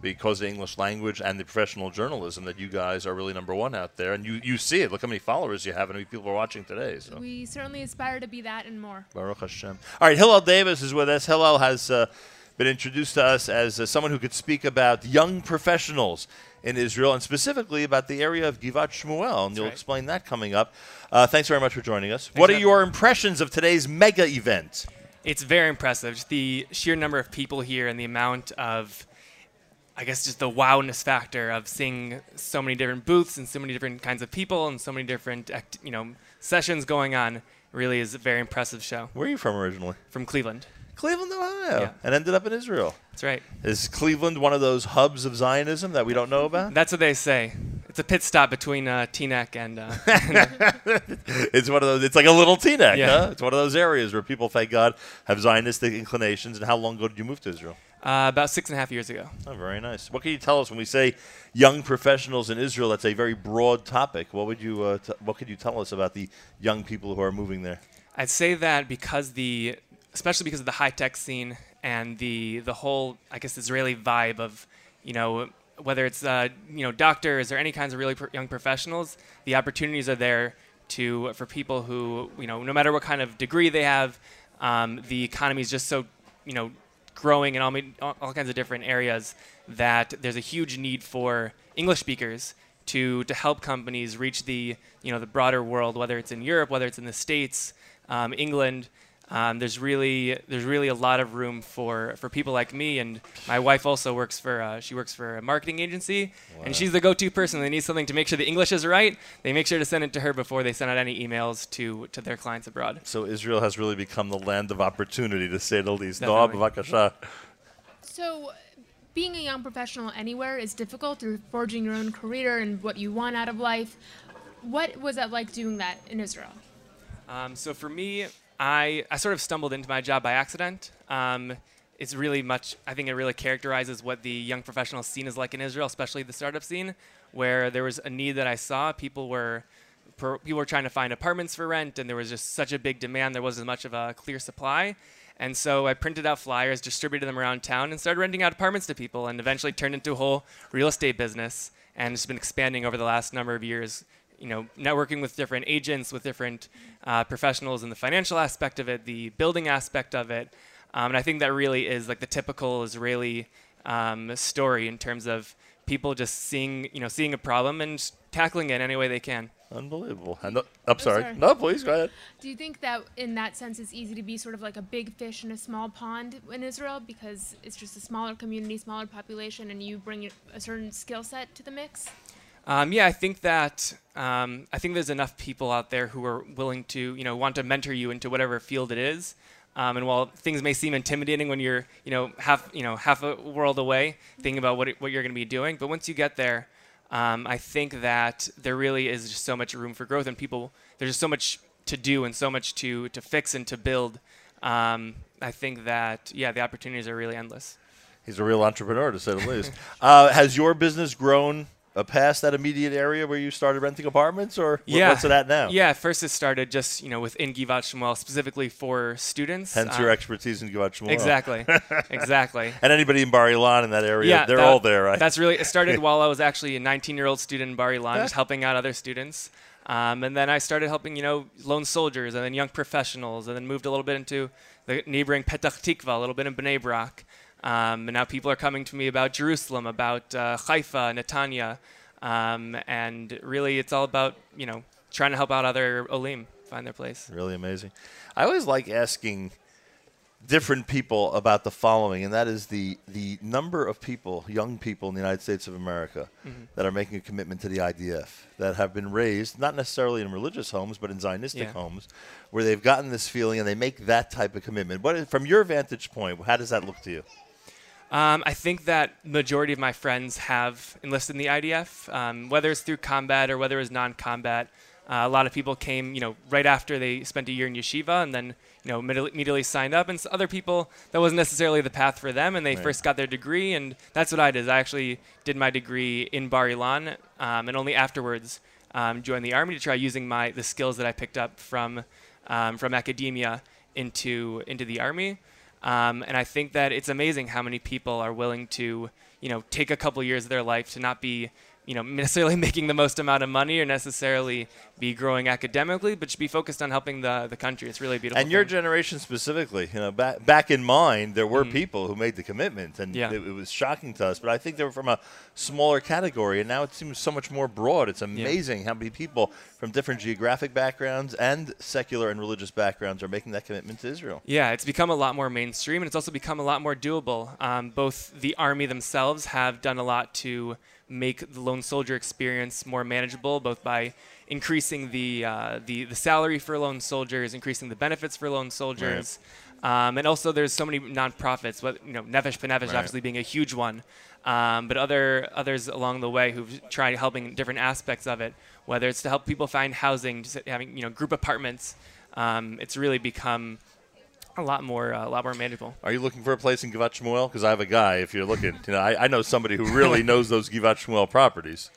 because of the English language and the professional journalism that you guys are really number one out there, and you, you see it. Look how many followers you have and how many people are watching today. So. We certainly aspire to be that and more. Baruch Hashem. All right, Hillel Davis is with us. Hillel has uh, been introduced to us as uh, someone who could speak about young professionals in Israel and specifically about the area of Givat Shmuel, and you'll right. explain that coming up. Uh, thanks very much for joining us. Thanks what are your impressions of today's mega event? It's very impressive. Just the sheer number of people here and the amount of, I guess, just the wowness factor of seeing so many different booths and so many different kinds of people and so many different, act- you know, sessions going on. Really is a very impressive show. Where are you from originally? From Cleveland. Cleveland, Ohio, Yeah. and ended up in Israel. That's right. Is Cleveland one of those hubs of Zionism that we don't know about? That's what they say. It's a pit stop between uh, Teaneck and. Uh, it's one of those. It's like a little Teaneck, Yeah. huh? It's one of those areas where people, thank God, have Zionistic inclinations. And how long ago did you move to Israel? uh, about six and a half years ago. Oh, very nice. What can you tell us when we say young professionals in Israel? That's a very broad topic. What would you uh, t- What could you tell us about the young people who are moving there? I'd say that because the, especially because of the high tech scene and the the whole, I guess, Israeli vibe of, you know, whether it's uh, you know doctors or any kinds of really pr- young professionals, the opportunities are there to for people who you know no matter what kind of degree they have, um, the economy is just so you know growing in all, all all kinds of different areas that there's a huge need for English speakers to to help companies reach the you know the broader world, whether it's in Europe, whether it's in the States, um, England. Um, there's really there's really a lot of room for, for people like me, and my wife also works for uh, she works for a marketing agency, Wow. and she's the go-to person. They need something to make sure the English is right. They make sure to send it to her before they send out any emails to to their clients abroad. So Israel has really become the land of opportunity, to say the least. Definitely. So, being a young professional anywhere is difficult. You're forging your own career and what you want out of life. What was that like doing that in Israel? Um, so for me, I, I sort of stumbled into my job by accident. Um, it's really much, I think it really characterizes what the young professional scene is like in Israel, especially the startup scene, where there was a need that I saw. People were, people were trying to find apartments for rent, and there was just such a big demand. There wasn't much of a clear supply. And so I printed out flyers, distributed them around town, and started renting out apartments to people, and eventually turned into a whole real estate business. And it's been expanding over the last number of years. You know, networking with different agents, with different uh, professionals in the financial aspect of it, the building aspect of it. Um, and I think that really is like the typical Israeli um, story in terms of people just seeing, you know, seeing a problem and tackling it any way they can. Unbelievable. And, uh, I'm sorry. sorry. No, please go ahead. Do you think that in that sense it's easy to be sort of like a big fish in a small pond in Israel because it's just a smaller community, smaller population, and you bring a certain skill set to the mix? Um, yeah, I think that um, I think there's enough people out there who are willing to, you know, want to mentor you into whatever field it is. Um, and while things may seem intimidating when you're, you know, half, you know, half a world away, thinking about what it, what you're going to be doing, but once you get there, um, I think that there really is just so much room for growth, and people there's just so much to do and so much to to fix and to build. Um, I think that yeah, the opportunities are really endless. He's a real entrepreneur, to say the least. Uh, has your business grown past that immediate area where you started renting apartments, or Yeah. what's it at now? Yeah, first it started just you know within Givat Shmuel specifically for students. Hence Um, your expertise in Givat Shmuel. Exactly, exactly. and anybody in Bar Ilan in that area, Yeah, they're that- all there, right? That's really it started while I was actually a 19-year-old student in Bar Ilan, just helping out other students. Um, and then I started helping, you know, lone soldiers and then young professionals, and then moved a little bit into the neighboring Petach Tikva, a little bit in Bnei Brak. Um, and now people are coming to me about Jerusalem, about uh, Haifa, Netanya, um, and really it's all about, you know, trying to help out other Olim find their place. Really amazing. I always like asking different people about the following, and that is the the number of people, young people in the United States of America, Mhm. that are making a commitment to the IDF, that have been raised not necessarily in religious homes, but in Zionistic Yeah. homes, where they've gotten this feeling and they make that type of commitment. What, from your vantage point, how does that look to you? Um, I think that majority of my friends have enlisted in the IDF, um, whether it's through combat or whether it's non-combat. Uh, a lot of people came, you know, right after they spent a year in yeshiva, and then, you know, immediately, signed up. And other people that wasn't necessarily the path for them, and they Right. first got their degree, and that's what I did. I actually did my degree in Bar Ilan, um, and only afterwards um, joined the army to try using my the skills that I picked up from um, from academia into into the army. Um, and I think that it's amazing how many people are willing to, you know, take a couple years of their life to not be, you know, necessarily making the most amount of money or necessarily be growing academically, but should be focused on helping the, the country. It's really beautiful. And your generation specifically, you know, back back in mine, there were Mhm. people who made the commitment, and Yeah. it, it was shocking to us. But I think they were from a smaller category, and now it seems so much more broad. It's amazing how many people from different geographic backgrounds and secular and religious backgrounds are making that commitment to Israel. Yeah, it's become a lot more mainstream, and it's also become a lot more doable. Um, both the army themselves have done a lot to make the lone soldier experience more manageable, both by increasing the uh, the, the salary for lone soldiers, increasing the benefits for lone soldiers, um, and also there's so many nonprofits. What you know, Nefesh B'Nefesh Right. obviously being a huge one, um, but other others along the way who've tried helping different aspects of it, whether it's to help people find housing, just having you know group apartments. Um, it's really become a lot more uh, a lot more manageable. Are you looking for a place in Givat Shmuel? Because I have a guy. If you're looking, you know, I, I know somebody who really knows those Givat Shmuel properties.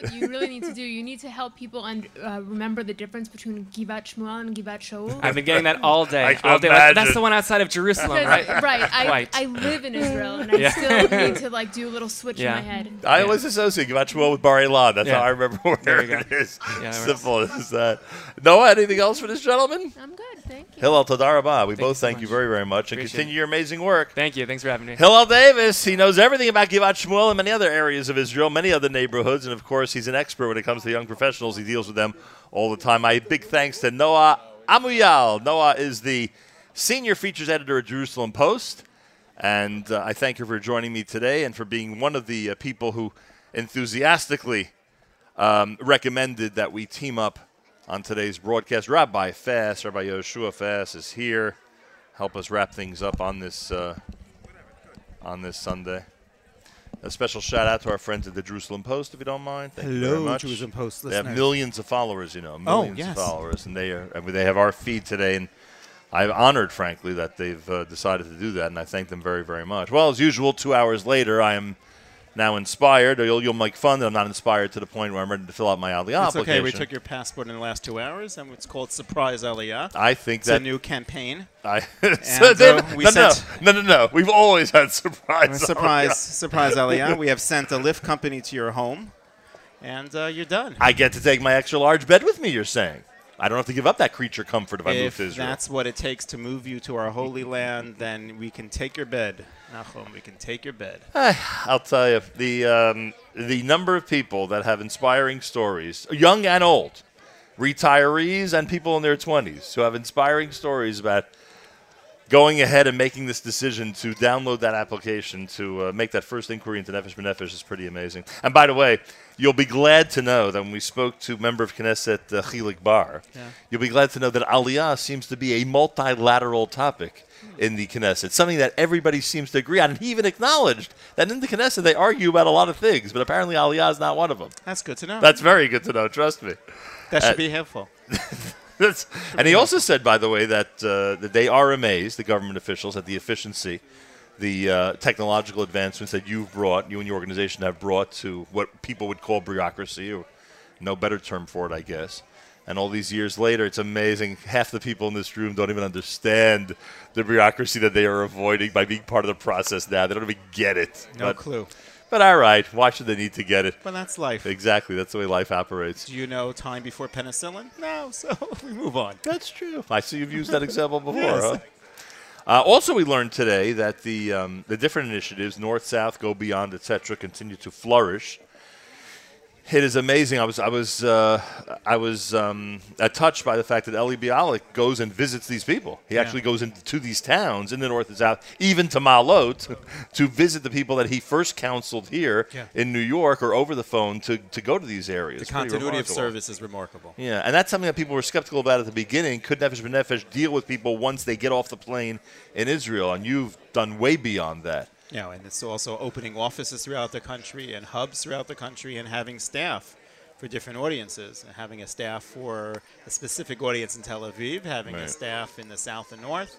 You what you really need to do? You need to help people and uh, remember the difference between Givat Shmuel and Givat Shaul. I've been getting that all day. I all day. Like, that's the one outside of Jerusalem, Because, right? right. I, Quite. I live in Israel and I Yeah. still need to like do a little switch Yeah. in my head. I always associate Givat Shmuel with Bar Ilan. That's Yeah. how I remember where There you it Yeah. Simple as that. Noa, anything else for this gentleman? I'm good, thank you. Hillel Toda Raba. We Thank you both so thank you very, very much and Appreciate continue your amazing work. Thank you. Thanks for having me. Hillel Davis, he knows everything about Givat Shmuel and many other areas of Israel, many other neighborhoods, and of course, he's an expert when it comes to young professionals. He deals with them all the time. My big thanks to Noa Amouyal. Noa is the senior features editor at Jerusalem Post, and uh, I thank you for joining me today and for being one of the uh, people who enthusiastically um, recommended that we team up on today's broadcast. Rabbi Fass, Rabbi Yehoshua Fass is here, help us wrap things up on this uh, on this Sunday. A special shout out to our friends at the Jerusalem Post, if you don't mind. Thank you very Hello, much. Jerusalem Post They have millions of followers, you know, Oh, millions yes. of followers, and they are. I mean, they have our feed today, and I'm honored, frankly, that they've uh, decided to do that, and I thank them very, very much. Well, as usual, two hours later, I am now inspired. Or you'll, you'll make fun that I'm not inspired to the point where I'm ready to fill out my Aliyah It's okay. We took your passport in the last two hours, and it's called Surprise Aliyah. I think it's that a new campaign. I so they- uh, we no, no, no, no, no. We've always had surprise. surprise, Aliyah. surprise Aliyah. We have sent a lift company to your home, and uh, you're done. I get to take my extra large bed with me. You're saying I don't have to give up that creature comfort if I move to Israel. that's what it takes to move you to our holy land, then we can take your bed, Nachum. We can take your bed. I'll tell you the um, the number of people that have inspiring stories, young and old, retirees and people in their 20s, who have inspiring stories about going ahead and making this decision to download that application to uh, make that first inquiry into Nefesh B'Nefesh is pretty amazing. And by the way, you'll be glad to know that when we spoke to member of Knesset uh, Chilik Bar, Yeah. you'll be glad to know that Aliyah seems to be a multilateral topic in the Knesset, something that everybody seems to agree on. And he even acknowledged that in the Knesset they argue about a lot of things, but apparently Aliyah is not one of them. That's good to know. That's very good to know, trust me. That should Uh, be helpful. that's, and he also said, by the way, that uh, that they are amazed, the government officials, at the efficiency, the uh, technological advancements that you've brought, you and your organization have brought to what people would call bureaucracy, or no better term for it, I guess. And all these years later, it's amazing. Half the people in this room don't even understand the bureaucracy that they are avoiding by being part of the process now. They don't even get it. No clue. But all right, why should they need to get it? But that's life. Exactly, that's the way life operates. Do you know time before penicillin? No, so we move on. That's true. I see you've used that example before. Yes. Huh? Uh, also, we learned today that the um, the different initiatives, North, South, Go Beyond, etc., continue to flourish. It is amazing. I was I was uh, I was um, touched by the fact that Eli Bialik goes and visits these people. He Yeah. actually goes into these towns in the north and south, even to Malot, to visit the people that he first counseled here Yeah. in New York or over the phone to, to go to these areas. The continuity of service is remarkable. Yeah, and that's something that people were skeptical about at the beginning. Could Nefesh B'Nefesh deal with people once they get off the plane in Israel? And you've done way beyond that. You know, and it's also opening offices throughout the country and hubs throughout the country and having staff for different audiences. And having a staff for a specific audience in Tel Aviv, having a staff in the south and north.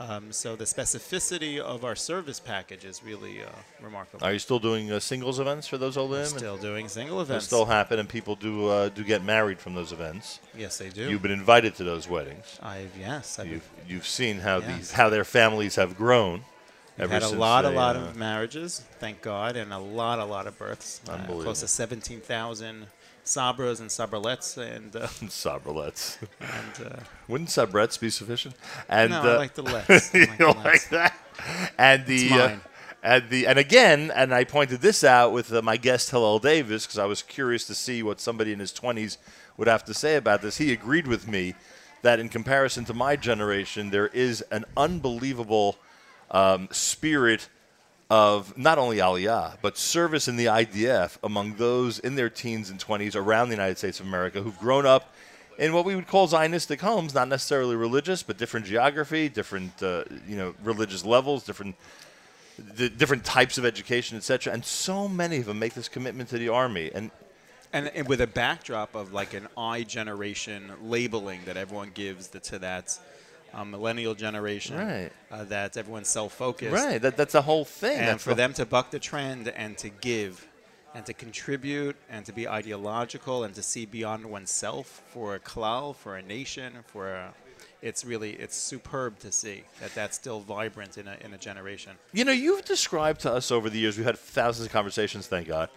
Um, so the specificity of our service package is really uh, remarkable. Are you still doing uh, singles events for those old We're still doing single They events. still happen, and people do uh, do get married from those events. Yes, they do. You've been invited to those weddings. I've yes. I've You've you've seen how Yes. these how their families have grown. Ever had a lot, a lot uh, of marriages, thank God, and a lot, a lot of births. Uh, close to 17,000 sabras and sabralettes, and uh. And uh, Wouldn't sabrettes be sufficient? And No, I uh, like the lets. I you like the like that? And the uh, and the and again, and I pointed this out with uh, my guest Hillel Davis because I was curious to see what somebody in his twenties would have to say about this. He agreed with me that in comparison to my generation, there is an unbelievable um, spirit of not only Aliyah, but service in the IDF among those in their teens and 20s around the United States of America who've grown up in what we would call Zionistic homes, not necessarily religious, but different geography, different uh, you know religious levels, different the different types of education, etc. And so many of them make this commitment to the army. And and, and with a backdrop of like an I generation labeling that everyone gives to that um, millennial generation, Right. uh, that everyone's self-focused, Right, that- that's the whole thing. And That's for the- them to buck the trend and to give, and to contribute, and to be ideological, and to see beyond oneself for a klal, for a nation, for a, it's really it's superb to see that that's still vibrant in a in a generation. You know, you've described to us over the years, we've had thousands of conversations, thank God.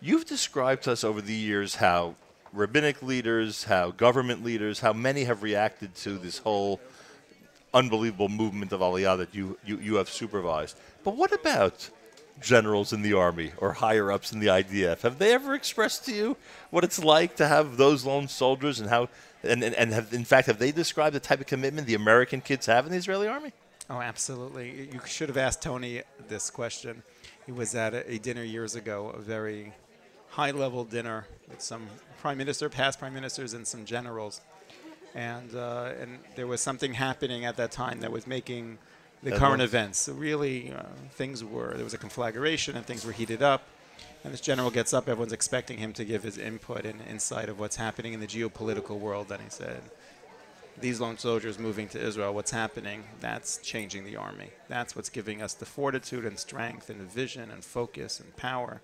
You've described to us over the years how rabbinic leaders, how government leaders, how many have reacted to this whole unbelievable movement of Aliyah that you, you, you have supervised. But what about generals in the Army or higher ups in the IDF? Have they ever expressed to you what it's like to have those lone soldiers and how, and, and, and have, in fact, have they described the type of commitment the American kids have in the Israeli Army? Oh, absolutely. You should have asked Tony this question. He was at a, a dinner years ago, a very high level dinner with some prime minister, past prime ministers, and some generals. And, uh, and there was something happening at that time that was making the That current was- events. So really, uh, things were, there was a conflagration and things were heated up. And this general gets up, everyone's expecting him to give his input and insight of what's happening in the geopolitical world. And he said, these lone soldiers moving to Israel, what's happening, that's changing the army. That's what's giving us the fortitude and strength and the vision and focus and power.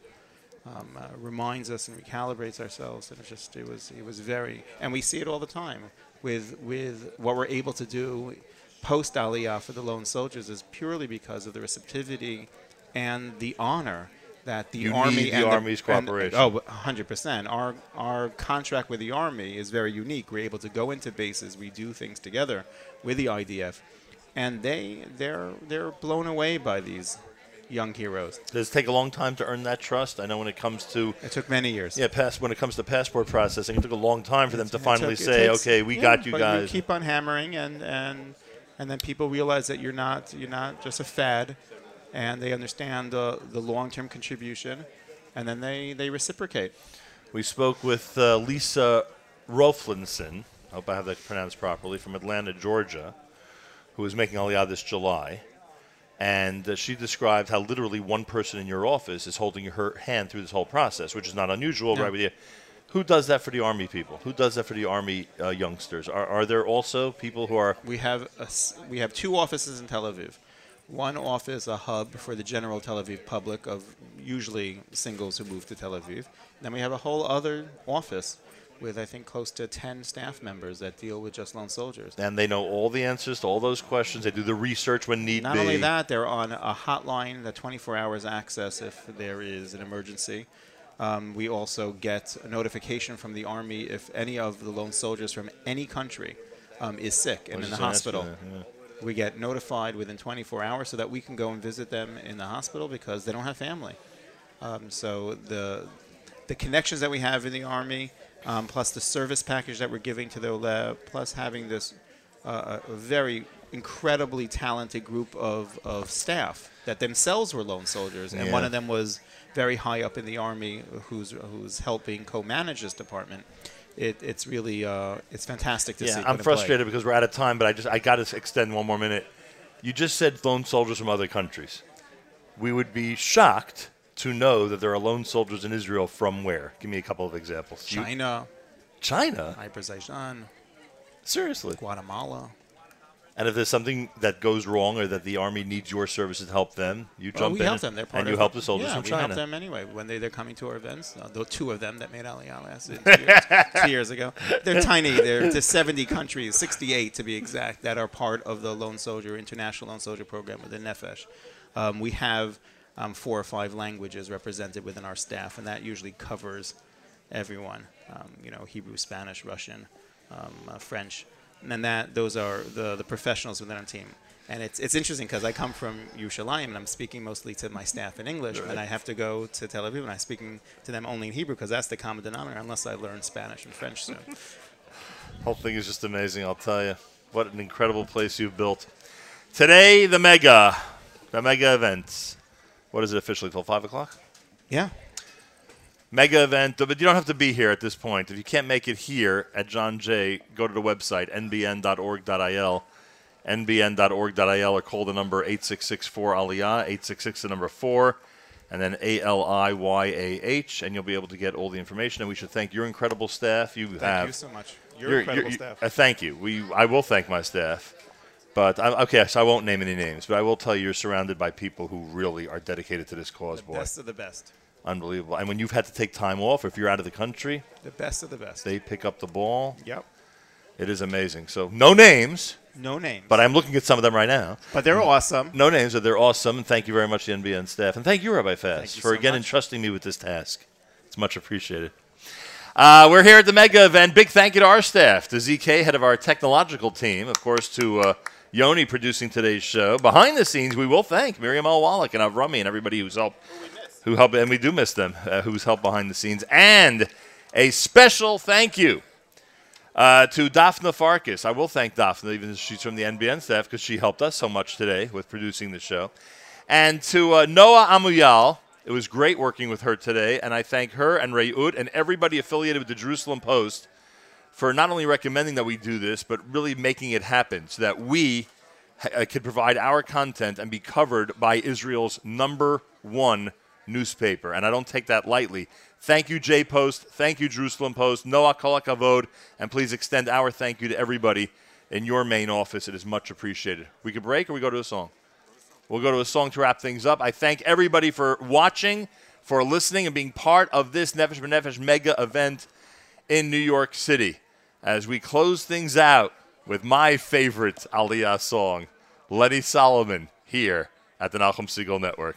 Um, uh, reminds us and recalibrates ourselves, and it's just it was it was very, and we see it all the time with with what we're able to do post Aliyah for the lone soldiers is purely because of the receptivity and the honor that the You army the and Army's and- cooperation. oh, 100%. Our our contract with the army is very unique. We're able to go into bases, we do things together with the IDF, and they they're they're blown away by these young heroes. Does it take a long time to earn that trust? I know when it comes to it took many years. Yeah, pass when it comes to passport processing, it took a long time for them to It finally took- say, takes- "Okay, we yeah, got you but guys." keep on hammering, and and and then people realize that you're not you're not just a fad, and they understand the the long term contribution, and then they they reciprocate. We spoke with uh, Lisa Roflinson. I hope I have that pronounced properly from Atlanta, Georgia, who is making Aliyah this July. And uh, she described how literally one person in your office is holding her hand through this whole process, which is not unusual, No. right? With you. Who does that for the Army people? Who does that for the Army uh, youngsters? Are, are there also people who are. We have a we have two offices in Tel Aviv. One office, a hub for the general Tel Aviv public of usually singles who move to Tel Aviv. Then we have a whole other office with I think close to 10 staff members that deal with just lone soldiers. And they know all the answers to all those questions. They do the research when need Not be. only that, they're on a hotline that 24 hours access if there is an emergency. Um, we also get a notification from the Army if any of the lone soldiers from any country um, is sick and in the just gonna ask you hospital. yeah. We get notified within 24 hours so that we can go and visit them in the hospital because they don't have family. Um, so the the connections that we have in the Army, um, plus the service package that we're giving to the lab, plus having this uh, a very incredibly talented group of, of staff that themselves were lone soldiers, and one of them was very high up in the Army, who's who's helping co-manage this department. It, it's really uh, it's fantastic to see. Yeah, put I'm frustrated because we're out of time, but I just I got to extend one more minute. You just said lone soldiers from other countries. We would be shocked to know that there are lone soldiers in Israel from where? Give me a couple of examples. You- China, China. Azerbaijan, Seriously. Guatemala. And if there's something that goes wrong or that the army needs your services to help them, you Well, jump we in help them. They're part and of you help the soldiers yeah, from we China. help them anyway when they, they're coming to our events. Uh, the two of them that made Aliyah last two years, two years ago. They're tiny. They're to 70 countries, 68 to be exact, that are part of the Lone Soldier International Lone Soldier Program within Nefesh. Um, we have um, four or five languages represented within our staff, and that usually covers everyone. Um, you know, Hebrew, Spanish, Russian, um, uh, French, and that those are the the professionals within our team. And it's it's interesting because I come from Yerushalayim and I'm speaking mostly to my staff in English, Right. and I have to go to Tel Aviv and I'm speaking to them only in Hebrew because that's the common denominator, unless I learn Spanish and French soon. Whole thing is just amazing, I'll tell you. What an incredible place you've built. Today, the mega, the mega events. What is it officially till five o'clock? Yeah. Mega event, but you don't have to be here at this point. If you can't make it here at John Jay, go to the website nbn.org.il, nbn.org.il, or call the number 866 aliyah 866 the number four, and then A L I Y A H, and you'll be able to get all the information. And we should thank your incredible staff. You Thank have you so much. Your incredible staff. uh, thank you. We I will thank my staff. But I, okay, so I won't name any names, but I will tell you you're surrounded by people who really are dedicated to this cause, boy. Best of the best. Unbelievable. And when you've had to take time off, or if you're out of the country, The best of the best. they pick up the ball. Yep. It is amazing. So no names. No names. But I'm looking at some of them right now. But they're awesome. No names, but they're awesome. And thank you very much, the NBN staff. And thank you, Rabbi Fass, you for so again much. entrusting me with this task. It's much appreciated. Uh, we're here at the mega event. Big thank you to our staff, to ZK, head of our technological team, of course, to uh, Yoni producing today's show. Behind the scenes, we will thank Miriam L. Wallach and Avrami and everybody who's helped, who helped, and we do miss them, uh, who's helped behind the scenes. And a special thank you uh, to Daphna Farkas. I will thank Daphna, even though she's from the NBN staff, because she helped us so much today with producing the show. And to uh, Noa Amouyal. It was great working with her today, and I thank her and Ray Ut and everybody affiliated with the Jerusalem Post for not only recommending that we do this, but really making it happen so that we ha- uh, could provide our content and be covered by Israel's number one newspaper. And I don't take that lightly. Thank you, J Post. Thank you, Jerusalem Post. Noa Kolakavod. And please extend our thank you to everybody in your main office. It is much appreciated. We could break or we go to a song? We'll go to a song to wrap things up. I thank everybody for watching, for listening, and being part of this Nefesh B'Nefesh mega event in New York City. As we close things out with my favorite Aliyah song, Lenny Solomon, here at the Nachum Siegel Network.